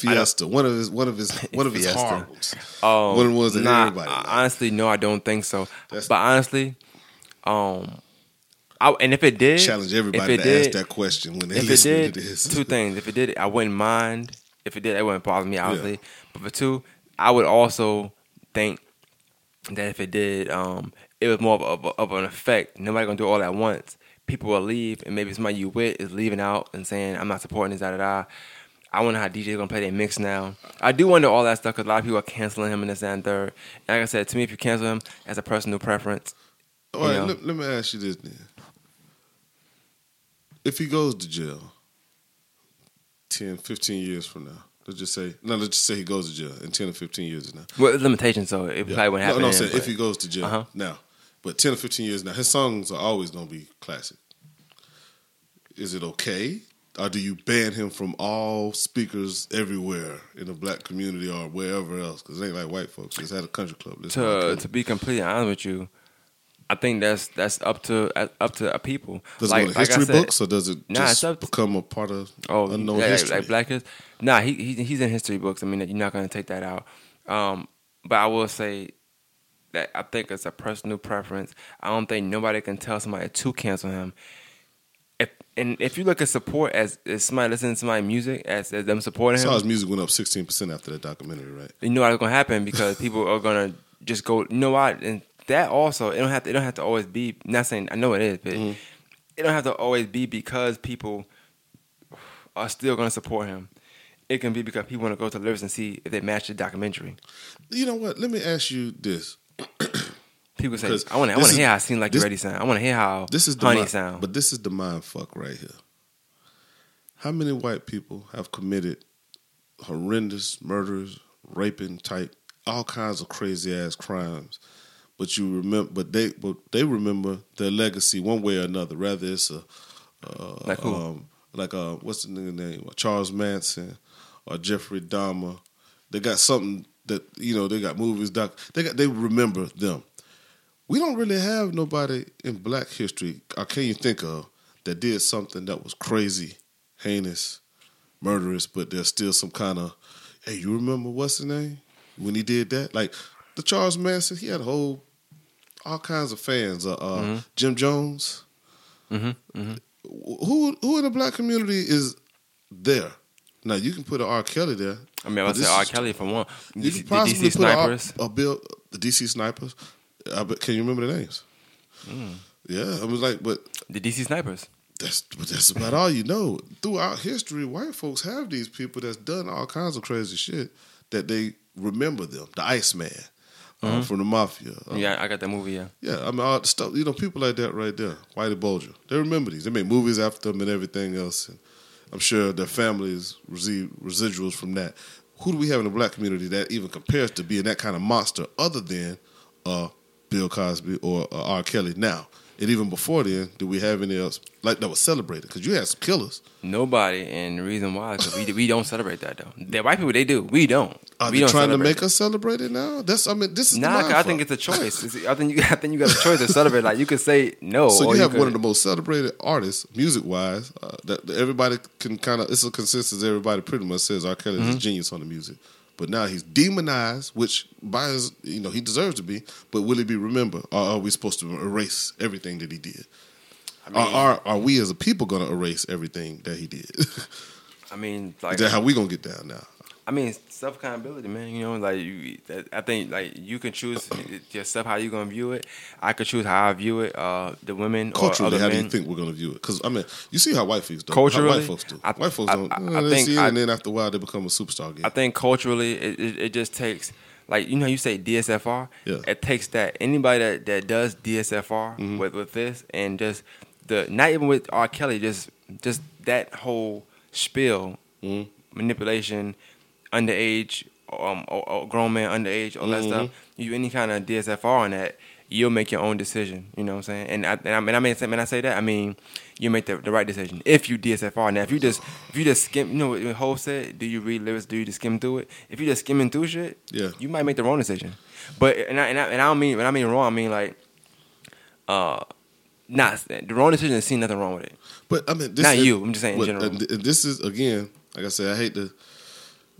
Fiesta, one of his, one of his, one of his Fiesta. horribles. Oh, One of the ones that nah, everybody liked. honestly, no, I don't think so. That's- but honestly, um, I, and if it did, challenge if everybody it to did, ask that question when they it listen did, to this. two things. If it did, I wouldn't mind. If it did, it wouldn't bother me, obviously. But for two, I would also think that if it did, um, it was more of, of, of an effect. Nobody gonna do it all at once. People will leave, and maybe somebody you with is leaving out and saying, "I'm not supporting this." Da da da. I wonder how DJ's gonna play their mix now. I do wonder all that stuff because a lot of people are canceling him in this that, and third. And like I said, to me, if you cancel him as a personal preference, All right, let, let me ask you this then. If he goes to jail 10, 15 years from now, let's just say, no, let's just say he goes to jail in 10 or 15 years now. with limitations, so it probably wouldn't happen. No, no, then, saying if he goes to jail Uh-huh. now, but 10 or 15 years now, his songs are always going to be classic. Is it okay? Or do you ban him from all speakers everywhere in the black community or wherever else? Because it ain't like white folks. It's at a country club. To to be completely honest with you, I think that's that's up to up to a people. Does like, it go to like history said- books or does it Nah, just to- become a part of Oh, unknown like- history? like Black History. Nah, he, he he's in history books. I mean, you're not going to take that out. Um, but I will say that I think it's a personal preference. I don't think nobody can tell somebody to cancel him. And if you look at support as, as somebody listening to my music as, as them supporting I him, saw his music went up 16% after that documentary, right? you know what's gonna happen because people are gonna just go. You know what? And that also, it don't have to. It don't have to always be. Not saying I know it is, but Mm-hmm. it don't have to always be because people are still going to support him. It can be because people want to go to the lyrics and see if they match the documentary. You know what? Let me ask you this. People say, "I want to, I this want to hear how it seems like this- ready sound. I want to hear how This is the honey mind, sound." But this is the mind fuck right here. How many white people have committed horrendous murders, raping type, all kinds of crazy ass crimes? But you remember, but they, but they remember their legacy one way or another. Rather, it's a uh, Like who? Um, like uh, what's the nigga name? Charles Manson or Jeffrey Dahmer. They got something that you know. They got movies. Doc. They got. They remember them. We don't really have nobody in Black history. Or can you think of that did something that was crazy, heinous, murderous, but there's still some kind of. Hey, you remember what's his name when he did that? Like the Charles Manson. He had a whole all kinds of fans. Uh, uh, Jim Jones. Mm-hmm. Mm-hmm. Who who in the black community is there? Now you can put an R. Kelly there. I mean, I would say R. Kelly for one. You can the possibly DC put a snipers. A, bill, the DC snipers. I bet, can you remember the names? Mm. Yeah, I was like, but The DC snipers. that's but that's about all you know. Throughout history, white folks have these people that's done all kinds of crazy shit that they remember them. The Iceman uh, from the Mafia. Uh, Mm-hmm. yeah, I got that movie. Yeah. yeah, I mean, all the stuff, you know, people like that right there, Whitey Bulger. They remember these. They made movies after them and everything else. And I'm sure their families receive residuals from that. Who do we have in the black community that even compares to being that kind of monster other than uh, Bill Cosby or uh, R. Kelly now? And even before then, do we have any else like that was celebrated? Because you had some killers. Nobody, and the reason why is we we don't celebrate that though. The white people they do. We don't. Are we they don't trying to make us celebrate it now? That's I mean, this is Nah, I think it's a choice. It's, I think you, I think you got a choice to celebrate. Like you could say no. So or you have could, one of the most celebrated artists, music wise, uh, that, that everybody can kind of. It's a consensus. Everybody pretty much says R. Kelly Mm-hmm. is a genius on the music, but now he's demonized, which by his, you know, he deserves to be. But will he be remembered, or are we supposed to erase everything that he did? I mean, or are are we as a people going to erase everything that he did? I mean, is like that how we gonna get down now? I mean, self accountability, man. You know, like you, that, I think like you can choose yourself how you're gonna view it. I could choose how I view it. Uh, the women Culturally, or other how do you think we're going to view it? Because I mean, you see how white folks do. Culturally, how white folks do. I- white folks I- don't. I- I think see it, I- and then after a while, they become a superstar again. I think culturally, it, it, it just takes like you know you say DSFR. Yeah. It takes that anybody that, that does DSFR Mm-hmm. with with this and just the not even with R. Kelly, just just that whole spiel, Mhm. manipulation, underage, um, or, or grown man underage, all that Mm-hmm. stuff. You any kind of DSFR on that, you'll make your own decision. You know what I'm saying? And I and I mean I mean when I say that, I mean you make the, the right decision if you DSFR. Now if you just if you just skim, you know what Ho said, do you read lyrics? Do you just skim through it? If you just skimming through shit, Yeah. you might make the wrong decision. But and I and I, and I don't mean when I mean wrong, I mean like, uh, not the wrong decision. is seeing nothing wrong with it. But I mean, this Not is, you, I'm just saying in but, general. this is again, like I said, I hate to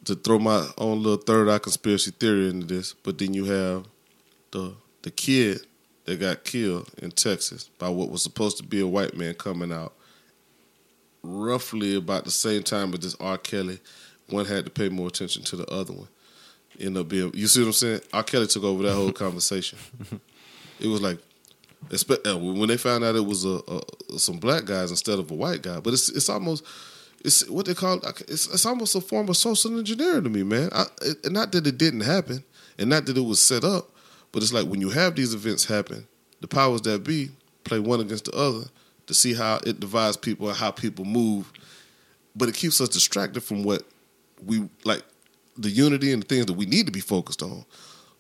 to throw my own little third eye conspiracy theory into this, but then you have the the kid that got killed in Texas by what was supposed to be a white man coming out roughly about the same time as this R. Kelly. One had to pay more attention to the other one. End up being, you see what I'm saying? R. Kelly took over that whole conversation. It was like uh, when they found out it was a, a some black guys instead of a white guy. But it's it's almost it's what they call it's it's almost a form of social engineering to me, man. I, it, not that it didn't happen, and not that it was set up, but it's like when you have these events happen, the powers that be play one against the other to see how it divides people and how people move. But it keeps us distracted from what we like the unity and the things that we need to be focused on,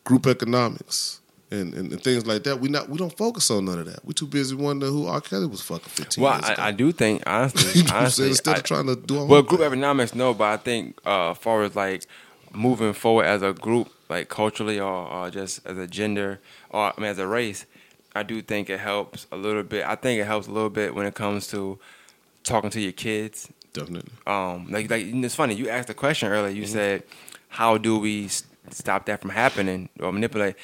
group economics and, and, and things like that. We not we don't focus on none of that. We're too busy wondering who R. Kelly was fucking fifteen Well, years ago. I, I do think honestly, you know honestly, Instead I- of trying to do all Well, group economics, no, but I think uh, as far as like moving forward as a group, like culturally or, or just as a gender or I mean as a race, I do think it helps a little bit. I think it helps a little bit when it comes to talking to your kids. definitely. Um, like like it's funny. You asked a question earlier. Mm-hmm. You said, "How do we stop that from happening or manipulate?"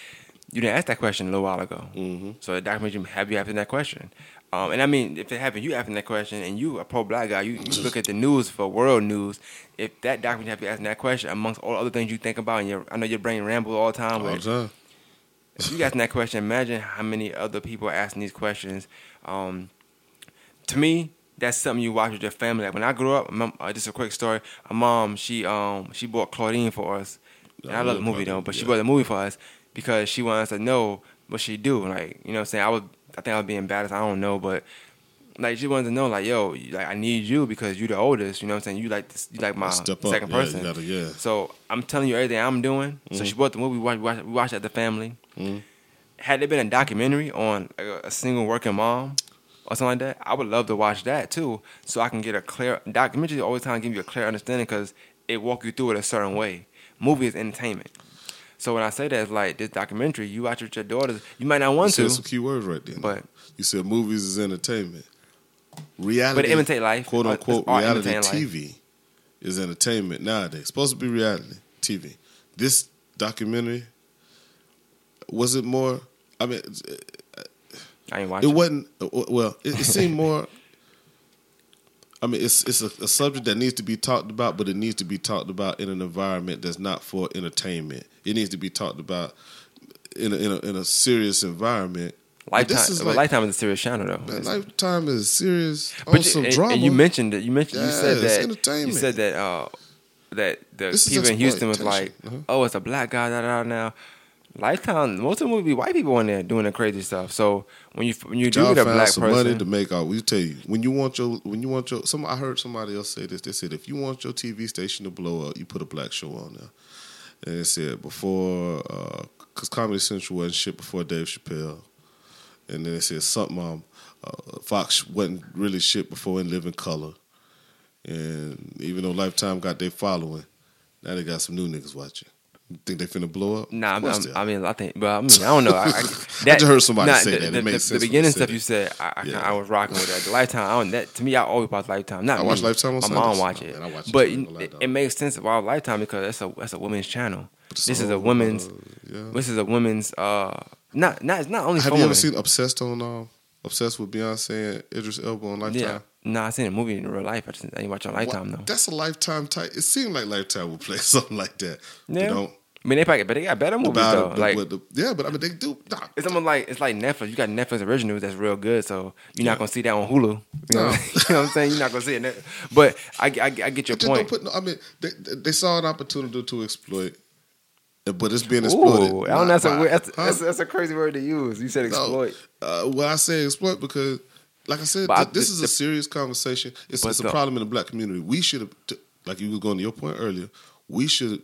You didn't ask that question a little while ago. Mm-hmm. So the documentary have you asking that question. Um, and I mean, if it happened, you asking that question, and you a pro black guy, you, you look at the news for world news. If that documentary have you asking that question, amongst all other things you think about, and your, I know your brain rambles all the time. All the time. if you asking that question, imagine how many other people are asking these questions. Um, to me, that's something you watch with your family. Like when I grew up, my, uh, just a quick story. My mom, she um she bought Claudine for us. And I, I love the movie though, Claudine, but she bought the movie for us because she wanted to know what she do. Like you know, what I'm saying I was, I think I was being embarrassed. I don't know, but like she wanted to know, like yo, like I need you because you the oldest. You know what I'm saying? You like this, you like my Step second yeah, person. You gotta, yeah. So I'm telling you everything I'm doing. So Mm-hmm. she bought the movie. We watched, we watched, we watched at the family. Mhm. Had there been a documentary on a, a single working mom or something like that, I would love to watch that too, so I can get a clear documentary. Always trying to give you a clear understanding because it walk you through it a certain way. Movie is entertainment. So when I say that, it's like this documentary, you watch it with your daughters. You might not You want said to, some key words right there. but you said movies is entertainment. Reality, But imitate life. quote Uh, unquote, reality TV is entertainment nowadays. It's supposed to be reality TV. This documentary was it more? I mean, I ain't watching. it wasn't. Well, it, it seemed more. I mean, it's it's a, a subject that needs to be talked about, but it needs to be talked about in an environment that's not for entertainment. It needs to be talked about in a, in a, in a serious environment. Lifetime, This is like, Lifetime is a serious channel though. Lifetime is serious But you, and, drama. and you mentioned it. You mentioned you said that you said that uh, that the This people in Houston was like. Uh-huh. "Oh, it's a black guy." Da, da, da, now, Lifetime. Most of the movie be white people in there doing the crazy stuff. So when you when you do Y'all get a black some money to make out. We tell you when you want your when you want your. Some I heard somebody else say this. They said if you want your TV station to blow up, you put a black show on there. And it said before, because Comedy Central wasn't shit before Dave Chappelle, and then it said something. Um, uh, Fox wasn't really shit before In Living Color, and even though Lifetime got their following, now they got some new niggas watching. Think they finna blow up? Nah, I'm, I'm. I mean, I think, but I mean, I don't know. I, I, that, just heard somebody nah, say the, that. It The, makes sense the beginning stuff you said, I, I, Yeah. I was rocking with that. The Lifetime, I don't, that to me, I always watch Lifetime. Not I watch. Lifetime on My mom watch it, man, I watch it but I ain't it, it, makes sense why Lifetime because that's a that's a women's channel. This is a women's. uh, yeah. This is a women's. Uh, not not it's not only Have for you ever seen Obsessed on um, Obsessed with Beyonce and Idris Elba on Lifetime? Yeah. Nah, I seen a movie in real life. I just I ain't watch on Lifetime What? though. That's a Lifetime type. It seemed like Lifetime would play something like that. Yeah. They don't I mean, they probably, but they got better movies though. like the, yeah, but I mean they do. Nah, it's almost like it's like Netflix. You got Netflix originals that's real good, so you're Yeah. not gonna see that on Hulu. You know, No. you know what I'm saying? You're not gonna see it. But I, I, I get your point. don't put. No, I mean, they, they saw an opportunity to exploit, but it's being exploited. Ooh, I don't know. That's a, by- weird, that's, huh? that's, that's a crazy word to use. You said No. exploit. Uh, well, I say exploit because, like I said, th- this is the- a serious conversation. It's, it's a the- problem in the black community. We should have, t- like you was going to your point earlier, we should,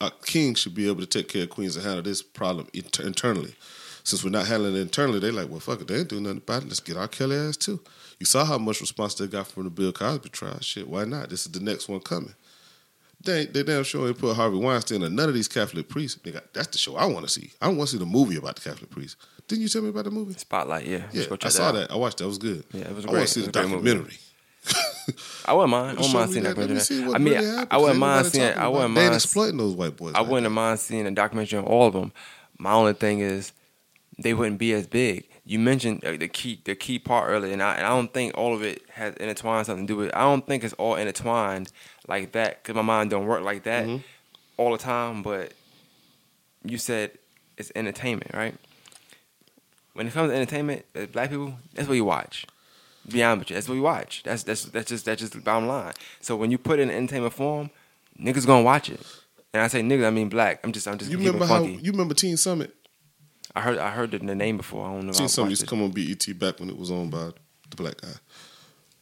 our king should be able to take care of queens and handle this problem inter- internally. Since we're not handling it internally, they like, well, fuck it, they ain't doing nothing about it. Let's get our Kelly ass too. You saw how much response they got from the Bill Cosby trial. Shit, why not? This is the next one coming. They they damn sure ain't put Harvey Weinstein or none of these Catholic priests. They got, that's the show I want to see. I don't want to see the movie about the Catholic priests. Didn't you tell me about the movie? Spotlight, yeah. Yeah, I saw that. I watched that. It was good. Yeah, it was I great. want to see the was a great movie. documentary. I wouldn't mind. I wouldn't mind seeing that. that Let me see what I mean, really I. I wouldn't mind seeing. I wouldn't it. They ain't mind. exploiting those white boys. I like wouldn't that. mind seeing a documentary on all of them. My only thing is they wouldn't be as big. You mentioned uh, the key the key part earlier, and I, and I don't think all of it has intertwined something to do with it. I don't think it's all intertwined like that because my mind don't work like that Mhm. all the time. But you said it's entertainment, right? When it comes to entertainment, black people, that's what you watch. Beyond with you, that's what we watch. That's that's that's just that's just the bottom line. So when you put it in entertainment form, niggas gonna watch it. And I say niggas, I mean black. I'm just I'm just You remember how? funky. You remember Teen Summit? I heard I heard the, the name before. I don't know. Teen Summit used to come on BET back when it was owned by the black guy.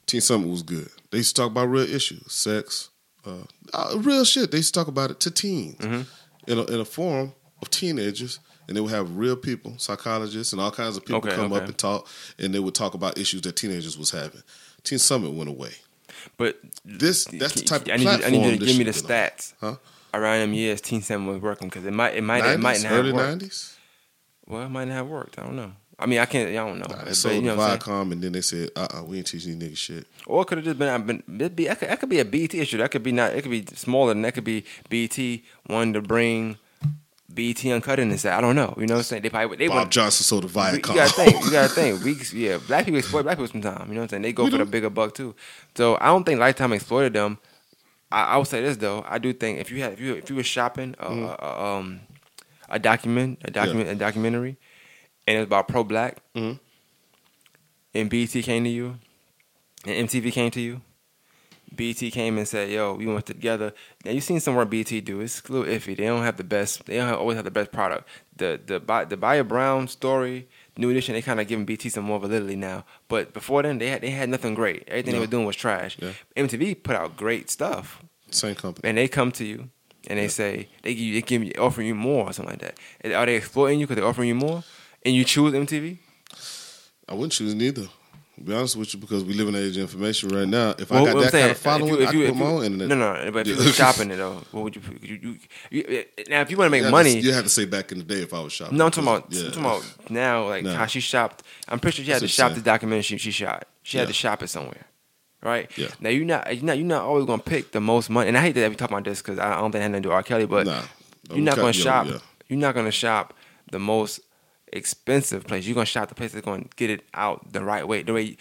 Teen Summit was good. They used to talk about real issues, sex, uh, uh, real shit. They used to talk about it to teens Mm-hmm. in, a, in a forum of teenagers, and they would have real people, psychologists, and all kinds of people Okay, come okay. up and talk, and they would talk about issues that teenagers was having. Teen Summit went away. But This that's the type of I need, you, I need you to give me the be on. stats Huh? around them years. Teen Summit was working because it might it might it might not early have worked. nineties. Well, it might not have worked. I don't know. I mean, I can't. I don't know. Nah, they But, sold you know the what I'm saying? Viacom, and then they said, "Uh, uh we ain't teaching these niggas shit." Or it could have just been. I've been it'd be, that, could, that could be a BT issue. That could be not. It could be smaller than that. Could be BT wanting to bring BT uncut in and say, I don't know. You know what I'm saying? They probably they Bob want. Johnson sold the You gotta think. You gotta think. We, yeah, black people exploit black people sometimes. You know what I'm saying? They go We for the bigger buck too. So I don't think Lifetime exploited them. I, I would say this though. I do think if you had if you if you were shopping uh, Mm-hmm. uh, um a document a document a documentary and it's about pro black Mhm. and BT came to you, and MTV came to you, BT came and said, "Yo, we went together." Now you've seen some work BT do. It's a little iffy. They don't have the best. They don't have, always have the best product. The the the Bobby Brown story, New Edition, they kind of giving BT some more validity now. But before then, they had they had nothing great. Everything No. they were doing was trash. Yeah. MTV put out great stuff, Same company. and they come to you and they Yeah. say they give you, they give you offering you more or something like that. Are they exploiting you because they're offering you more, and you choose MTV? I wouldn't choose neither. To be honest with you, because we live in the age of information right now. If Well, I got that kind of following, if you- if I you- if put my you- own internet. No, no, but if you were shopping it though, what would you, you, you, you now if you want to make money? You had to say back in the day if I was shopping. no, I'm talking about, Yeah. I'm talking about now, like No. how she shopped. I'm pretty sure she had That's to shop the documentary she, she shot. She had Yeah. to shop it somewhere, right? Yeah. Now you're not, you're not, you're not always gonna pick the most money. And I hate that we talk about this because I don't think it had nothing to do with R. Kelly, but Nah. you're not gonna shop. yeah. You're not gonna shop the most expensive place. You're gonna shop the place that's gonna get it out the right way. The way.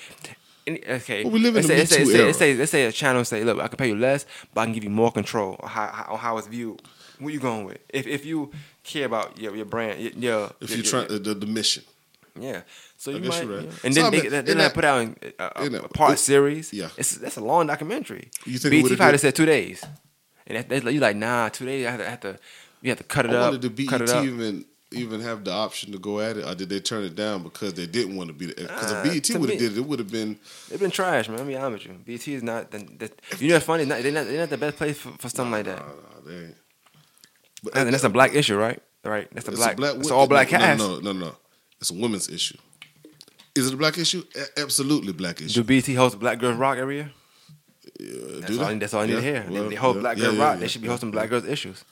and- Okay. Well, we live in let's the say, let's say, Me let's say, let's say, let's say a channel say, look, I can pay you less, but I can give you more control on how, how, on how it's viewed. What you going with? If if you care about your your brand, your, your If your- you're trying your- the, the, the mission, yeah. So I you might, you're right. yeah. and So, then I they, mean, they, they that- put out uh, a, a, in a part it- series. yeah. it's that's a long documentary. You think BT probably said two days, and that, that's like, you like nah, two days. I have to, I have to you have to cut it I up. wanted the cut it BET up. even even have the option to go at it, or did they turn it down because they didn't want eh, ah, to be? there? Because if BET would have did it, it would have been. They've been trash, man. Let me be honest with you. BT is not the, the you know what's funny. Not, they're not they're not the best place for, for something like that. Nah, nah. But And that's a black issue, right? Right. That's a it's black. a it's all black no, cast. No, no, no, no. It's a women's issue. Is it a black issue? A- absolutely black issue. Do BT host Black Girls Rock every year? Yeah, That's, all, that's all I need to hear. well, they, they host yeah, Black yeah, Girl yeah, Rock. yeah, they should be yeah, hosting yeah. Black Girls issues.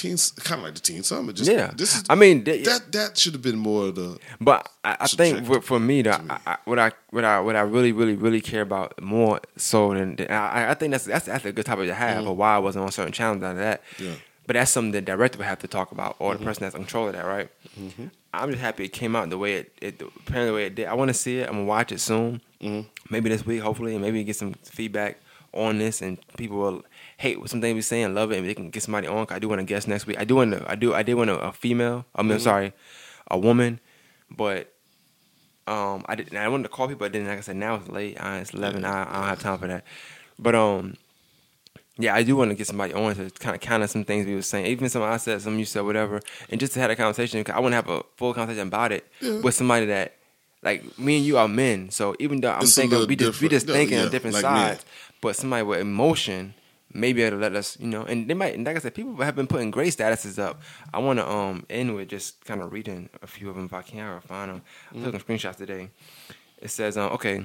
Teens, kind of like the Teen Summit. Just, Yeah. this is. I mean, they- that that should have been more of the. But I, I think for, for me, though, me. I, what I what I what I really really really care about more so than than- I, I think that's that's that's a good topic to have. But why I wasn't on certain channels out of that. Mm-hmm. Yeah. But that's something the director would have to talk about, or Mm-hmm. the person that's in control of that, right? I'm just happy it came out the way it, it apparently the way it did. I want to see it. I'm gonna watch it soon, Mm-hmm. maybe this week, hopefully, and maybe get some feedback on this, and people will hate what something we saying, love it, and they can get somebody on. I do want to guest next week. I do want to. I do. I did want a, a female. I Mm-hmm. mean, sorry, a woman, but um, I didn't. I wanted to call people, but then, like I said, now it's late. Uh, it's eleven. I, I don't have time for that. But um, yeah, I do want to get somebody on to kind of counter some things we were saying. Even some I said, some you said, whatever, and just to have a conversation. 'cause I want to have a full conversation about it Yeah. with somebody that, like me and you are men. So even though I'm It's thinking we just we just thinking yeah, on different like sides, but somebody with emotion. Maybe it'll let us, you know, and they might. And like I said, people have been putting great statuses up. I want to um end with just kind of reading a few of them if I can or find them. I took some screenshots today. It says, um, okay,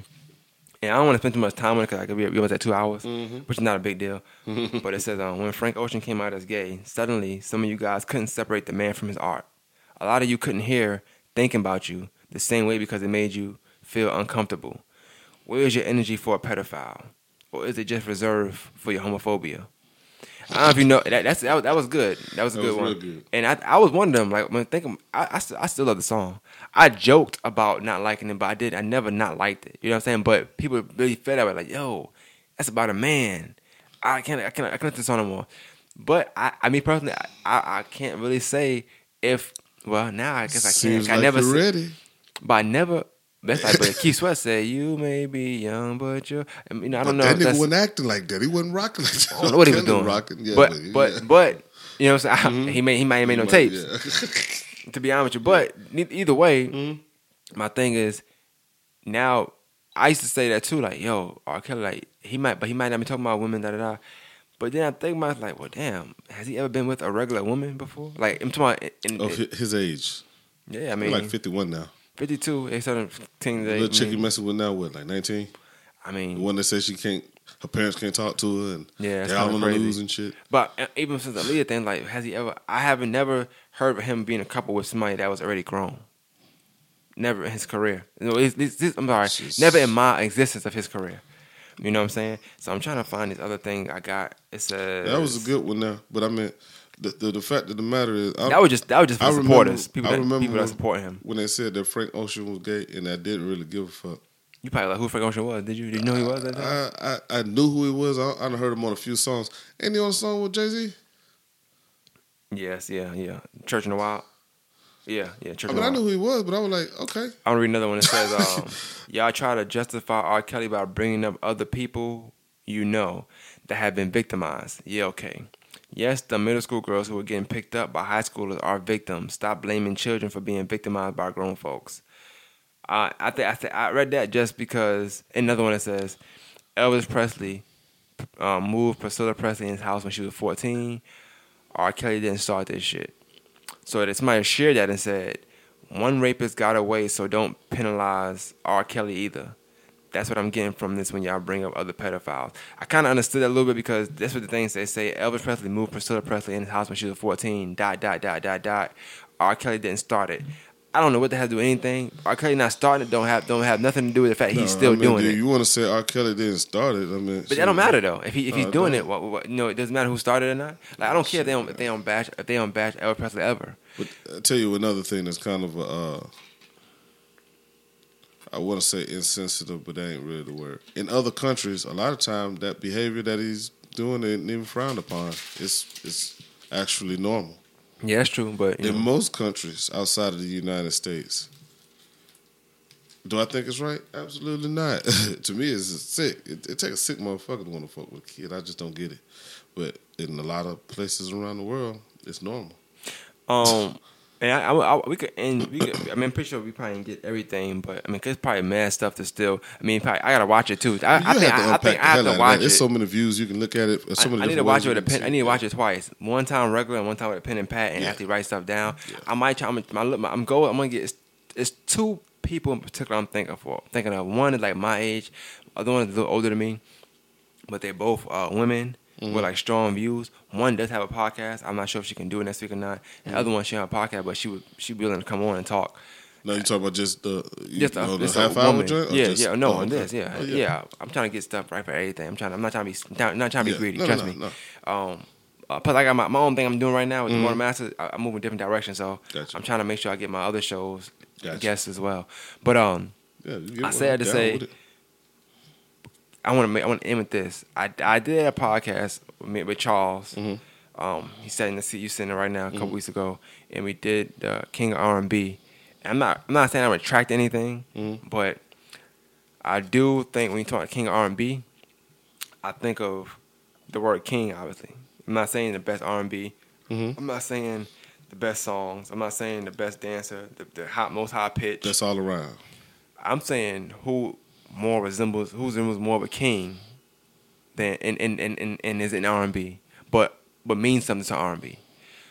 and I don't want to spend too much time on it because I could be almost at two hours, which is not a big deal. but it says, um, when Frank Ocean came out as gay, suddenly some of you guys couldn't separate the man from his art. A lot of you couldn't hear thinking about you the same way because it made you feel uncomfortable. Where is your energy for a pedophile, or is it just reserved for your homophobia? I don't know if you know that. That's that was, that was good. That was a That good was one. good. And I I was one of them. Like when thinking, I I still, I still love the song. I joked about not liking it, but I did. I never not liked it. You know what I'm saying? But people really felt that way. Like, yo, that's about a man. I can't I can't I can't listen to no more. But I I mean personally, I, I I can't really say if well now I guess I can't. I like never you're ready. but I never. That's like but Keith Sweat said, "You may be young, but you're." I mean, I don't know. That nigga wasn't acting like that. He wasn't rocking like that. I don't know what he was doing. Rocking. Yeah, but but, but yeah. but you know what I'm saying? he may he might have made no tapes. Yeah. To be honest with you, but either way, Mm-hmm. my thing is now. I used to say that too, like yo, R. Kelly, like he might, but he might not be talking about women, da da da. But then I think myself, like, well, damn, has he ever been with a regular woman before? Like I'm talking about, in, in- hi- his age. yeah, I mean, like 51 now. 52, they certain things. The chick you messing with now, what, like 19? I mean, The one that says she can't, her parents can't talk to her and Yeah, it's they're all on the news and shit. But uh, even since the Aaliyah thing, like, has he ever? I haven't never heard of him being a couple with somebody that was already grown. Never in his career. You know, it's- it's- it's- I'm sorry, Just- never in my existence of his career. You know what I'm saying? So I'm trying to find this other thing I got. It says That was a good one now. But I mean, the, the, the fact of the matter is, I, That was just that was just for I supporters. remember- people I remember people that support him. when they said that Frank Ocean was gay and I didn't really give a fuck. You probably like who Frank Ocean was. Did you did you know who he was that time? I, I, I knew who he was. I, I heard him on a few songs. Ain't he on a song with Jay Z? yes, yeah, yeah. Church in the Wild. Yeah, yeah. Church I mean, I knew who he was, but I was like, okay. I'm gonna read another one that says, um, "Y'all try to justify R. Kelly by bringing up other people you know that have been victimized." Yeah, okay. Yes, the middle school girls who are getting picked up by high schoolers are victims. Stop blaming children for being victimized by grown folks. Uh, I I, th- I read that just because another one that says Elvis Presley um, moved Priscilla Presley in his house when she was 14. R. Kelly didn't start this shit. So that somebody shared that and said, one rapist got away, so don't penalize R. Kelly either. That's what I'm getting from this when y'all bring up other pedophiles. I kind of understood that a little bit because that's what the things they say. Elvis Presley moved Priscilla Presley in his house when she was 14. Dot, dot, dot, dot, dot. R. Kelly didn't start it. I don't know what that has to do with anything. R. Kelly not starting it don't have don't have nothing to do with the fact he's still I mean, doing do it. You want to say R. Kelly didn't start it? I mean, But that don't matter though. If he if he's Oh, doing it, what, what, you know, it doesn't matter who started it or not. Like I don't care if they don't if they don't bash if they don't bash Elvis Presley ever. But I tell you another thing that's kind of a, uh, I want to say insensitive, but that ain't really the word. In other countries, a lot of time that behavior that he's doing isn't even frowned upon. It's it's actually normal. Yeah, that's true. But In know, most countries outside of the United States, do I think it's right? Absolutely not. to me, it's sick. It, it takes a sick motherfucker to want to fuck with a kid. I just don't get it. But in a lot of places around the world, it's normal. Um, and I, I, I- we could, and we could, I mean, I'm pretty sure we probably didn't get everything, but I mean, cause it's probably mad stuff to still. I mean, probably, I gotta watch it too. I, I think, I, think I have to watch that. There's it. so many views you can look at it. So I, many I need to watch it with a pen. I need to watch it twice. One time regular and one time with a pen and pad, and Yeah. you write stuff down. Yeah. I might try. I'm, my, my, I'm go. I'm gonna get. It's, it's two people in particular. I'm thinking for. Thinking of one is like my age. Other one is a little older than me, but they're both uh, women Mm-hmm. with like strong views. One does have a podcast. I'm not sure if she can do it next week or not. And the other one she have a podcast, but she would she be willing to come on and talk. No, you talking about just the you Just know, a, the half hour joint? Yeah, just- yeah, no, oh, on okay. this, yeah, Oh, yeah, I'm trying to get stuff right for everything. I'm trying. I'm not trying to be. Not, not trying to be Yeah. greedy. No, trust no, me. no. Um, uh, plus, I got my, my own thing I'm doing right now with the Morning Masters. I, I'm moving different directions, so Gotcha. I'm trying to make sure I get my other shows Gotcha. guests as well. But um, Yeah, I said to say-. I want to make. I want to end with this. I, I did a podcast with, me- with Charles. Mm-hmm. Um, he's sat in the seat you sitting in right now a couple weeks ago, and we did the King of R and B. I'm not. I'm not saying I retract anything, Mm-hmm. but I do think when you talk King of R and B, I think of the word King. Obviously, I'm not saying the best R and B. Mhm. I'm not saying the best songs. I'm not saying the best dancer, the, the hot, most high pitch. That's all around. I'm saying who more resembles who resembles more of a king than and and and, and, and is in R and B, but but means something to R and B.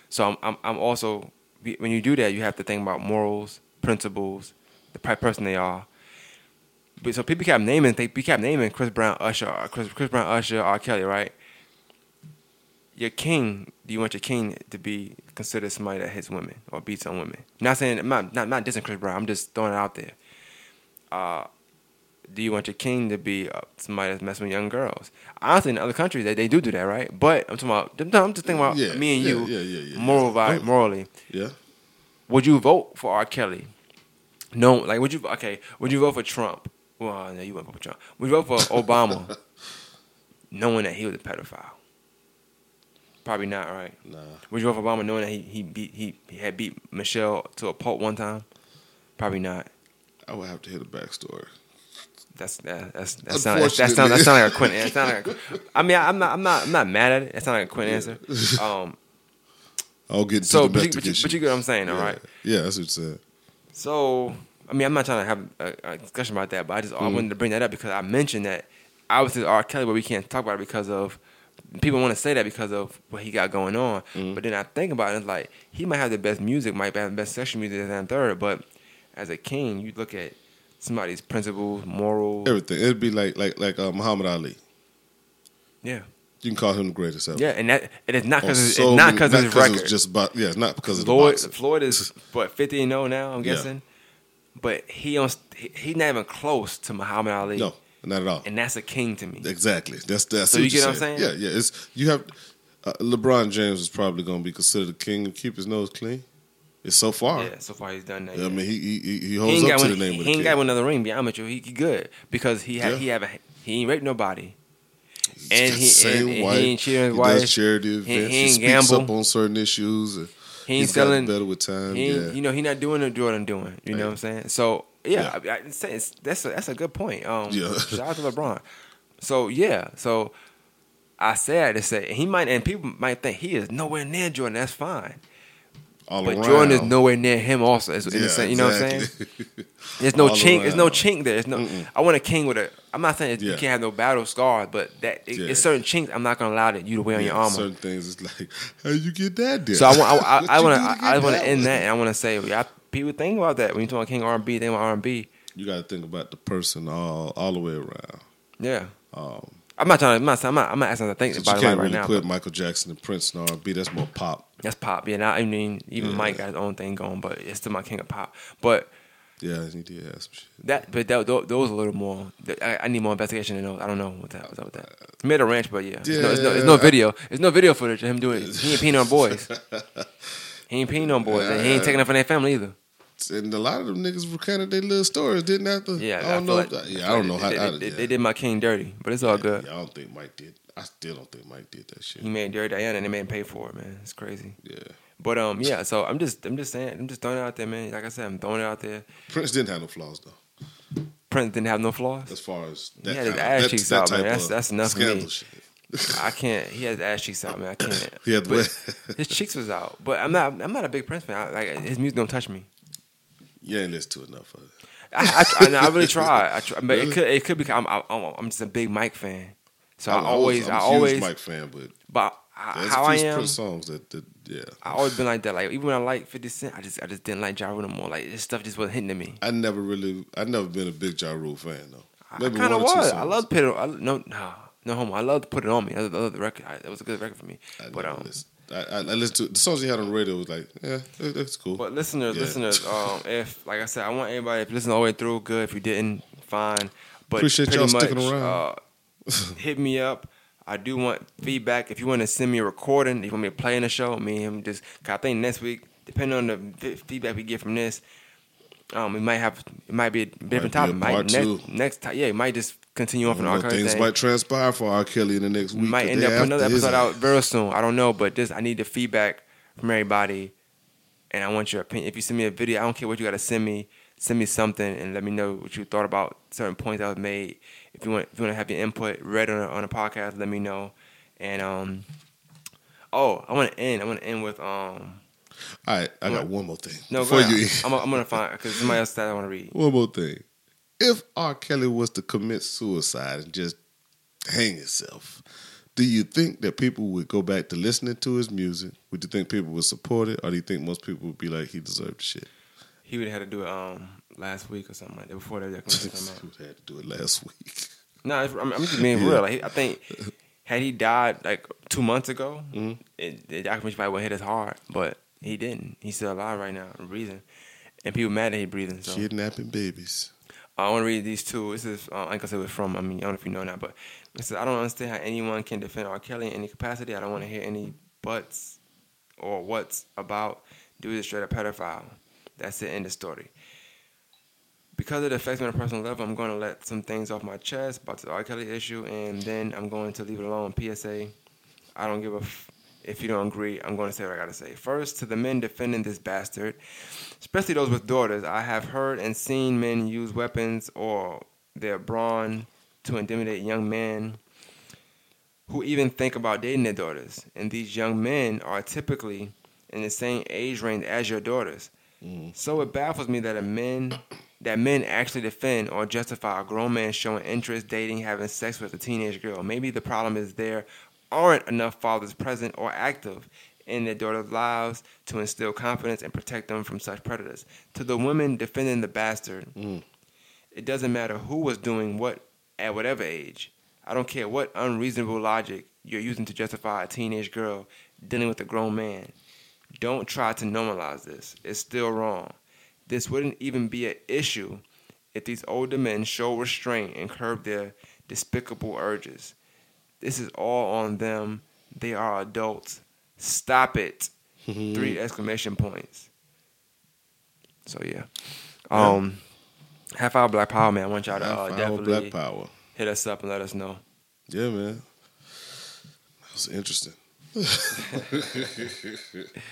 So I'm, I'm I'm also when you do that, you have to think about morals, principles, the type person they are. But so people kept naming they kept naming Chris Brown, Usher, uh, Chris Chris Brown, Usher, R. Kelly, right? Your king, do you want your king to be considered somebody that hits women or beats on women? Not saying I'm not not not dissing Chris Brown. I'm just throwing it out there uh, do you want your king to be uh, somebody that's messing with young girls? Honestly, in other countries, they, they do do that, right? But I'm talking about, I'm just thinking about Yeah, me and yeah, you, yeah, yeah, yeah, moral yeah. vi- Oh. morally. Yeah. Would you vote for R. Kelly? No, like would you? Okay, would you vote for Trump? Well, no, you wouldn't vote for Trump. Would you vote for Obama, knowing that he was a pedophile? Probably not, right? Nah. Would you vote for Obama knowing that he he beat he, he had beat Michelle to a pulp one time? Probably not. I would have to hear the backstory. That's that, that's that sounds that sounds that sounds like a Quint answer. Sound like a, I mean, I'm not I'm not I'm not mad at it. That's not like a Quint answer. Um, I'll get so but you, but, you, but you get what I'm saying, all yeah. right? Yeah, that's what you said. So I mean, I'm not trying to have a, a discussion about that, but I just I Mm-hmm. wanted to bring that up because I mentioned that obviously R. Kelly, but we can't talk about it because of people want to say that because of what he got going on. Mm-hmm. But then I think about it, it's like he might have the best music, might have the best sexual music and third, but as a king, you look at somebody's principles, morals. Everything. It'd be like like like uh, Muhammad Ali. Yeah. You can call him the greatest ever. Yeah, and that and it is not because it's, so not because of his record. just about yeah, it's not because of the Floyd. Floyd is what fifty and zero now. I'm Yeah. guessing, but he on he, he not even close to Muhammad Ali. No, not at all. and that's a king to me. Exactly. That's that's. So what you get what I'm saying? Yeah, yeah. It's you have. Uh, LeBron James is probably going to be considered a king and keep his nose clean. It's so far. Yeah, so far he's done that. I yeah. mean, he he, he he holds ain't up got to one, the name he of the he ain't king. got another ring. Be honest with you, he, he good because he had Yeah. he have a, he ain't raped nobody. He's and he- same and- and he ain't cheating his he wife. does charity He- events. he He, ain't speaks gamble. up on certain issues. And He ain't selling. better with time. He yeah. You know, he not doing what Jordan doing. You know what I'm saying? So yeah, Yeah. I, I that's a, that's a good point. Um, Yeah. shout out to LeBron. So yeah, so I said to say he might, and people might think he is nowhere near Jordan. That's fine, All but around. Jordan is nowhere near him. Also, It's- the same- you know what I'm saying? exactly. There's no All chink. There's no chink there. There's no. I want a king with a. I'm not saying you can't have no battle scars, but that it, Yeah. it's certain chinks. I'm not gonna allow that you to wear on your Yeah, armor. Certain things, it's like, how you get that there? So I want, I, I, I want to, get I, want to end that, and I want to say, yeah, people think about that when you talk about King R&B, think about R&B. You got to think about the person all all the way around. Yeah, Um, I'm not trying to, I'm not, I'm not, I'm not asking to think about you it right, can't really now. put Michael Jackson and Prince in R&B. That's more pop. That's pop. Yeah, now, I mean, even Yeah. Mike got his own thing going, but it's still my king of pop. But Yeah, he did have some shit. that, but that, those, those a little more. I, I need more investigation in those. I don't know what that was up with that. Made a ranch, but yeah, it's no, there's no, there's no video. It's no video footage of him doing. it. He ain't peeing on boys. He ain't peeing on boys, and he ain't taking up for their family either. And a lot of them niggas recounted their little stories, didn't have to. Yeah, I don't feel know. like- if yeah, I feel don't know like how. they, I, they, yeah. they did my king dirty, but it's all good. Yeah, I don't think Mike did. I still don't think Mike did that shit. He made Dirty Diana and they made him pay for it, man. It's crazy. Yeah, But um, yeah. So I'm just, I'm just saying, I'm just throwing it out there, man. Like I said, I'm throwing it out there. Prince didn't have no flaws though, Prince didn't have no flaws. as far as He that had his ass cheeks out, man. That's- that's enough for me. shit. I can't. He has ass cheeks out, man. I can't. He had the But his cheeks was out. But I'm not. I'm not a big Prince fan. I, like his music don't touch me. You ain't listen to enough of it. I, I, I, I really try. I try, but Really? it could. It could be. I'm, I'm. I'm just a big Mike fan. So I, I'm- always. I'm I a huge always. Mike fan, but But I- how I am. Songs that, that yeah. I always been like that. Like even when I like Fifty Cent, I just. I just didn't like Ja Rule no more. Like this stuff just wasn't hitting to me. I never really, I never been a big Ja Rule fan though. I kind of one or two was. I love put it. I, no, no, no homo. I love to put it on me. I love, I love the record. I, it was a good record for me. I but um, listened. I, I, listened to the songs he had on the radio. Was like, yeah, that's cool. but listeners, Yeah. listeners, um, if like I said, I want everybody if you listen all the way through, good. If you didn't, fine. But Appreciate y'all sticking much, around. Uh, hit me up. I do want feedback. If you want to send me a recording, if you want me to play in the show, me and him just. 'cause I think next week, depending on the feedback we get from this, um, we might have it might be a different topic. Might next next time, yeah, it might just continue on from the R. Kelly things thing. might transpire for R. Kelly in the next We week. might end up putting another episode out very soon. I don't know, but just I need the feedback from everybody, and I want your opinion. If you send me a video, I don't care what you got to send me. Send me something and let me know what you thought about certain points I was made. If you want, if you want to have your input read on a, on a podcast, let me know. And um, oh, I want to end. I want to end with um. All right, I got What? one more thing. No, before go you, I'm, I'm gonna find because somebody else that I want to read. one more thing. If R. Kelly was to commit suicide and just hang himself, do you think that people would go back to listening to his music? Would you think people would support it, or do you think most people would be like he deserved the shit? He would have had to do it um last week or something like that before that documentary came out. Who had to do it last week? No, it's- I'm, I'm just being Yeah. real. Like, I think had he died like two months ago, Mhm. it, the documentary probably wouldn't hit as hard. But he didn't. He's still alive right now, breathing, and people mad that he breathing. So Kidnapping babies. I want to read these two. This is uh, I can say it from. I mean, I don't know if you know now, but it says I don't understand how anyone can defend R. Kelly in any capacity. I don't want to hear any buts or what's about. Dude is straight up pedophile. That's the End of the story. Because it affects me on a personal level, I'm going to let some things off my chest about the R. Kelly issue, and then I'm going to leave it alone. PSA: I don't give a. F- if you don't agree, I'm going to say what I got to say. First, to the men defending this bastard, especially those with daughters, I have heard and seen men use weapons or their brawn to intimidate young men who even think about dating their daughters. And these young men are typically in the same age range as your daughters. Mm-hmm. So it baffles me that a men that men actually defend or justify a grown man showing interest, dating, having sex with a teenage girl. Maybe the problem is there aren't enough fathers present or active in their daughters' lives to instill confidence and protect them from such predators. To the women defending the bastard, mm. it doesn't matter who was doing what at whatever age. I don't care what unreasonable logic you're using to justify a teenage girl dealing with a grown man. Don't try to normalize this. It's still wrong. This wouldn't even be an issue if these older men show restraint and curb their despicable urges. This is all on them. They are adults. Stop it. Three exclamation points. So yeah. Um half hour black power man. I want y'all to Half uh, hour definitely Black Power. hit us up and let us know. Yeah, man. That was interesting.